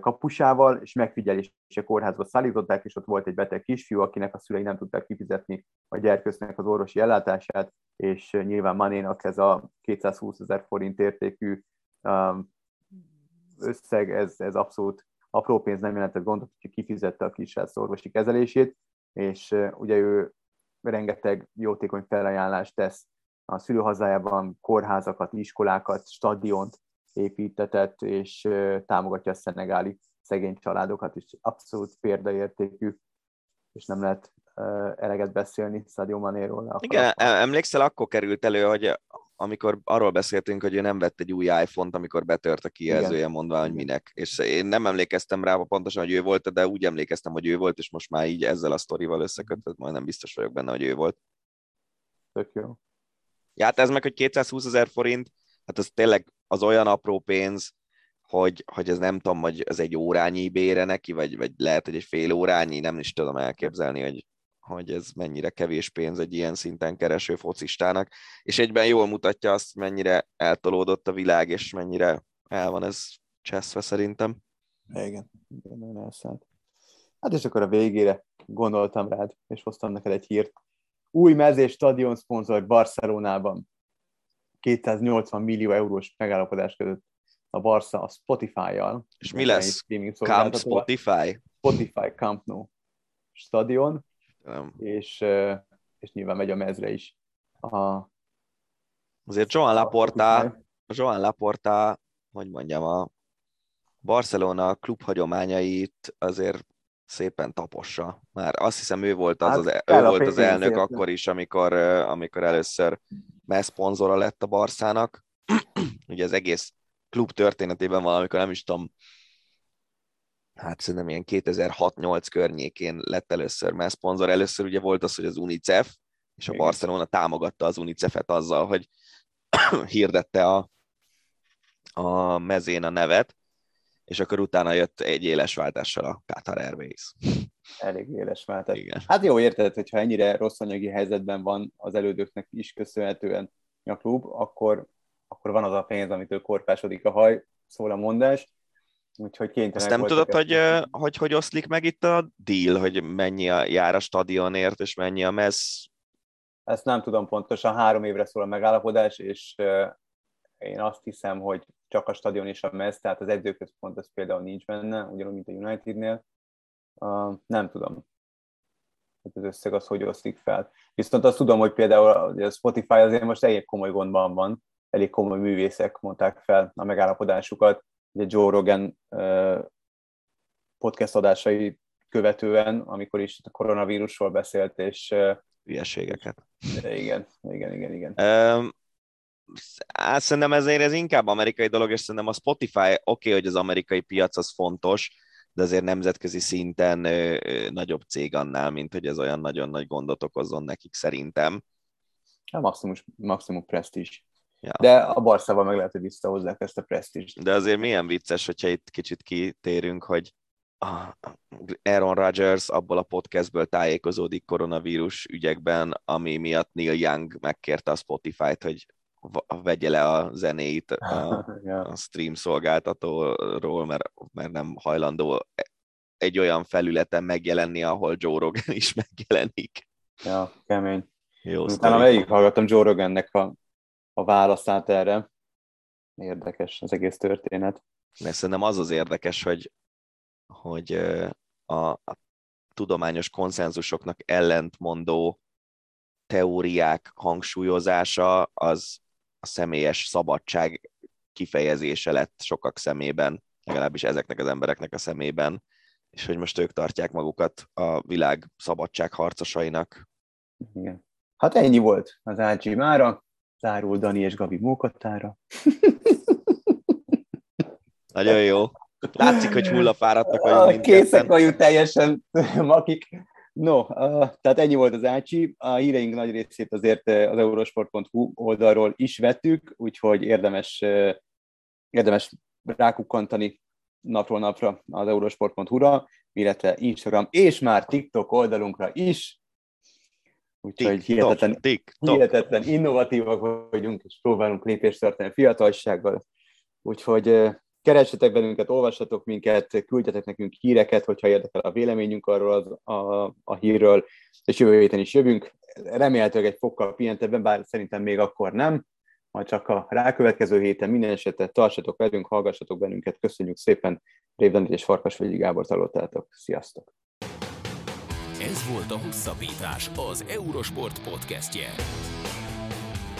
kapusával, és megfigyelése kórházba szállították, és ott volt egy beteg kisfiú, akinek a szülei nem tudták kifizetni a gyerkősznek az orvosi ellátását, és nyilván Manénak ez a 220 ezer forint értékű összeg, ez, ez abszolút apró pénz nem jelentett gondot, hogy kifizette a kisrác orvosi kezelését, és ugye ő rengeteg jótékony felajánlást tesz a szülőhazájában, kórházakat, iskolákat, stadiont, építetett, és támogatja a szenegáli szegény családokat is. Abszolút példaértékű, és nem lehet eleget beszélni Sadio Manéról. Igen, emlékszel, akkor került elő, hogy amikor arról beszéltünk, hogy ő nem vett egy új iPhone-t, amikor betört a kijelzője, mondva, hogy minek. És én nem emlékeztem rá pontosan, hogy ő volt, de úgy emlékeztem, hogy ő volt, és most már így ezzel a sztorival összekötött, majdnem biztos vagyok benne, hogy ő volt. Tök jó. Ja, hát ez meg, hogy 220 ezer forint, hát az tényleg az olyan apró pénz, hogy, hogy ez nem tudom, hogy ez egy órányi bére neki, vagy, vagy lehet, hogy egy fél órányi, nem is tudom elképzelni, hogy, hogy ez mennyire kevés pénz egy ilyen szinten kereső focistának, és egyben jól mutatja azt, mennyire eltolódott a világ, és mennyire el van ez cseszve szerintem. Igen, igen, nagyon elszállt. Hát és akkor a végére gondoltam rád, és hoztam neked egy hírt. Új mezés stadion szponzor Barcelonában. 280 millió eurós megállapodás között a Barca a Spotify-jal. És mi lesz? Camp Spotify? Spotify Camp Nou stadion, Nem. és, és nyilván megy a mezre is. A, Azért Joan Laporta, Joan Laporta, hogy mondjam, a Barcelona klub hagyományait azért szépen tapossa. Már azt hiszem ő volt az, hát, az, ő volt az elnök akkor is, amikor, amikor először szponzora lett a Barszának. Ugye az egész klub történetében valamikor nem is tudom, hát szerintem ilyen 2006-8 környékén lett először szponzor. Először ugye volt az, hogy az UNICEF, és a Barcelona támogatta az UNICEF-et azzal, hogy hirdette a, a mezén a nevet, és akkor utána jött egy éles váltással a Qatar Airways. Elég éles váltás. Igen. Hát jó, érted, hogyha ennyire rossz anyagi helyzetben van az elődöknek is köszönhetően a klub, akkor, akkor van az a pénz, amitől korpásodik a haj, szól a mondás. Úgyhogy kénytelenek Azt nem tudod, hogy, hogy, hogy oszlik meg itt a deal, hogy mennyi a jár a stadionért, és mennyi a mez? Ezt nem tudom pontosan, három évre szól a megállapodás, és én azt hiszem, hogy csak a stadion és a mez, tehát az edzőközpont az például nincs benne, ugyanúgy, mint a Unitednél. Uh, nem tudom, hogy az összeg az hogy osztik fel. Viszont azt tudom, hogy például a Spotify azért most elég komoly gondban van, elég komoly művészek mondták fel a megállapodásukat. Ugye Joe Rogan uh, podcast adásai követően, amikor is a koronavírusról beszélt, és uh, hülyeségeket. Igen, igen, igen, igen. Um, hát szerintem ezért ez inkább amerikai dolog, és szerintem a Spotify oké, okay, hogy az amerikai piac az fontos, de azért nemzetközi szinten ö, ö, nagyobb cég annál, mint hogy ez olyan nagyon nagy gondot okozzon nekik szerintem. A maximum, maximum presztízs. Ja. De a Barszával meg lehet, hogy visszahozzák ezt a presztízst. De azért milyen vicces, hogyha itt kicsit kitérünk, hogy Aaron Rodgers abból a podcastből tájékozódik koronavírus ügyekben, ami miatt Neil Young megkérte a Spotify-t, hogy vegye le a zenéit a, a stream szolgáltatóról, mert, mert nem hajlandó egy olyan felületen megjelenni, ahol Joe Rogan is megjelenik. Ja, kemény. Jó Utána végig hallgattam Joe Rogannek a, a válaszát erre. Érdekes az egész történet. Mert szerintem az az érdekes, hogy, hogy a, a tudományos konszenzusoknak ellentmondó teóriák hangsúlyozása az a személyes szabadság kifejezése lett sokak szemében, legalábbis ezeknek az embereknek a szemében, és hogy most ők tartják magukat a világ szabadság harcosainak. Igen. Hát ennyi volt az Ácsi mára, zárul Dani és Gabi mókottára. Nagyon jó. Látszik, hogy hullafáradtak vagyunk Készek vagyunk teljesen, akik No, uh, tehát ennyi volt az Ácsi. A híreink nagy részét azért az eurosport.hu oldalról is vettük, úgyhogy érdemes, érdemes rákukkantani napról napra az eurosport.hu-ra, illetve Instagram és már TikTok oldalunkra is. Úgyhogy hihetetlen, TikTok. hihetetlen innovatívak vagyunk, és próbálunk lépést tartani a fiatalsággal. Úgyhogy keressetek bennünket, olvassatok minket, küldjetek nekünk híreket, hogyha érdekel a véleményünk arról az, a, a hírről, és jövő héten is jövünk. Remélhetőleg egy fokkal pihentebben, bár szerintem még akkor nem, majd csak a rákövetkező héten minden esetre tartsatok velünk, hallgassatok bennünket, köszönjük szépen, Rév és Farkasvegyi Gábor találtátok. Sziasztok! Ez volt a Hosszabbítás, az Eurosport podcastje.